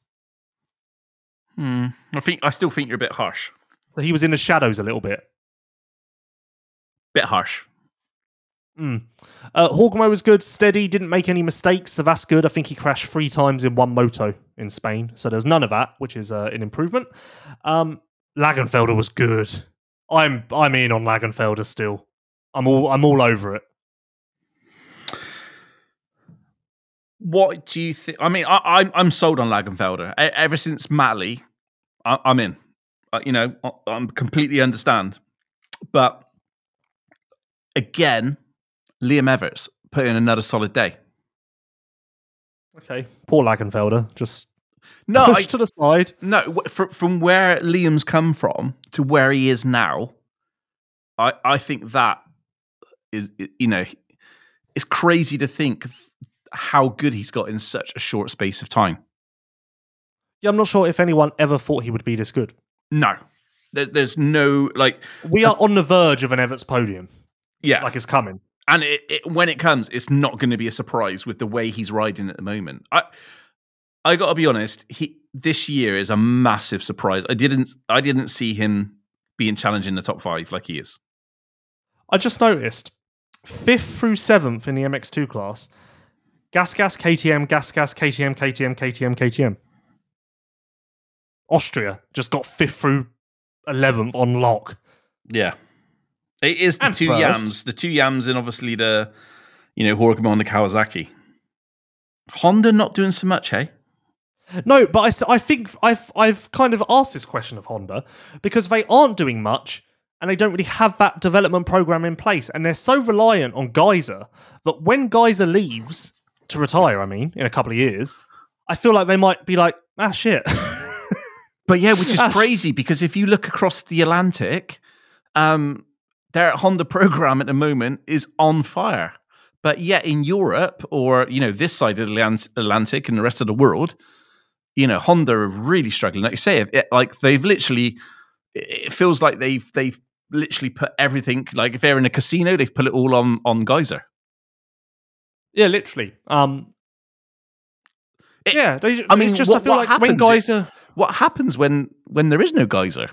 Hmm. I think I still think you're a bit harsh. He was in the shadows a little bit. Bit harsh. Mm. Uh, was good, steady, didn't make any mistakes, so that's good. I think he crashed three times in one moto in Spain, so there was none of that, which is uh, an improvement. Um, Längenfelder was good. I'm I'm in on Längenfelder still. I'm all I'm all over it. What do you think? I mean, I, I'm I'm sold on Längenfelder. Ever since Matterley, I, I'm in. Uh, you know, I, I'm completely understand. But again, Liam Everts put in another solid day. Okay, poor Längenfelder, just No, push I, to the side. no. w- fr- From where Liam's come from to where he is now, I I think that is you know, it's crazy to think how good he's got in such a short space of time. Yeah, I'm not sure if anyone ever thought he would be this good. No, there, there's no like We are on the verge of an Everts podium, yeah, like it's coming. and it, it, when it comes, it's not going to be a surprise with the way he's riding at the moment. I I got to be honest, he this year is a massive surprise. I didn't I didn't see him being challenged in the top five like he is. I just noticed fifth through seventh in the MX2 class, gas, gas, KTM, gas, gas, KTM, KTM, KTM, KTM. Austria just got fifth through eleventh on lock. Yeah, it is the And two first. yams, the two yams, and obviously the you know Horgmo and the Kawasaki. Honda not doing so much, hey? No, but I, I think I've I've kind of asked this question of Honda because they aren't doing much and they don't really have that development program in place, and they're so reliant on Gajser that when Gajser leaves to retire, I mean, in a couple of years, I feel like they might be like, ah, shit. But yeah, which is Ash. crazy because if you look across the Atlantic, um, their Honda program at the moment is on fire. But yet in Europe or you know this side of the Atlantic and the rest of the world, you know Honda are really struggling. Like you say, it, like they've literally, it feels like they've they've literally put everything. Like if they're in a casino, they've put it all on on Gajser. Yeah, literally. Um, It- yeah, they, I mean, it's just what- I feel like when i- What happens when when there is no Gajser?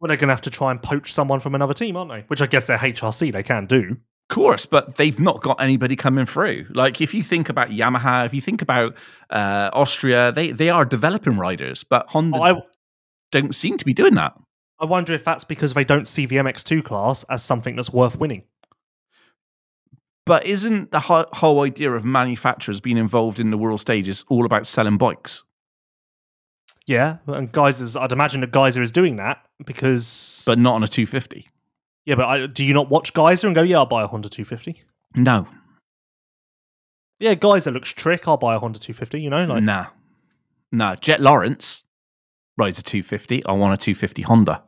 well, they're going to have to try and poach someone from another team, aren't they? Which I guess they're HRC, they can do. Course, but they've not got anybody coming through. Like if you think about Yamaha, if you think about uh, Austria, they they are developing riders, but Honda I don't seem to be doing that. I wonder if that's because they don't see the MX2 class as something that's worth winning. But isn't the ho- whole idea of manufacturers being involved in the world stages all about selling bikes? Yeah, and Gajser's. I'd imagine that Gajser is doing that because. But not on a 250. Yeah, but I, do you not watch Gajser and go, yeah, I'll buy a Honda 250? No, Yeah, Gajser looks trick. I'll buy a Honda 250. You know, like nah, nah. Jett Lawrence rides a 250. I want a 250 Honda.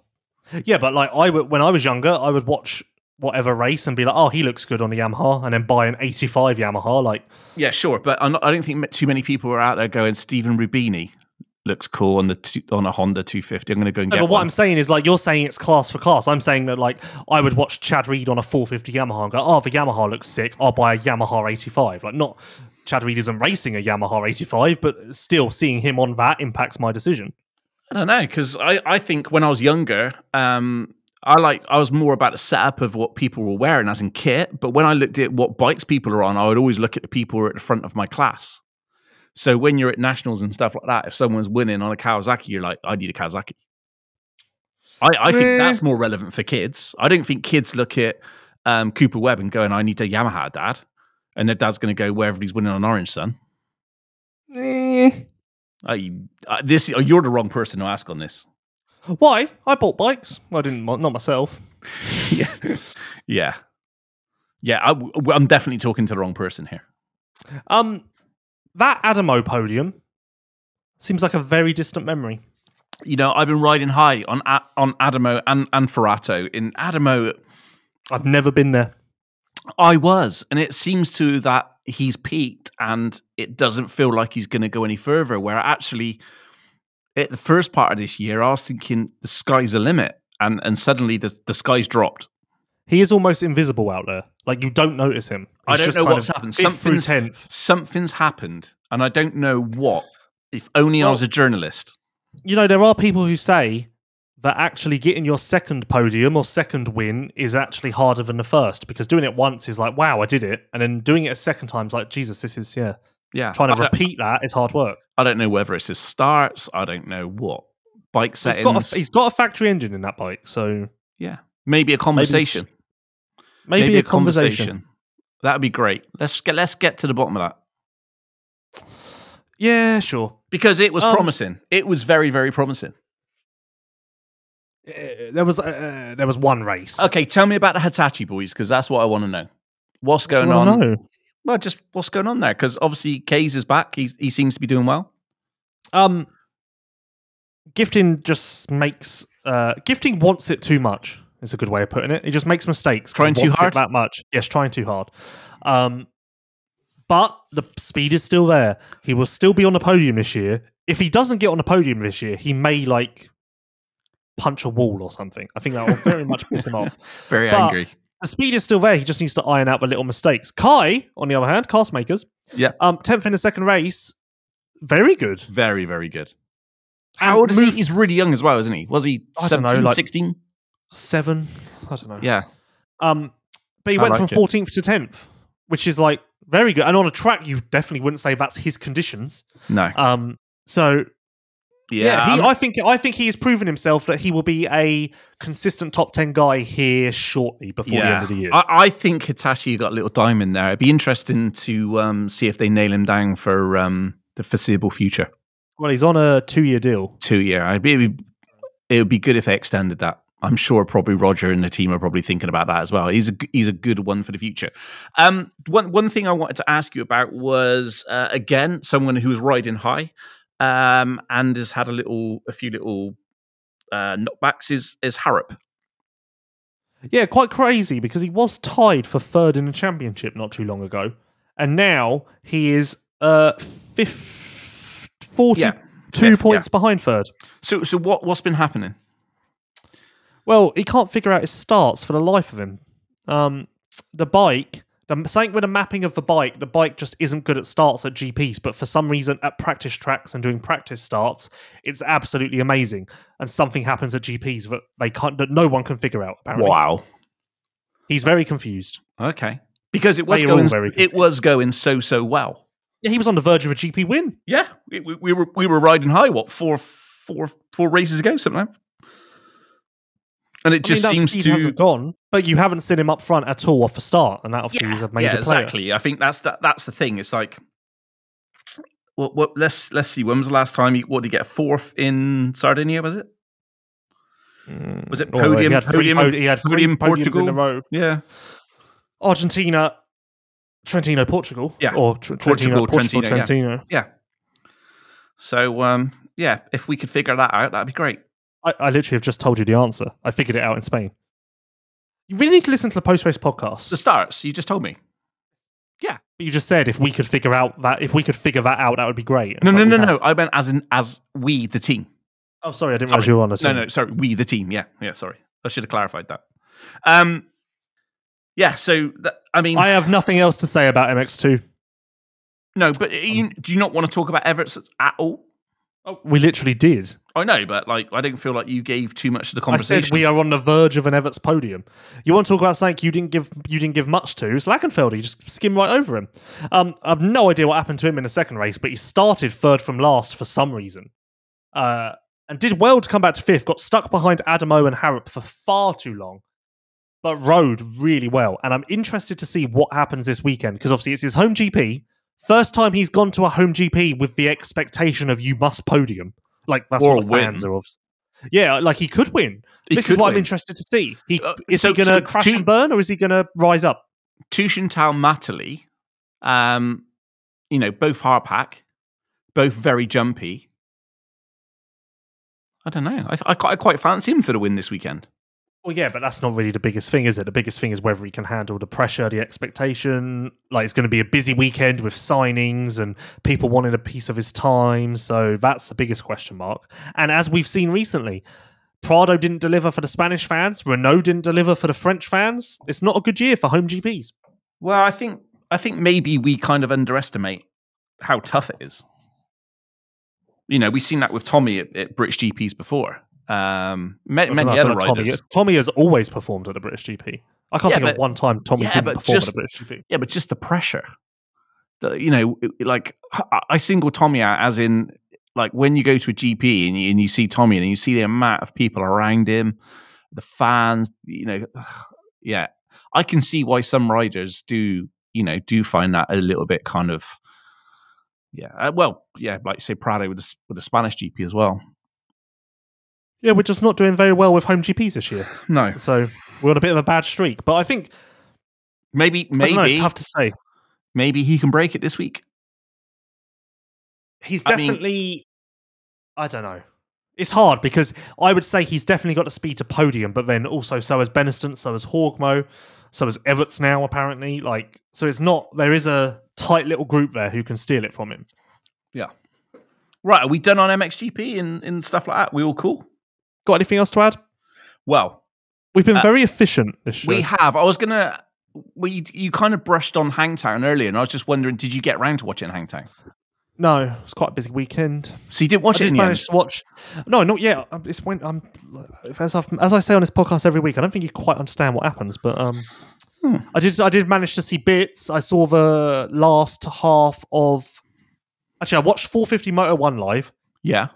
yeah, but like I when I was younger, I would watch whatever race and be like, oh, he looks good on the Yamaha, and then buy an 85 Yamaha. Like, Yeah, sure, but not, I don't think too many people are out there going. Stephen Rubini looks cool on the two, on a Honda 250. I'm going to go and No, get but what one. I'm saying is like you're saying it's class for class. I'm saying that like I would watch Chad Reed on a 450 Yamaha and go, oh, the Yamaha looks sick. I'll buy a Yamaha 85. Like not Chad Reed isn't racing a Yamaha 85, but still seeing him on that impacts my decision. I don't know because I, I think when I was younger, um, I like I was more about the setup of what people were wearing as in kit. But when I looked at what bikes people are on, I would always look at the people who are at the front of my class. So when you're at nationals and stuff like that, if someone's winning on a Kawasaki, you're like, I need a Kawasaki. I, I think Eh. that's more relevant for kids. I don't think kids look at um, Cooper Webb and going, I need a Yamaha, Dad, and their dad's going to go wherever he's winning on Orange Sun. I, uh, this you're the wrong person to ask on this. Why? I bought bikes. I didn't, not myself. yeah, yeah, yeah. I, am definitely talking to the wrong person here. Um, that Adamo podium seems like a very distant memory. You know, I've been riding high on on Adamo and and Forato. In Adamo, I've never been there. I was, and it seems to that he's peaked, and it doesn't feel like he's going to go any further. Where actually, at the first part of this year, I was thinking the sky's the limit, and and suddenly the the sky's dropped. He is almost invisible out there. Like you don't notice him. I don't just know what's happened. Something's something's happened, and I don't know what. If only I was a journalist. you know, there are people who say that actually getting your second podium or second win is actually harder than the first because doing it once is like, wow, I did it. And then doing it a second time is like, Jesus, this is, yeah. Yeah, Trying to repeat that is hard work. I don't know whether it's his starts. I don't know what bike He's settings. got, a, he's got a factory engine in that bike. So yeah, maybe a conversation. maybe, a, conversation. That would be great. Let's get let's get to the bottom of that Yeah, sure. because it was Um, promising. It was very very promising. Uh, there was uh, there was one race. Okay, tell me about the Hitachi boys because that's what I want to know. What's What going on? know? Well, just what's going on there? Because obviously Kays is back. He he seems to be doing well. Um, Gifting just makes uh, Gifting wants it too much. Is a good way of putting it. He just makes mistakes. Trying too hard? that much. Yes, trying too hard. Um, but the speed is still there. He will still be on the podium this year. If he doesn't get on the podium this year, he may like punch a wall or something. I think that will very much piss him off. Very But- angry. The speed is still there. He just needs to iron out the little mistakes. Kai, on the other hand, Karssemakers, Yeah. um, tenth in the second race, very good. Very very good. How old is he? He's really young as well, isn't he? Was he I don't know, 17, like- 16? Seven, I don't know. Yeah. Um, but he I went like from it. fourteenth to tenth, which is like very good. And on a track, you definitely wouldn't say that's his conditions. No. Um, so Yeah. yeah, he, I'm- think I think he has proven himself that he will be a consistent top ten guy here shortly before the end of the year. I, I think Hitachi got a little diamond there. It'd be interesting to um, see if they nail him down for um, the foreseeable future. well, he's on a two-year deal. Two year. I'd be, it would be good if they extended that. I'm sure probably Roger and the team are probably thinking about that as well. He's a he's a good one for the future. Um, one one thing I wanted to ask you about was uh, again someone who was riding high, um, and has had a little a few little uh, knockbacks is is Haarup. Yeah, quite crazy because he was tied for third in the championship not too long ago, and now he is uh fifth, forty-two Yeah, fifth, points behind third. So so what what's been happening? Well, he can't figure out his starts for the life of him. Um, the bike, the, something with the mapping of the bike, the bike just isn't good at starts at GPs, but for some reason at practice tracks and doing practice starts, it's absolutely amazing. And something happens at GPs that they can't, that no one can figure out. Apparently, Wow. he's very confused. Okay. Because it was They are going very it was going so so well. Yeah, he was on the verge of a GP win. Yeah, we, we, we were we were riding high. What four four four races ago, something like. And it I just that seems to hasn't gone, but you haven't seen him up front at all off the start, and that obviously yeah, is a major yeah, player. exactly. I think that's that, that's the thing. It's like, what, what? Let's let's see. When was the last time? He, what did he get? Fourth in Sardinia? Was it? Was it Mm, well, podium- he had three, podium- he had podium Portugal? a row. Yeah, Argentina, Trentino, Portugal. Yeah. Or Tr- Portugal, Trentino, Portugal, Trentino, yeah. Yeah. So um, yeah, if we could figure that out, that'd be great. I, I literally have just told you the answer. I figured it out in Spain. You really need to listen to the post race podcast. The starts you just told me. Yeah, but you just said if we could figure out that if we could figure that out, that would be great. No, no, no, no. I meant as in as we the team. Oh, sorry, I didn't realize you were on the No, team. no, sorry, we the team. Yeah, yeah. Sorry, I should have clarified that. Um, yeah. So th- I mean, I have nothing else to say about MX2. no, but you, do you not want to talk about Everts at all? Oh, we literally did. I know, but like, I didn't feel like you gave too much to the I conversation. said we are on the verge of an Everts podium. You want to talk about something you didn't give you didn't give much to? It's Lackenfeld. You just skim right over him. Um, I have no idea what happened to him in the second race, but he started third from last for some reason, uh, and did well to come back to fifth. Got stuck behind Adamo and Haarup for far too long, but rode really well. And I'm interested to see what happens this weekend because obviously it's his home GP. First time he's gone to a home GP with the expectation of you must podium. Like that's Or what the fans win. are of. Yeah, like he could win. He this is could what I'm interested to see. He Uh, is so- he going so to crash two- and burn, or is he going to rise up? Teutschenthal Matterley, um, you know, both hard pack, both very jumpy. I don't know. I, I, I quite fancy him for the win this weekend. Well, yeah, but that's not really the biggest thing, is it? The biggest thing is whether he can handle the pressure, the expectation. Like it's going to be a busy weekend with signings and people wanting a piece of his time. So that's the biggest question mark. And as we've seen recently, Prado didn't deliver for the Spanish fans. Renaux didn't deliver for the French fans. It's not a good year for home GPs. Well, I think I think maybe we kind of underestimate how tough it is. You know, we've seen that with Tommy at, at British GPs before. Um, ma- I don't know, many other like Tommy, riders. Tommy has always performed at the British GP. I can't Yeah, think of one time Tommy yeah, didn't but perform just- at the British GP. Yeah, but just the pressure. The, you know, it- like I- single Tommy out as in like when you go to a GP and you, and you see Tommy and you see the amount of people around him, the fans. You know, yeah, I can see why some riders do. You know, do find that a little bit kind of. Yeah, uh, well, yeah, like you say, Prado with the, with the Spanish GP as well. Yeah, we're just not doing very well with home GPs this year. No, So we're on a bit of a bad streak. But I think maybe, I don't know, maybe, it's tough to say. maybe he can break it this week. He's I mean- definitely I don't know. It's hard because I would say he's definitely got the speed to podium, but then also so has Benistant, so has Horgmo, so has Everts now, apparently. Like so it's not there is a tight little group there who can steal it from him. Yeah. Right, are we done on MXGP and, and stuff like that? We all cool? Got anything else to add? Well, We've been Uh, very efficient this. We have. I was gonna. We you kind of brushed on Hangtown earlier, and I was just wondering, did you get round to watching Hangtown? no, it was quite a busy weekend. So you didn't watch I it just end. managed to watch. No, not yet. Um, It's when I'm as I as I say on this podcast every week. I don't think you quite understand what happens, but um, Hmm. I did. I did manage to see bits. I saw the last half of. Actually, I watched 450 Moto One live, Yeah.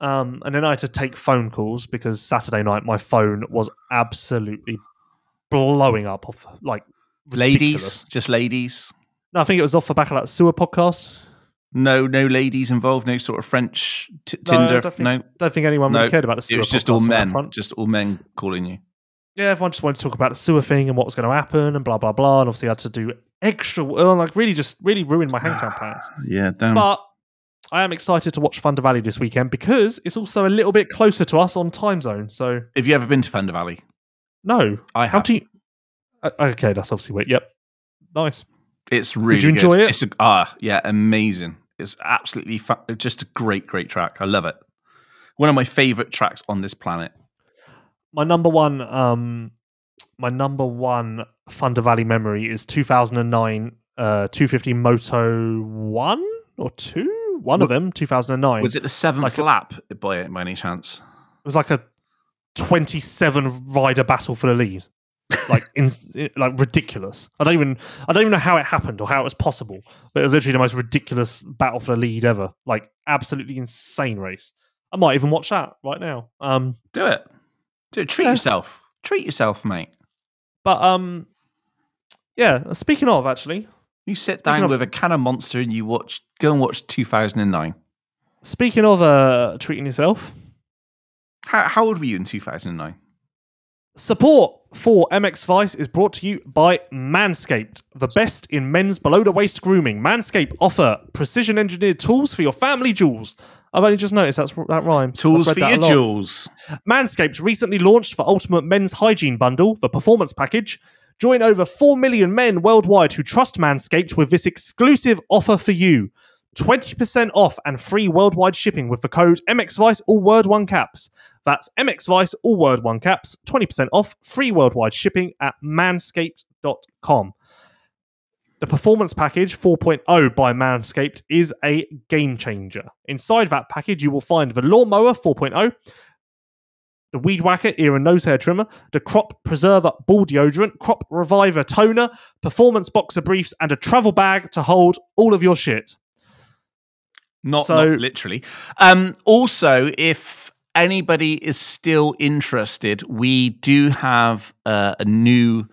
Um, and then I had to take phone calls because Saturday night my phone was absolutely blowing up off like Ladies, just ladies. No, I think it was off the back of that Seewer podcast. No, no ladies involved. No sort of French t- No, I Tinder. don't think- No, Don't think anyone really No, cared about the Seewer. it was just all men. Just all men calling you. yeah, everyone just wanted to talk about the Seewer thing and what was going to happen and blah blah blah. And obviously, I had to do extra, like really, just really ruined my hangtown plans. Yeah, damn. But I am excited to watch Thunder Valley this weekend because it's also a little bit closer to us on time zone. So have you ever been to Thunder Valley? no, I how have. do you? Uh, okay, that's obviously weird. Yep, nice. It's really. Did you enjoy good. it? It's a, ah, yeah, amazing. It's absolutely fa- just a great, great track. I love it. One of my favorite tracks on this planet. My number one, um, my number one Thunder Valley memory is 2009 uh, 250 Moto one or two. One of them, 2009. Was it the seventh Like a- lap by, by any chance? It was like a 27 rider battle for the lead. Like in, like ridiculous. I don't even I don't even know how it happened or how it was possible. But it was literally the most ridiculous battle for the lead ever. Like absolutely insane race. I might even watch that right now. Um Do it. Dude, treat Yeah. yourself. Treat yourself, mate. But um, yeah. Speaking of, actually, You sit Speaking down of- with a can of Monster and you watch. Go and watch 2009. speaking of uh, treating yourself, How, how old were you in 2009? Support for MX Vice is brought to you by Manscaped, the best in men's below the waist grooming. Manscaped offer precision engineered tools for your family jewels. I've only just noticed that's that rhyme. Tools for your that a lot. jewels. Manscaped recently launched for Ultimate Men's Hygiene Bundle, the Performance Package. Join over 4 million men worldwide who trust Manscaped with this exclusive offer for you 20% off and free worldwide shipping with the code MXVice, all word one caps. That's MXVice, all word one caps, 20% off, free worldwide shipping at manscaped.com. The Performance Package 4.0 by Manscaped is a game changer. Inside that package, you will find the Lawnmower 4.0, the Weed Whacker ear and nose hair trimmer, the Crop Preserver ball deodorant, Crop Reviver toner, Performance Boxer briefs, and a travel bag to hold all of your shit. Not, So- not literally. Um, also, if anybody is still interested, we do have uh, a new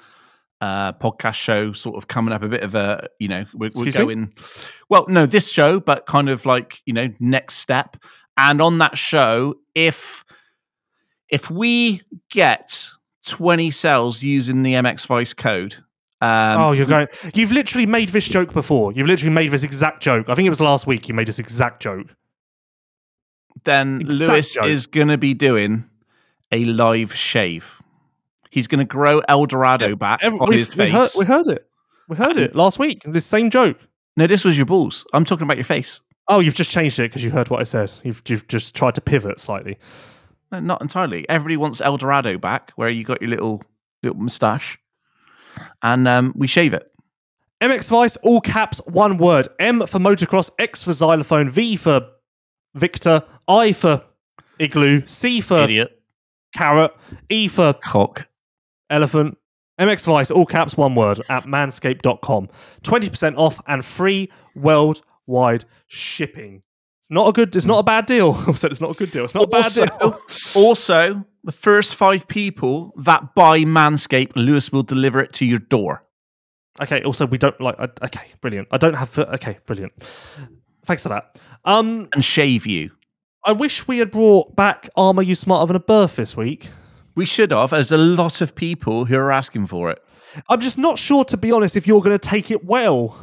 uh, podcast show sort of coming up. A bit of a, you know, we're, we're Excuse me? going. Well, no, this show, but kind of like you know, next step. And on that show, if if we get twenty cells using the MX Vice code. Um, oh, you're going. You've literally made this joke before. You've literally made this exact joke. I think it was last week you made this exact joke. then Exact Lewis joke. is going to be doing a live shave. He's going to grow El Dorado back Every- on his we face. heard, we heard it. We heard it last week. This same joke. no, this was your balls. I'm talking about your face. Oh, you've just changed it because you heard what I said. You've, you've just tried to pivot slightly. No, not entirely. Everybody wants El Dorado back, where you got your little little moustache, and um, we shave it. MX Vice, all caps, one word. M for motocross, X for xylophone, V for Victor, I for igloo, C for Idiot carrot, E for cock. elephant. MX Vice, all caps, one word at manscaped.com. 20% off and free worldwide shipping. It's not a good, it's not a bad deal. I said it's not a good deal. It's not a bad Also, deal. also, the first five people that buy Manscaped, Lewis will deliver it to your door. Okay, also, we don't like, okay, brilliant. I don't have, okay, brilliant. Thanks for that. Um, and shave you. I wish we had brought back Armour You Smarter Than a Birth this week. We should have. There's a lot of people who are asking for it. I'm just not sure, to be honest, if you're going to take it well.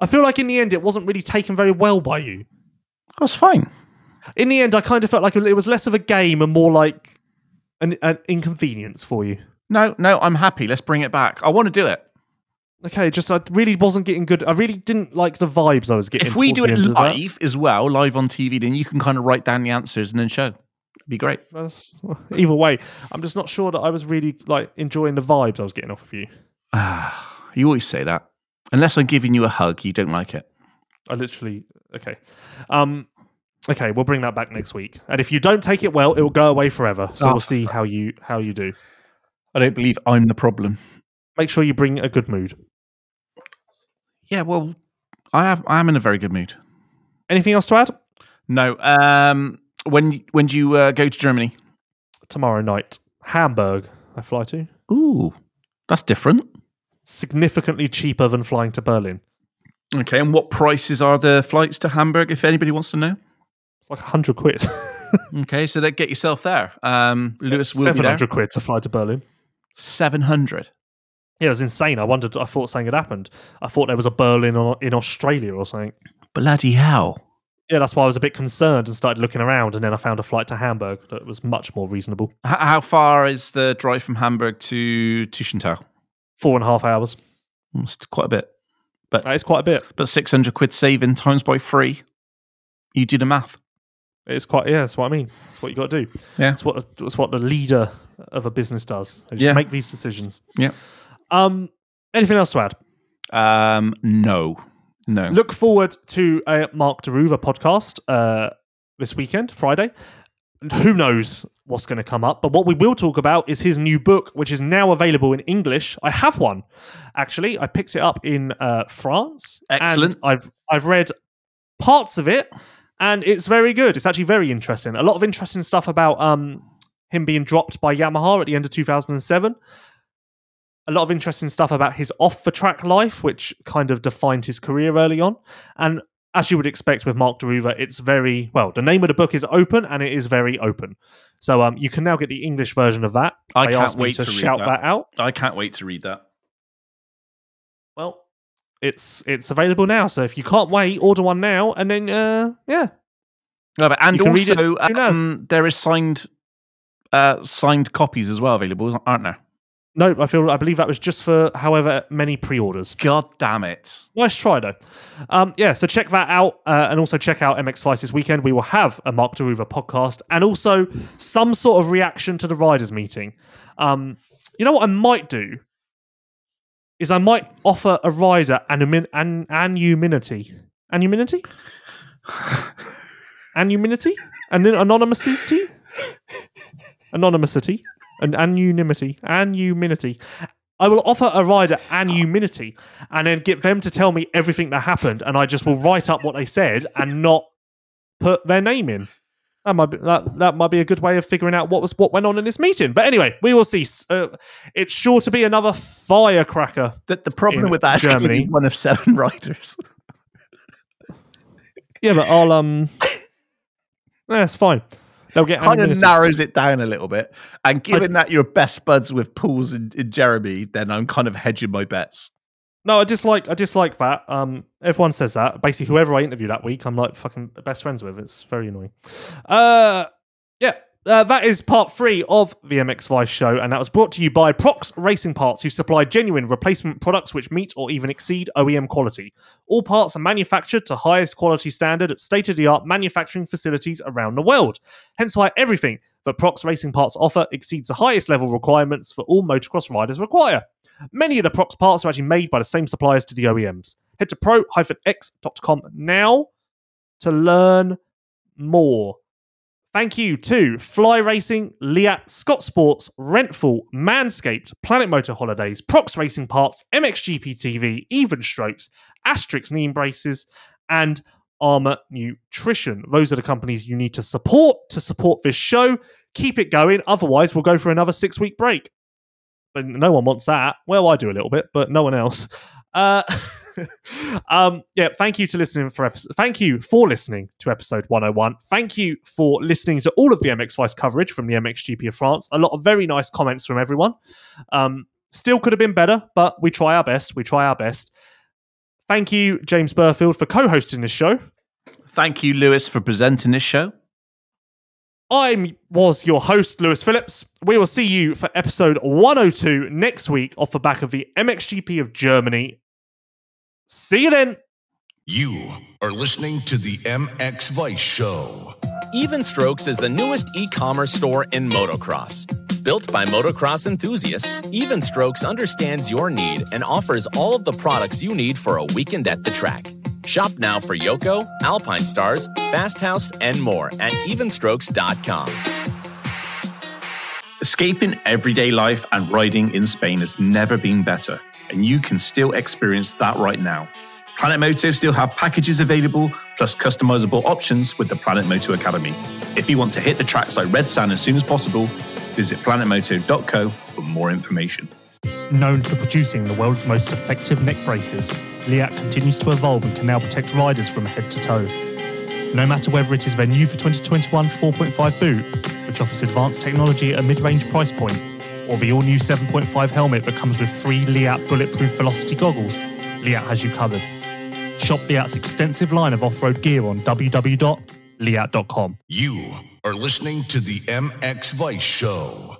I feel like in the end, it wasn't really taken very well by you. That's fine. In the end, I kind of felt like it was less of a game and more like an, an inconvenience for you. No, no, I'm happy. Let's bring it back. I want to do it. Okay, just I really wasn't getting good. I really didn't like the vibes I was getting. If we do it the end of that. live as well, live on TV, then you can kind of write down the answers and then show. It'd be great. That's- either way, I'm just not sure that I was really like enjoying the vibes I was getting off of you. Ah, you always say that. Unless I'm giving you a hug, you don't like it. I literally okay. Um okay, we'll bring that back next week. And if you don't take it well, it will go away forever. So Oh. we'll see how you how you do. I don't believe I'm the problem. Make sure you bring a good mood. Yeah, well, I have. I'm in a very good mood. Anything else to add? No. Um, when when do you uh, go to Germany? Tomorrow night, Hamburg. I fly to Ooh, that's different. significantly cheaper than flying to Berlin. Okay, and what prices are the flights to Hamburg? If anybody wants to know. It's like hundred quid. Okay, so that get yourself there. Um, Lewis will be Seven hundred quid to fly to Berlin. Seven hundred. Yeah, it was insane. I wondered. I thought something had happened. I thought there was a Berlin in Australia or something. Bloody hell! Yeah, that's why I was a bit concerned and started looking around. And then I found a flight to Hamburg that was much more reasonable. H- how far is the drive from Hamburg to Teutschenthal? Four and a half hours. It's quite a bit. But that is quite a bit. But six hundred quid saving times by three. You do the math. It's quite. Yeah, that's what I mean. That's what you got to do. Yeah. It's what it's what the leader of a business does. They just Yeah. make these decisions. Yeah. Um. Anything else to add? Um, no, no. Look forward to a Marc de Reuver podcast uh, this weekend, Friday. And Who knows what's going to come up? But what we will talk about is his new book, which is now available in English. I have one, actually. I picked it up in uh, France. and Excellent. I've I've read parts of it, and it's very good. It's actually very interesting. A lot of interesting stuff about um him being dropped by Yamaha at the end of 2007. A lot of interesting stuff about his off the track life, which kind of defined his career early on. And as you would expect with Marc de Reuver, it's very well. The name of the book is open, and it is very open. So um, you can now get the English version of that. I They can't wait to, to read shout that. that out. I can't wait to read that. Well, it's it's available now. So if you can't wait, order one now, and then uh, yeah, No, but- and also, um, there is signed uh, signed copies as well available, aren't there? No, I feel I believe that was just for however many pre-orders. God damn it! Nice try though. Um, yeah, so check that out, uh, and also check out MX Vice this weekend. We will have a Marc de Reuver podcast, and also some sort of reaction to the riders meeting. Um, you know what I might do is I might offer a rider anumin- an anonymity, anonymity, anonymity, and then anonymity, anonymity, and anonymity, anonymity. I will offer a rider anonymity and then get them to tell me everything that happened, and I just will write up what they said and not put their name in. That might be, that, that might be a good way of figuring out what was what went on in this meeting. But anyway, we will see. Uh, it's sure to be another firecracker. That the problem with that Germany. be one of seven writers. Yeah, but I'll um, that's fine. They'll get kind of narrows it down a little bit. And given that you're best buds with Pauls and, and Jeremy, then I'm kind of hedging my bets. No, I dislike I dislike that. Um, everyone says that. Basically, whoever I interview that week, I'm like fucking best friends with. It's very annoying. Uh, yeah. Uh, that is part three of the MX Vice show, and that was brought to you by Prox Racing Parts, who supply genuine replacement products which meet or even exceed OEM quality. All parts are manufactured to highest quality standard at state of the art manufacturing facilities around the world. Hence why everything that Prox Racing Parts offer exceeds the highest level requirements for all motocross riders require. Many of the Prox parts are actually made by the same suppliers to the OEMs. Head to pro-x.com now to learn more. Thank you to Fly Racing, Leatt, Scott Sports, Renthal, Manscaped, Planet Moto Holidays, Prox Racing Parts, MXGP TV, Even Strokes, Asterisk Knee Braces, and Armor Nutrition. Those are the companies you need to support to support this show. Keep it going, otherwise, we'll go for another six week break. But no one wants that. Well, I do a little bit, but no one else. Uh, um, yeah, thank you to listening for episode. Thank you for listening to episode 101. Thank you for listening to all of the MX Vice coverage from the MXGP of France. A lot of very nice comments from everyone. Um, still could have been better, but we try our best. We try our best. Thank you, James Burfield, for co-hosting this show. Thank you, Lewis, for presenting this show. I was your host, Lewis Phillips. We will see you for episode 102 next week off the back of the MXGP of Germany. See you then. You are listening to the MX Vice Show. Even Strokes is the newest e commerce store in motocross. Built by motocross enthusiasts, Even Strokes understands your need and offers all of the products you need for a weekend at the track. Shop now for Yoko, Alpinestars, Fast House, and more at evenstrokes.com. Escaping everyday life and riding in Spain has never been better, and you can still experience that right now. Planet Moto still have packages available, plus customizable options with the Planet Moto Academy. If you want to hit the tracks like Red Sand as soon as possible, visit planetmoto.co for more information. Known for producing the world's most effective neck braces, Leatt continues to evolve and can now protect riders from head to toe. No matter whether it is their new for 2021 4.5 boot, which offers advanced technology at a mid range price point, or the all new 7.5 helmet that comes with free Leatt bulletproof velocity goggles, Leatt has you covered. Shop Leatt's extensive line of off road gear on www.leatt.com. You are listening to the MX Vice Show.